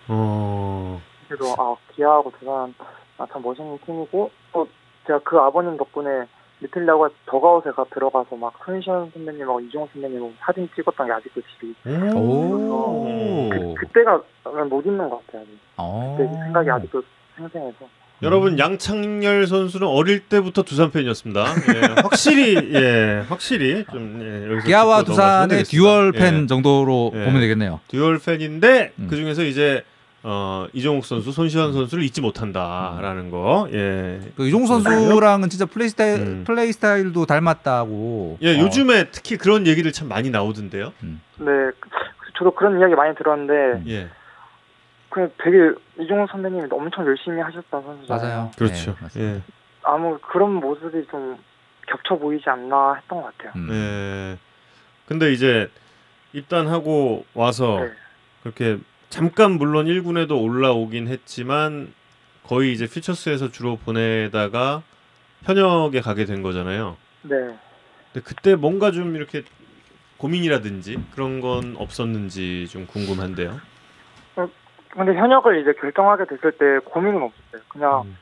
어. 그래도 아 기아하고 두산 아, 참 멋있는 팀이고 또 제가 그 아버님 덕분에 리틀 야구가 더그아웃에 가 들어가서 막 손시헌 선배님하고 이종욱 선배님하고 사진 찍었던 게 아직도 집에 있어요. 오. 그, 그때가 못 잊는 것 같아요. 아직. 어. 그때 생각이 아직도 생생해서. 여러분 양창열 선수는 어릴 때부터 두산 팬이었습니다. 예, 확실히 예, 확실히 좀 예, 여기서 기아와 두산의. dual 예, 팬 정도로 예. 보면 되겠네요. dual 팬인데 음. 그 중에서 이제 어, 이종욱 선수, 손시현 선수를 잊지 못한다라는 거. 예. 그 이종 선수랑은 진짜 플레이 스타일 음. 플레이 스타일도 닮았다고. 예, 어. 요즘에 특히 그런 얘기를 참 많이 나오던데요. 네, 그- 저도 그런 이야기 많이 들었는데 예. 그냥 되게 이종호 선배님이 엄청 열심히 하셨던 선수잖아요. 맞아요. 그렇죠. 네. 예. 아무 그런 모습이 좀 겹쳐 보이지 않나 했던 것 같아요. 음. 예. 근데 이제 입단하고 와서 네. 그렇게 잠깐 물론 1군에도 올라오긴 했지만 거의 이제 퓨처스에서 주로 보내다가 현역에 가게 된 거잖아요. 네. 근데 그때 뭔가 좀 이렇게 고민이라든지 그런 건 없었는지 좀 궁금한데요. 근데 현역을 이제 결정하게 됐을 때 고민은 없었어요. 그냥 음.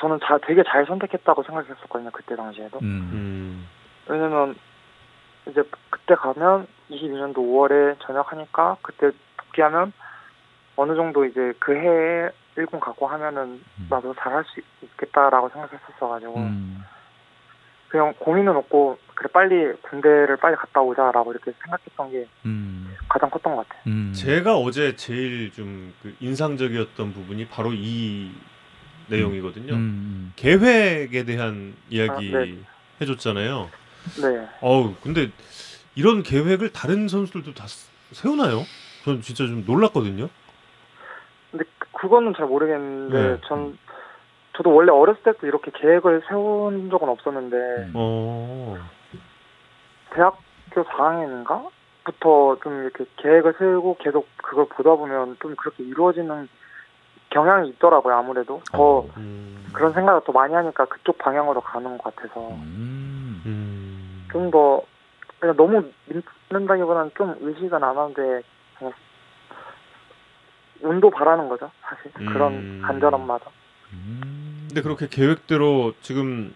저는 자, 되게 잘 선택했다고 생각했었거든요. 그때 당시에도. 음. 음. 왜냐면 이제 그때 가면 22년도 5월에 전역하니까 그때 복귀하면 어느 정도 이제 그 해에 1군 갖고 하면은 음. 나도 잘할 수 있겠다라고 생각했었어가지고 음. 그냥 고민은 없고 그래 빨리 군대를 빨리 갔다 오자라고 이렇게 생각했던 게 음. 가장 컸던 것 같아요. 음. 제가 어제 제일 좀 그 인상적이었던 부분이 바로 이 내용이거든요. 음. 계획에 대한 이야기 아, 네. 해줬잖아요. 네. 어우, 근데 이런 계획을 다른 선수들도 다 세- 세우나요? 전 진짜 좀 놀랐거든요. 근데 그- 그거는 잘 모르겠는데 네. 전 저도 원래 어렸을 때도 이렇게 계획을 세운 적은 없었는데 음. 어, 대학교 4학년인가? 부터 좀 이렇게 계획을 세우고 계속 그걸 보다 보면 좀 그렇게 이루어지는 경향이 있더라고요, 아무래도. 더 어. 음, 그런 생각을 더 많이 하니까 그쪽 방향으로 가는 것 같아서 음. 음, 좀더 그냥 너무 믿는다기보다는 좀 의식은 안 하는데 그냥 운도 바라는 거죠, 사실. 음. 그런 간절함마다. 음. 근데 그렇게 계획대로 지금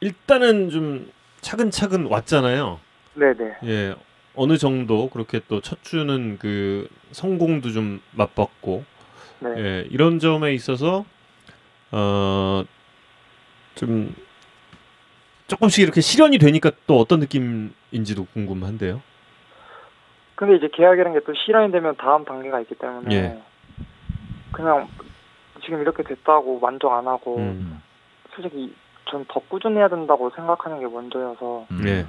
일단은 좀 차근차근 왔잖아요. 네네. 예, 어느 정도 그렇게 또 첫 주는 그 성공도 좀 맛봤고, 네. 예, 이런 점에 있어서 어, 좀 조금씩 이렇게 실현이 되니까 또 어떤 느낌인지도 궁금한데요. 근데 이제 계약이라는 게 또 실현이 되면 다음 단계가 있기 때문에 예. 그냥 지금 이렇게 됐다고 만족 안 하고 음. 솔직히 전 더 꾸준해야 된다고 생각하는 게 먼저여서 음. 네.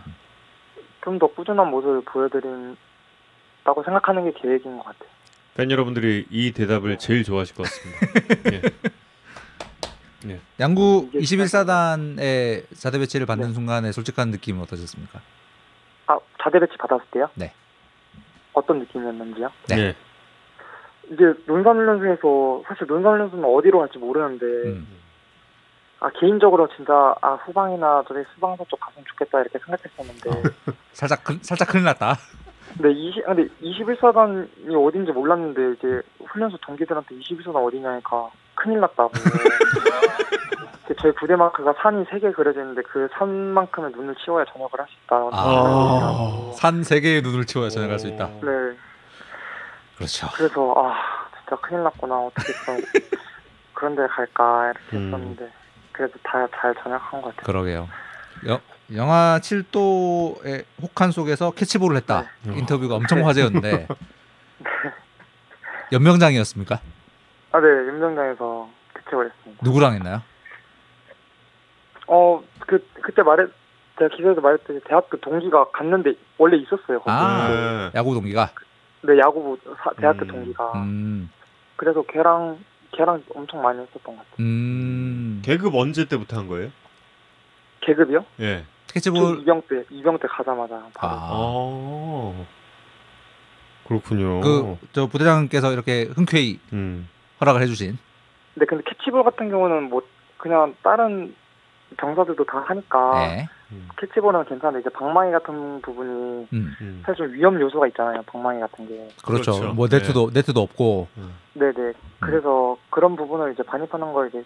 좀더 꾸준한 모습을 보여드린다고 생각하는 게 계획인 것 같아요. 팬 여러분들이 이 대답을 제일 좋아하실 것 같습니다. 예. 양구 이게 21사단의 자대 배치를 받는 네. 순간에 솔직한 느낌은 어떠셨습니까? 아 자대 배치 받았을 때요? 네. 어떤 느낌이었는지요? 네. 예. 이제 논산훈련소에서 사실 논산훈련소는 어디로 갈지 모르는데 음. 아 개인적으로 진짜 아 후방이나 저기 수방사 쪽 갔으면 좋겠다 이렇게 생각했었는데 살짝 큰- 살짝 큰일 났다. 근데 20 근데 21사단이 어딘지 몰랐는데 이제 훈련소 동기들한테 21사단 어디냐니까 큰일 났다고. 이제 저희 부대 마크가 산이 세 개 그려져 있는데 그 산만큼의 눈을 치워야 전역을 할 수 있다. 아. 산세 개의 눈을 치워야 전역할 수 있다. 네. 그렇죠. 그래서 아 진짜 큰일 났구나 어떻게 좀 그런 데 갈까 이렇게 음. 했었는데 그래도 다 잘 전역한 것 같아요. 그러게요. 여, 영하 7도의 혹한 속에서 캐치볼을 했다. 네. 인터뷰가 엄청 화제였는데 연명장이었습니까? 아, 네, 임정장에서 개최를 했습니다. 누구랑 했나요? 어, 그, 그때 말했, 제가 기사에서 말했듯이 대학교 동기가 갔는데 원래 있었어요. 거기. 아. 네. 야구 동기가. 네, 야구부 사- 대학교 음. 동기가. 음, 그래서 걔랑, 걔랑 엄청 많이 했었던 것 같아요. 음. 계급 언제 때부터 한 거예요? 계급이요? 예. 저 캐치볼. 이병 때, 이병 때 가자마자 바로. 아. 아. 그렇군요. 그 저 부대장께서 이렇게 흔쾌히 음. 허락을 해주신. 근데 근데 캐치볼 같은 경우는 뭐, 그냥 다른 병사들도 다 하니까. 네. 음. 캐치볼은 괜찮은데 이제 방망이 같은 부분이 음. 음. 사실 좀 위험 요소가 있잖아요. 방망이 같은 게. 그렇죠. 그렇죠. 뭐 네트도 네 트도 없고. 네네. 그래서 그런 부분을 이제 반입하는 걸 이제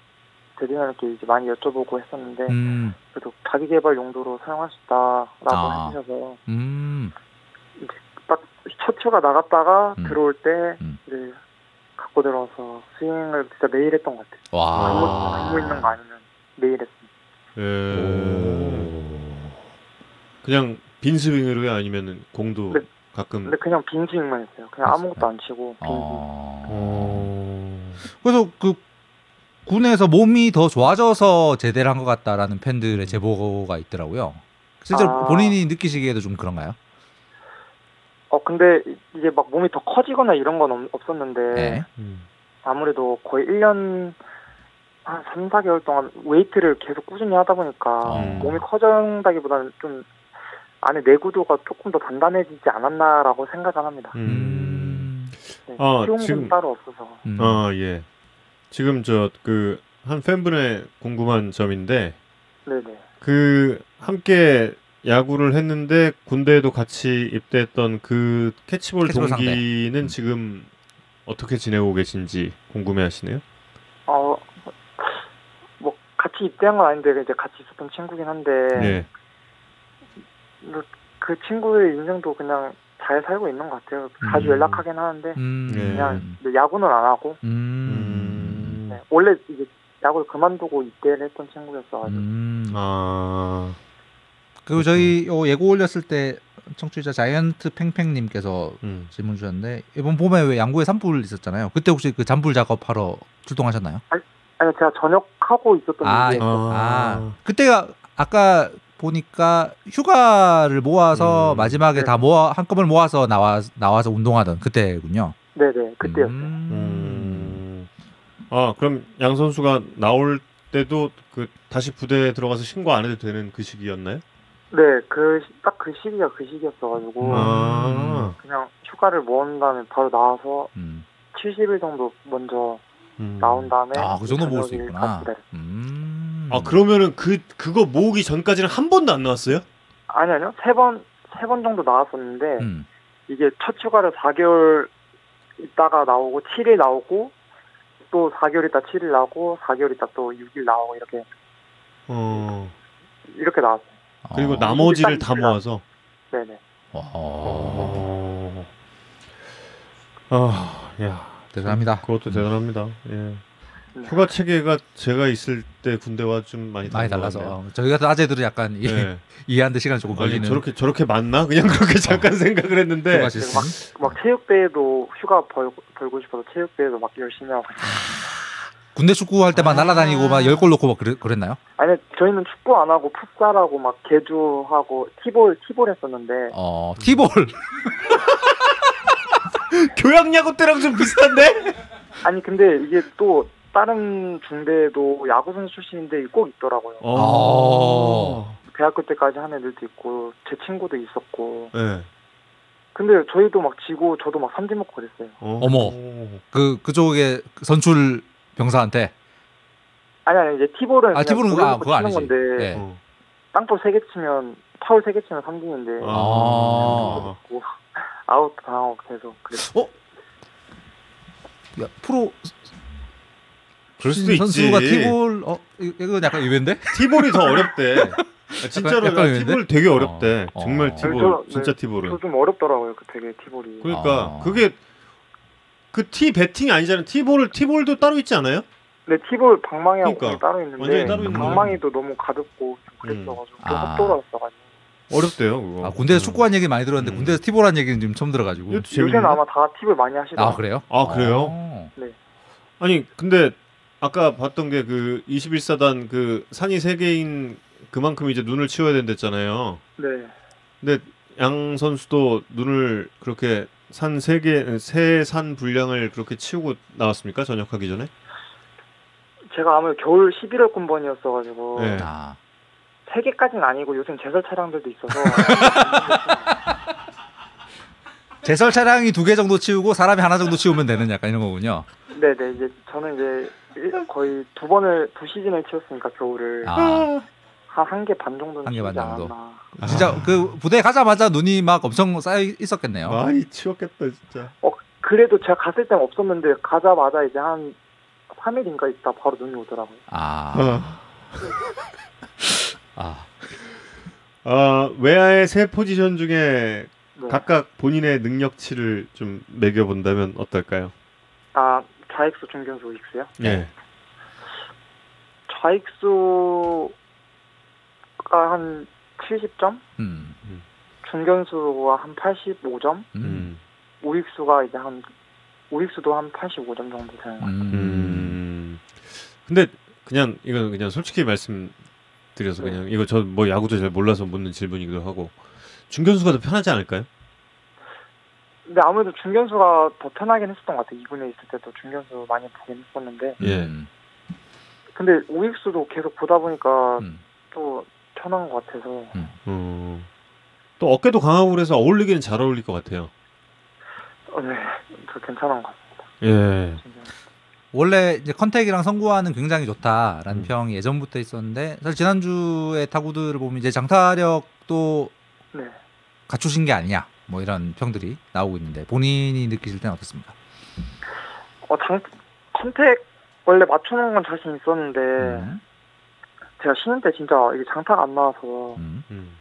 대리님께 이제 많이 여쭤보고 했었는데 음. 그래도 자기 개발 용도로 사용할 수 있다라고 아. 해주셔서 음. 딱첫 휴가 나갔다가 음. 들어올 때 음. 이제 갖고 들어와서 스윙을 진짜 매일 했던 것 같아요. 와. 근무 있는 거 아니면 매일 했습니다. 예. 그냥 빈 스윙으로요 아니면은 공도 네. 가끔 근데 그냥 빈 스윙만 했어요. 그냥? 아무것도 안 치고 빈 스윙. 어. 어. 그래서 그 군에서 몸이 더 좋아져서 제대를 한 것 같다라는 팬들의 제보가 있더라고요. 실제로 아. 본인이 느끼시기에도 좀 그런가요? 어 근데 이제 막 몸이 더 커지거나 이런 건 없- 없었는데 네. 음. 아무래도 거의 1년 한 3, 4개월 동안 웨이트를 계속 꾸준히 하다 보니까 음. 몸이 커진다기보다는 좀 안에 내구도가 조금 더 단단해지지 않았나라고 생각을 합니다. 음. 네, 아, 지금- 따로 없어서. 음. 아 예. 지금 저 그 한 팬분의 궁금한 점인데 네네. 그 함께 야구를 했는데 군대에도 같이 입대했던 그 캐치볼, 캐치볼 상대. 동기는 음. 지금 어떻게 지내고 계신지 궁금해하시네요. 어, 뭐 같이 입대한 건 아닌데 이제 같이 있었던 친구긴 한데 네. 뭐그 친구의 인생도 그냥 잘 살고 있는 것 같아요. 자주 음. 연락하긴 하는데 음. 네. 그냥 근데 야구는 안 하고 음. 음. 네, 원래 이제 야구를 그만두고 입대를 했던 친구였어가지고 음. 아. 그리고 저희 요 예고 올렸을 때 청취자 자이언트 팽팽님께서 음. 질문 주셨는데 이번 봄에 왜 양구에 산불 있었잖아요. 그때 혹시 그 잔불 작업하러 출동하셨나요? 아니 제가 전역하고 있었던 아, 일이 아, 그때가 아까 보니까 휴가를 모아서 음. 마지막에 네. 다 모아 한꺼번에 모아서 나와 나와서 운동하던 그때군요. 네네 그때였어요. 음. 음. 아 그럼 양 선수가 나올 때도 그 다시 부대에 들어가서 신고 안 해도 되는 그 시기였나요? 네, 그딱그 시기가 그 시기였어가지고 아. 그냥 휴가를 모은 다음에 바로 나와서 음. 70일 정도 먼저 음. 나온 다음에 아, 그 정도 모을 수 있구나. 음. 아 그러면은 그 그거 모으기 전까지는 한 번도 안 나왔어요? 아니 아니요 세 번 세 번 정도 나왔었는데 음. 이게 첫 휴가를 4개월 있다가 나오고 7일 나오고 또 4개월 있다 7일 나오고 4개월 있다 또 6일 나오고 이렇게 어. 이렇게 나왔어요. 그리고 어. 나머지를 다. 모아서. 네네. 어. 어. 아, 야. 대단합니다. 그것도 대단합니다. 예. 휴가 체계가 제가 있을 때 군대와 좀 많이 많이 달라서 같네요. 저희 같은 아재들은 약간 이- 네. 이해하는데 시간이 조금 걸리는 저렇게 저렇게 맞나? 그냥 그렇게 잠깐 생각을 했는데 시스템. 막 체육대회도 휴가 벌, 벌고 싶어서 체육대회도 막 열심히 하고 군대 축구할 때막 날아다니고 막 열 골 넣고 막 그랬, 그랬나요? 아니 저희는 축구 안 하고 풋살하고 막 개주하고 티볼 티볼 했었는데 어 티볼 교양 야구 때랑 좀 비슷한데? 아니 근데 이게 또 다른 중대에도 야구 선수 출신인데 꼭 있더라고요. 어. 대학교 때까지 한 애들도 있고 제 친구도 있었고 네. 근데 저희도 막 지고 저도 막 삼진 먹고 그랬어요. 어. 어머. 그 그쪽에 선출 병사한테 아니 아니 이제 티볼은 아, 티볼은 아, 그거 아니지. 건데 네. 어. 땅볼 세개 치면 파울 세개 치면 삼진인데 아. 뭐 아웃 당하고 계속 그랬어요. 야, 프로 그럴 수도 선수가 있지. 티볼 어 이- 이건 약간 의외인데? 티볼이 더 어렵대. 아, 진짜로 약간 아, 의외인데? 티볼 되게 어렵대. 어. 정말 어. 티볼, 저- 진짜 네, 티볼은. 저좀 어렵더라고요. 그 되게 티볼이. 그러니까 어. 그게 그 티 배팅이 아니잖아요. 티볼을 티볼도 따로 있지 않아요? 네 티볼 방망이하고 그러니까. 따로 있는데 완전히 따로 있는 방망이도 너무 가볍고 좀 그랬어가지고 아. 좀 속도로였어가지고 어렵대요. 그거. 아 군대에서 음. 축구한 얘기 많이 들었는데 음. 군대에서 티볼한 얘기는 지금 처음 들어가지고. 요새는 아마 다 팁을 많이 하시더라고요. 아 그래요? 아 그래요? 어. 아니 근데 아까 봤던 게 그 21사단 그 산이 세 개인 그만큼 이제 눈을 치워야 된댔잖아요. 네. 근데 양 선수도 눈을 그렇게 산 세 개 세 산 분량을 그렇게 치우고 나왔습니까? 전역하기 전에? 제가 아무래도 겨울 11월 군번이었어 가지고 네. 아. 세 개까지는 아니고 요즘 제설 차량들도 있어서 제설 차량이 두 개 정도 치우고 사람이 하나 정도 치우면 되는 약간 이런 거군요. 네네 이제 저는 이제 일- 거의 두 번을 두 시즌을 치웠으니까 겨울을 아. 한한 개 반 정도는 한개반 치우지 정도. 않았나. 진짜 그 부대 가자마자 눈이 막 엄청 쌓여 있었겠네요. 많이 치웠겠다 진짜. 어 그래도 제가 갔을 땐 없었는데 가자마자 이제 한 3일인가 있다 바로 눈이 오더라고요. 아. 아. 아. 아, 외야의 세 포지션 중에 네. 각각 본인의 능력치를 좀 매겨 본다면 어떨까요? 아 좌익수 중견수 우익수요? 네. 좌익수가 한 70점, 음. 중견수가 한 85점, 음. 음. 우익수가 이제 한 우익수도 한 85점 정도 되는 것 같아요. 음. 음. 근데 그냥 이건 그냥 솔직히 말씀드려서 네. 그냥 이거 저 뭐 야구도 잘 몰라서 묻는 질문이기도 하고 중견수가 더 편하지 않을까요? 근데 아무래도 중견수가 더 편하긴 했었던 것 같아요. 2군에 있을 때도 중견수 많이 보긴 했었는데 예. 음. 근데 우익수도 계속 보다 보니까 음. 또 편한 것 같아서 어. 또 어깨도 강하고 그래서 어울리기는 잘 어울릴 것 같아요. 어, 네, 저 괜찮은 것 같습니다. 예. 진짜. 원래 이제 컨택이랑 선구와는 굉장히 좋다라는 음. 평이 예전부터 있었는데 사실 지난주에 타구들을 보면 이제 장타력도 네. 갖추신 게 아니냐 뭐 이런 평들이 나오고 있는데 본인이 느끼실 때는 어떻습니까? 어, 장, 컨택 원래 맞추는 건 자신 있었는데 음. 제가 쉬는 때 진짜 이게 장타가 안 나와서 음. 음.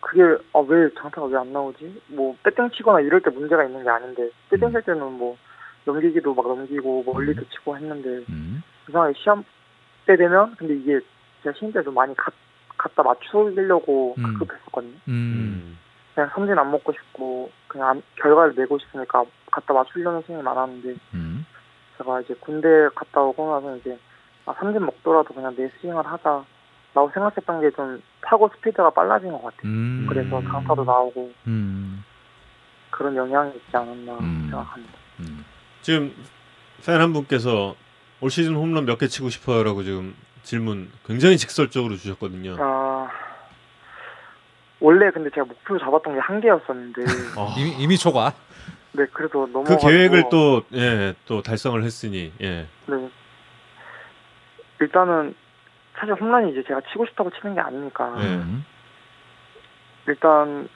그게 아, 왜 장타가 왜 안 나오지? 뭐 빼땡 치거나 이럴 때 문제가 있는 게 아닌데 빼땡 음. 칠 때는 뭐 넘기기도 막 넘기고 멀리도 치고 했는데 음. 이상하게 시험 때 되면 근데 이게 제가 쉬는 때도 많이 가, 갖다 맞추려고 음. 급했었거든요. 음. 음. 그냥 삼진 안 먹고 싶고 그냥 안- 결과를 내고 싶으니까 갖다 맞추려는 생각이 많았는데 음. 제가 이제 군대 갔다 오고 나서 이제 아, 삼진 먹더라도 그냥 내 스윙을 하자 라고 생각했던 게 좀 타고 스피드가 빨라진 것 같아요. 음. 그래서 장타도 나오고 음. 그런 영향이 있지 않았나 음. 생각합니다. 음. 지금 팬 한 분께서 올 시즌 홈런 몇 개 치고 싶어요라고 지금 질문 굉장히 직설적으로 주셨거든요. 아 원래 근데 제가 목표 잡았던 게 한 개였었는데 아, 이미 이미 초과. 네 그래도 너무 그 계획을 또 예, 또 달성을 했으니 예. 네. 일단은 사실 홈런이 이제 제가 치고 싶다고 치는 게 아니니까 네. 음. 일단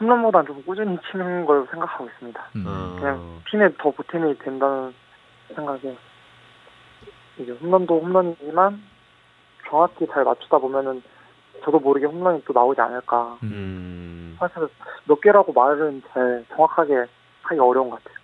홈런보다는 좀 꾸준히 치는 걸 생각하고 있습니다. 음. 어. 그냥 팀에 더 보탬이 된다는 생각에 이제 홈런도 홈런이지만 정확히 잘 맞추다 보면은 저도 모르게 홈런이 또 나오지 않을까. 음. 사실 몇 개라고 말은 잘 정확하게 하기 어려운 것 같아요.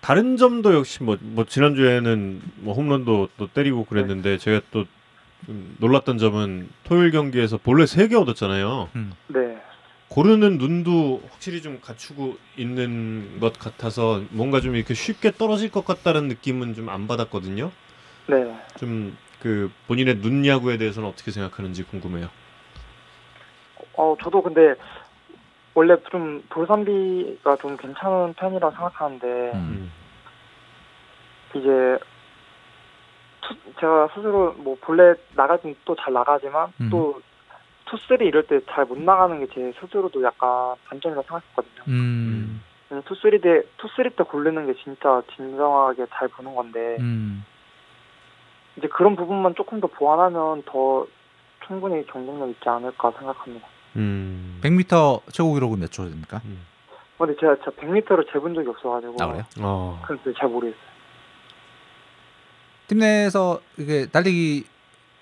다른 점도 역시 뭐, 뭐 지난주에는 뭐 홈런도 또 때리고 그랬는데 제가 또좀 놀랐던 점은 토요일 경기에서 볼넷 3개 얻었잖아요. 네. 고르는 눈도 확실히 좀 갖추고 있는 것 같아서 뭔가 좀 이렇게 쉽게 떨어질 것 같다는 느낌은 좀 안 받았거든요. 네. 좀 그 본인의 눈 야구에 대해서는 어떻게 생각하는지 궁금해요. 어, 저도 근데 원래 좀 볼삼비가 좀 괜찮은 편이라고 생각하는데 음. 이제 투, 제가 스스로 뭐 본래 나갈 땐또잘 나가지만 음. 또 two three 이럴 때 잘 못 나가는 게 제 스스로도 약간 단점이라고 생각했거든요. 음. two three 때 two three 때 고르는 게 진짜 진정하게 잘 보는 건데 음. 이제 그런 부분만 조금 더 보완하면 더 충분히 경쟁력 있지 않을까 생각합니다. 음. 100m 최고 기록은 몇초 됩니까? 근데 제가 진짜 100m를 재본 적이 없어가지고 아 그래요? 어. 그래서 잘 모르겠어요. 팀 내에서 이게 달리기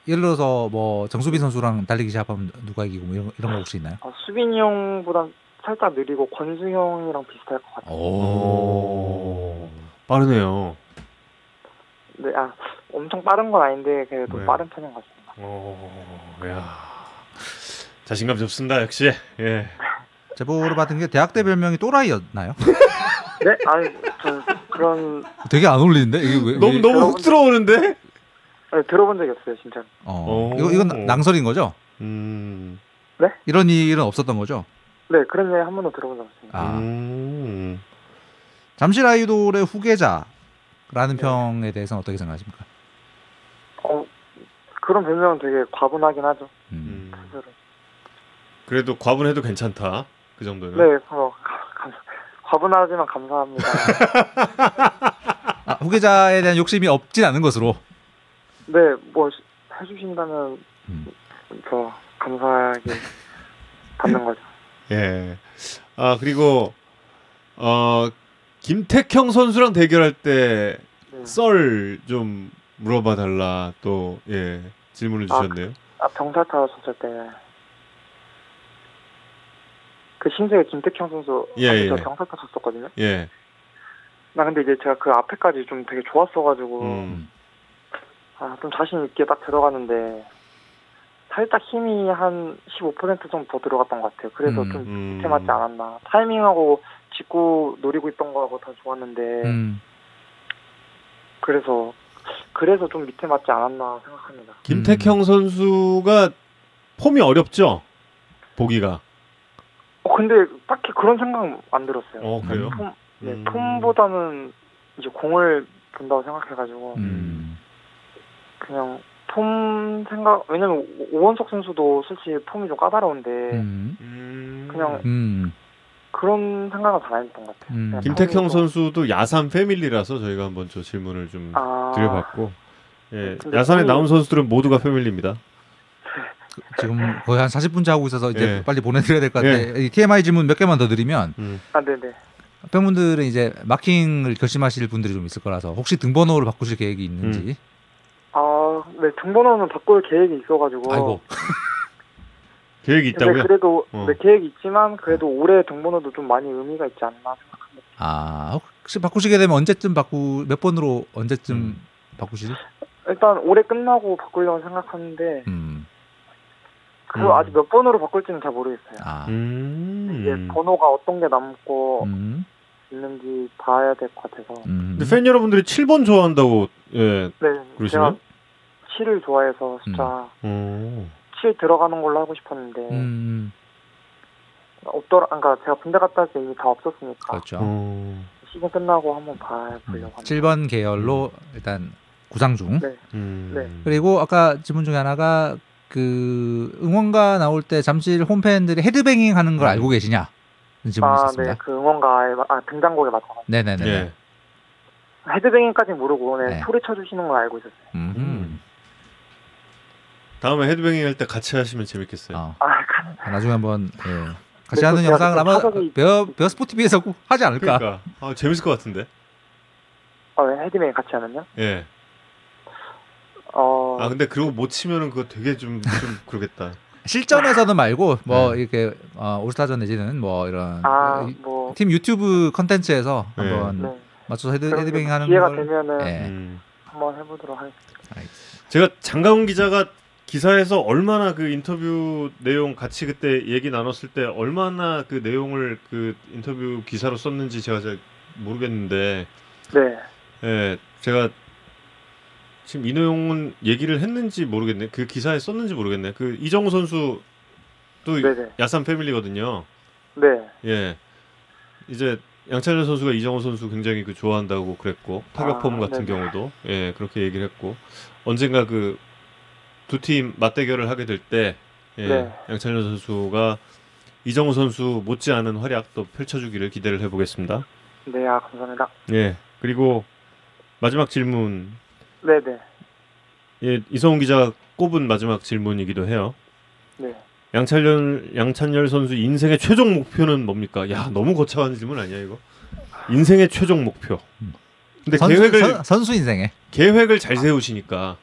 예를 들어서 뭐 정수빈 선수랑 달리기 시합하면 누가 이기고 뭐 이런, 거- 이런 거 혹시 있나요? 아, 수빈이 형보다 살짝 느리고 권수 형이랑 비슷할 것 같아요. 오. 빠르네요. 네, 아 엄청 빠른 건 아닌데 그래도 네. 빠른 편인 것 같습니다. 오. 야. 자신감 좁습니다. 역시. 예. 제보를 받은 게 대학 때 별명이 또라이였나요? 네, 아니 저 그런 되게 안 어울리는데 이게 왜, 너무 왜- 너무 훅 들어오는데? 네, 들어본 적이 없어요, 진짜. 어. 오. 이거 이건 낭설인 거죠? 음. 이런 일은 없었던 거죠? 네, 그런 얘기 한 번도 들어본 적 없습니다. 아. 음. 잠실 아이돌의 후계자라는 네. 평에 대해서는 어떻게 생각하십니까? 어, 그런 별명은 되게 과분하긴 하죠. 음. 음. 그래도 과분해도 괜찮다. 그 정도는. 네, 어, 감, 과분하지만 감사합니다. 아, 후계자에 대한 욕심이 없진 않은 것으로. 네, 뭐 시- 해주신다면 음. 저 감사하게 받는 거죠. 예. 아 그리고 어 김택형 선수랑 대결할 때 네. 썰좀 물어봐 달라 또 예 질문을 아, 주셨네요. 아, 병사 타셨을 때. 그 신세계 김택형 선수 예, 예. 저 병사 타셨었거든요. 예. 나 근데 이제 제가 그 앞에까지 좀 되게 좋았어가지고 음. 아, 좀 자신 있게 딱 들어갔는데 살짝 힘이 한 15% 정도 더 들어갔던 것 같아요. 그래서 음, 좀 음. 밑에 맞지 않았나. 타이밍하고 직구 노리고 있던 거하고 다 좋았는데 음. 그래서 그래서 좀 밑에 맞지 않았나 생각합니다. 김택형 음. 선수가 폼이 어렵죠. 보기가. 어, 근데 딱히 그런 생각 안 들었어요. 어 그래요? 폼, 네, 음. 폼보다는 이제 공을 본다고 생각해가지고 음. 그냥 폼 생각 왜냐면 오- 오원석 선수도 솔직히 폼이 좀 까다로운데 음. 음. 그냥 음. 그런 생각은 잘안 했던 것 같아요. 음. 좀- 선수도 야산 패밀리라서 저희가 한번 저 질문을 좀 아, 드려봤고 예 폼이- 나온 선수들은 모두가 패밀리입니다. 지금 거의 한 40분째 하고 있어서 이제 예. 빨리 보내드려야 될 것 같아요. 이 TMI 질문 몇 개만 더 드리면 음. 아, 네네. 팬분들은 이제 마킹을 결심하실 분들이 좀 있을 거라서 혹시 등번호를 바꾸실 계획이 음. 있는지. 아, 네, 등번호는 바꿀 계획이 있어가지고. 아이고. 계획이 있다고요? 그래도 어. 네, 계획이 있지만 그래도 올해 등번호도 좀 많이 의미가 있지 않나 생각합니다. 아 혹시 바꾸시게 되면 언제쯤 바꾸 몇 번으로 언제쯤 음. 바꾸시지? 일단 올해 끝나고 바꾸려고 생각하는데 음. 그 음. 아직 몇 번으로 바꿀지는 잘 모르겠어요. 아. 음. 이게 번호가 어떤 게 남고 음. 있는지 봐야 될 것 같아서. 음. 근데 팬 여러분들이 7번 좋아한다고 예 네, 그러시나요? 제가 7을 좋아해서 숫자 어. 7 들어가는 걸로 하고 싶었는데 음. 없더라. 그러니까 제가 군대 갔다 올때 이미 다 없었으니까 그렇죠. 어. 시즌 끝나고 한번 봐보려고 음. 합니다. 7번 계열로 일단 구상 중. 네. 음. 네. 그리고 아까 질문 중에 하나가 그 응원가 나올 때 잠실 홈팬들이 헤드뱅잉 하는 걸 음. 알고 계시냐? 질문이 아, 있었습니다. 네, 그 응원가에 마- 아 등장곡에 맞춰 네네네. 예. headbanging까지 모르고 네, 네. 소리 쳐주시는 걸 알고 있었어요. 음. 음. 다음에 헤드뱅잉 할 때 같이 하시면 재밌겠어요. 어. 아, 나중에 한번 예. 같이 네, 하는 영상을 아마 베어 베어스포TV에서 꼭 하지 않을까? 그러니까 아, 재밌을 것 같은데. 어, 헤드뱅잉 같이 하면요? 예. 어, 아 근데 그러고 못 치면은 그거 되게 좀좀 그러겠다. 실전에서는 말고 뭐 네. 이렇게 어, 올스타전 내지는 뭐 이런 아, 이- 뭐, 팀 유튜브 컨텐츠에서 네. 한번 네. 맞춰서 head, headbanging 하는 기회가 걸 되면은 예. 음. 한번 해보도록 하겠습니다. 제가 장가훈 기자가 기사에서 얼마나 그 인터뷰 내용 같이 그때 얘기 나눴을 때 얼마나 그 내용을 그 인터뷰 기사로 썼는지 제가 잘 모르겠는데 네, 예, 제가 지금 이 내용은 얘기를 했는지 모르겠네. 그 기사에 썼는지 모르겠네. 그 이정우 선수 또 네네, 야산 패밀리거든요. 네, 예. 이제 양찬현 선수가 이정우 선수 굉장히 그 좋아한다고 그랬고 타격 아, 폼 같은 네네. 경우도 예 그렇게 얘기를 했고 언젠가 그 두 팀 맞대결을 하게 될때 예, 네. 양찬현 선수가 이정우 선수 못지않은 활약 또 펼쳐주기를 기대를 해보겠습니다. 네, 아 감사합니다. 예 그리고 마지막 질문 네, 네, 예 이성훈 기자가 꼽은 마지막 질문이기도 해요. 네. 양찬열 양찬열 선수 인생의 최종 목표는 뭡니까? 야 너무 거창한 질문 아니야 이거? 인생의 최종 목표. 근데 선수, 계획을 선, 선수 인생에 계획을 잘 세우시니까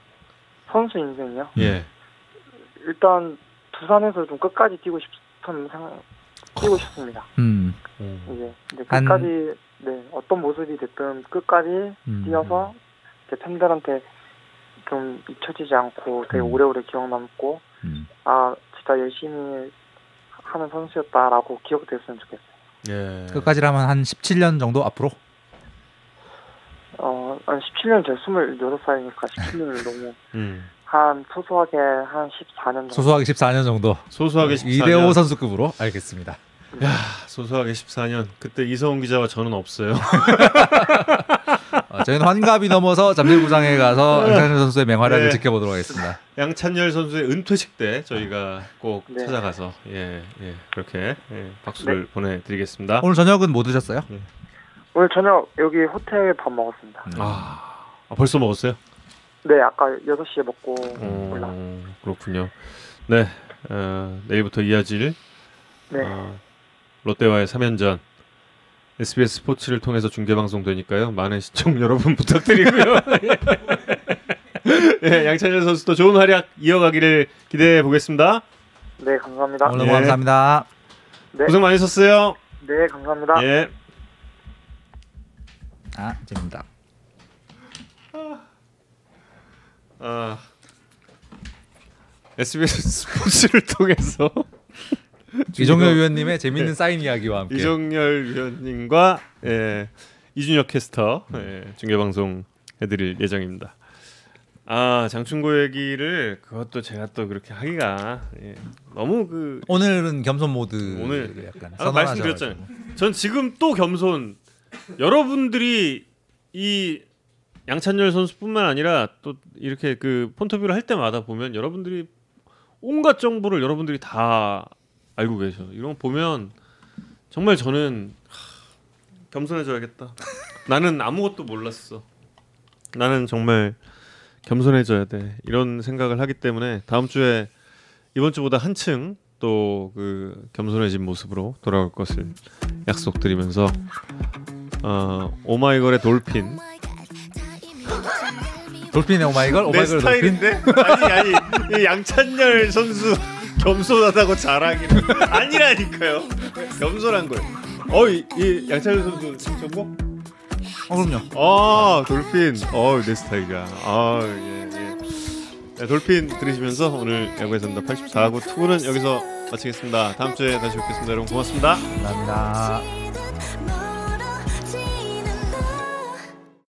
선수 인생이요? 예. 일단 두산에서 좀 끝까지 뛰고 싶은 상 뛰고 싶습니다. 음, 이제 근데 한- 끝까지 네 어떤 모습이 됐든 끝까지 음. 뛰어서 이제 팬들한테 좀 잊혀지지 않고 되게 음. 오래오래 기억 남고 음. 아 진짜 열심히 하는 선수였다라고 기억됐으면 좋겠어요. 예. 끝까지라면 한 17년 정도 앞으로 어, 한 17년 제 26살이니까 17년을 너무 음. 한 소소하게 한 14년 정도. 소소하게 14년 정도 소소하게 14년. 이대호 선수급으로 알겠습니다. 야, 소소하게 14년. 그때 이성훈 기자와 저는 없어요. 어, 저희는 환갑이 넘어서 잠실구장에 가서 양찬현 선수의 맹활약을 네. 지켜보도록 하겠습니다. 양찬열 선수의 은퇴식 때 저희가 꼭 네. 찾아가서 예, 예. 그렇게 예, 박수를 네. 보내 드리겠습니다. 오늘 저녁은 뭐 드셨어요? 오늘 저녁 여기 호텔 밥 먹었습니다. 아, 아, 벌써 먹었어요? 네, 아까 6시에 먹고 어, 올라. 그렇군요. 네. 어, 내일부터 이어질 네. 어, 롯데와의 3연전 SBS 스포츠를 통해서 중계 방송되니까요. 많은 시청 여러분 부탁드리고요. 예, 양찬열 선수도 좋은 활약 이어가기를 기대해 보겠습니다. 네, 감사합니다. 오늘 예. 감사합니다. 네. 고생 많으셨어요. 네, 감사합니다. 예. 아, 재밌다. 아, SBS 스포츠를 통해서 이종열 위원님의 재밌는 사인 이야기와 함께 이정열 위원님과 예, 이준혁 캐스터 예, 중계 방송 해드릴 예정입니다. 아 장충고 얘기를 그것도 제가 또 그렇게 하기가 예, 너무 그. 오늘은 겸손 모드 오늘- 약간 아, 말씀드렸잖아요. 전 지금 또 겸손. 여러분들이 이 양찬열 선수뿐만 아니라 또 이렇게 그 폰터뷰를 할 때마다 보면 여러분들이 온갖 정보를 여러분들이 다 알고 계셔. 이런 거 보면 정말 저는 하, 겸손해져야겠다. 나는 아무것도 몰랐어. 나는 정말 겸손해져야 돼. 이런 생각을 하기 때문에 다음 주에 이번 주보다 한층 또 그 겸손해진 모습으로 돌아올 것을 약속드리면서 어, 오마이걸의 돌핀. 돌핀의 오마이걸, 내 오마이걸 돌핀. 스타일인데? 아니 아니 이 양찬열 선수 겸손하다고 자랑이는 아니라니까요. 겸손한 거예요. 어이 이 양찬열 선수 정보 어, 그럼요. 아 돌핀. 어내 스타일이야. 아예 예. 네, 돌핀 들으시면서 오늘 야구의 산다 84구 투구는 여기서 마치겠습니다. 다음 주에 다시 뵙겠습니다. 여러분 고맙습니다. 감사합니다.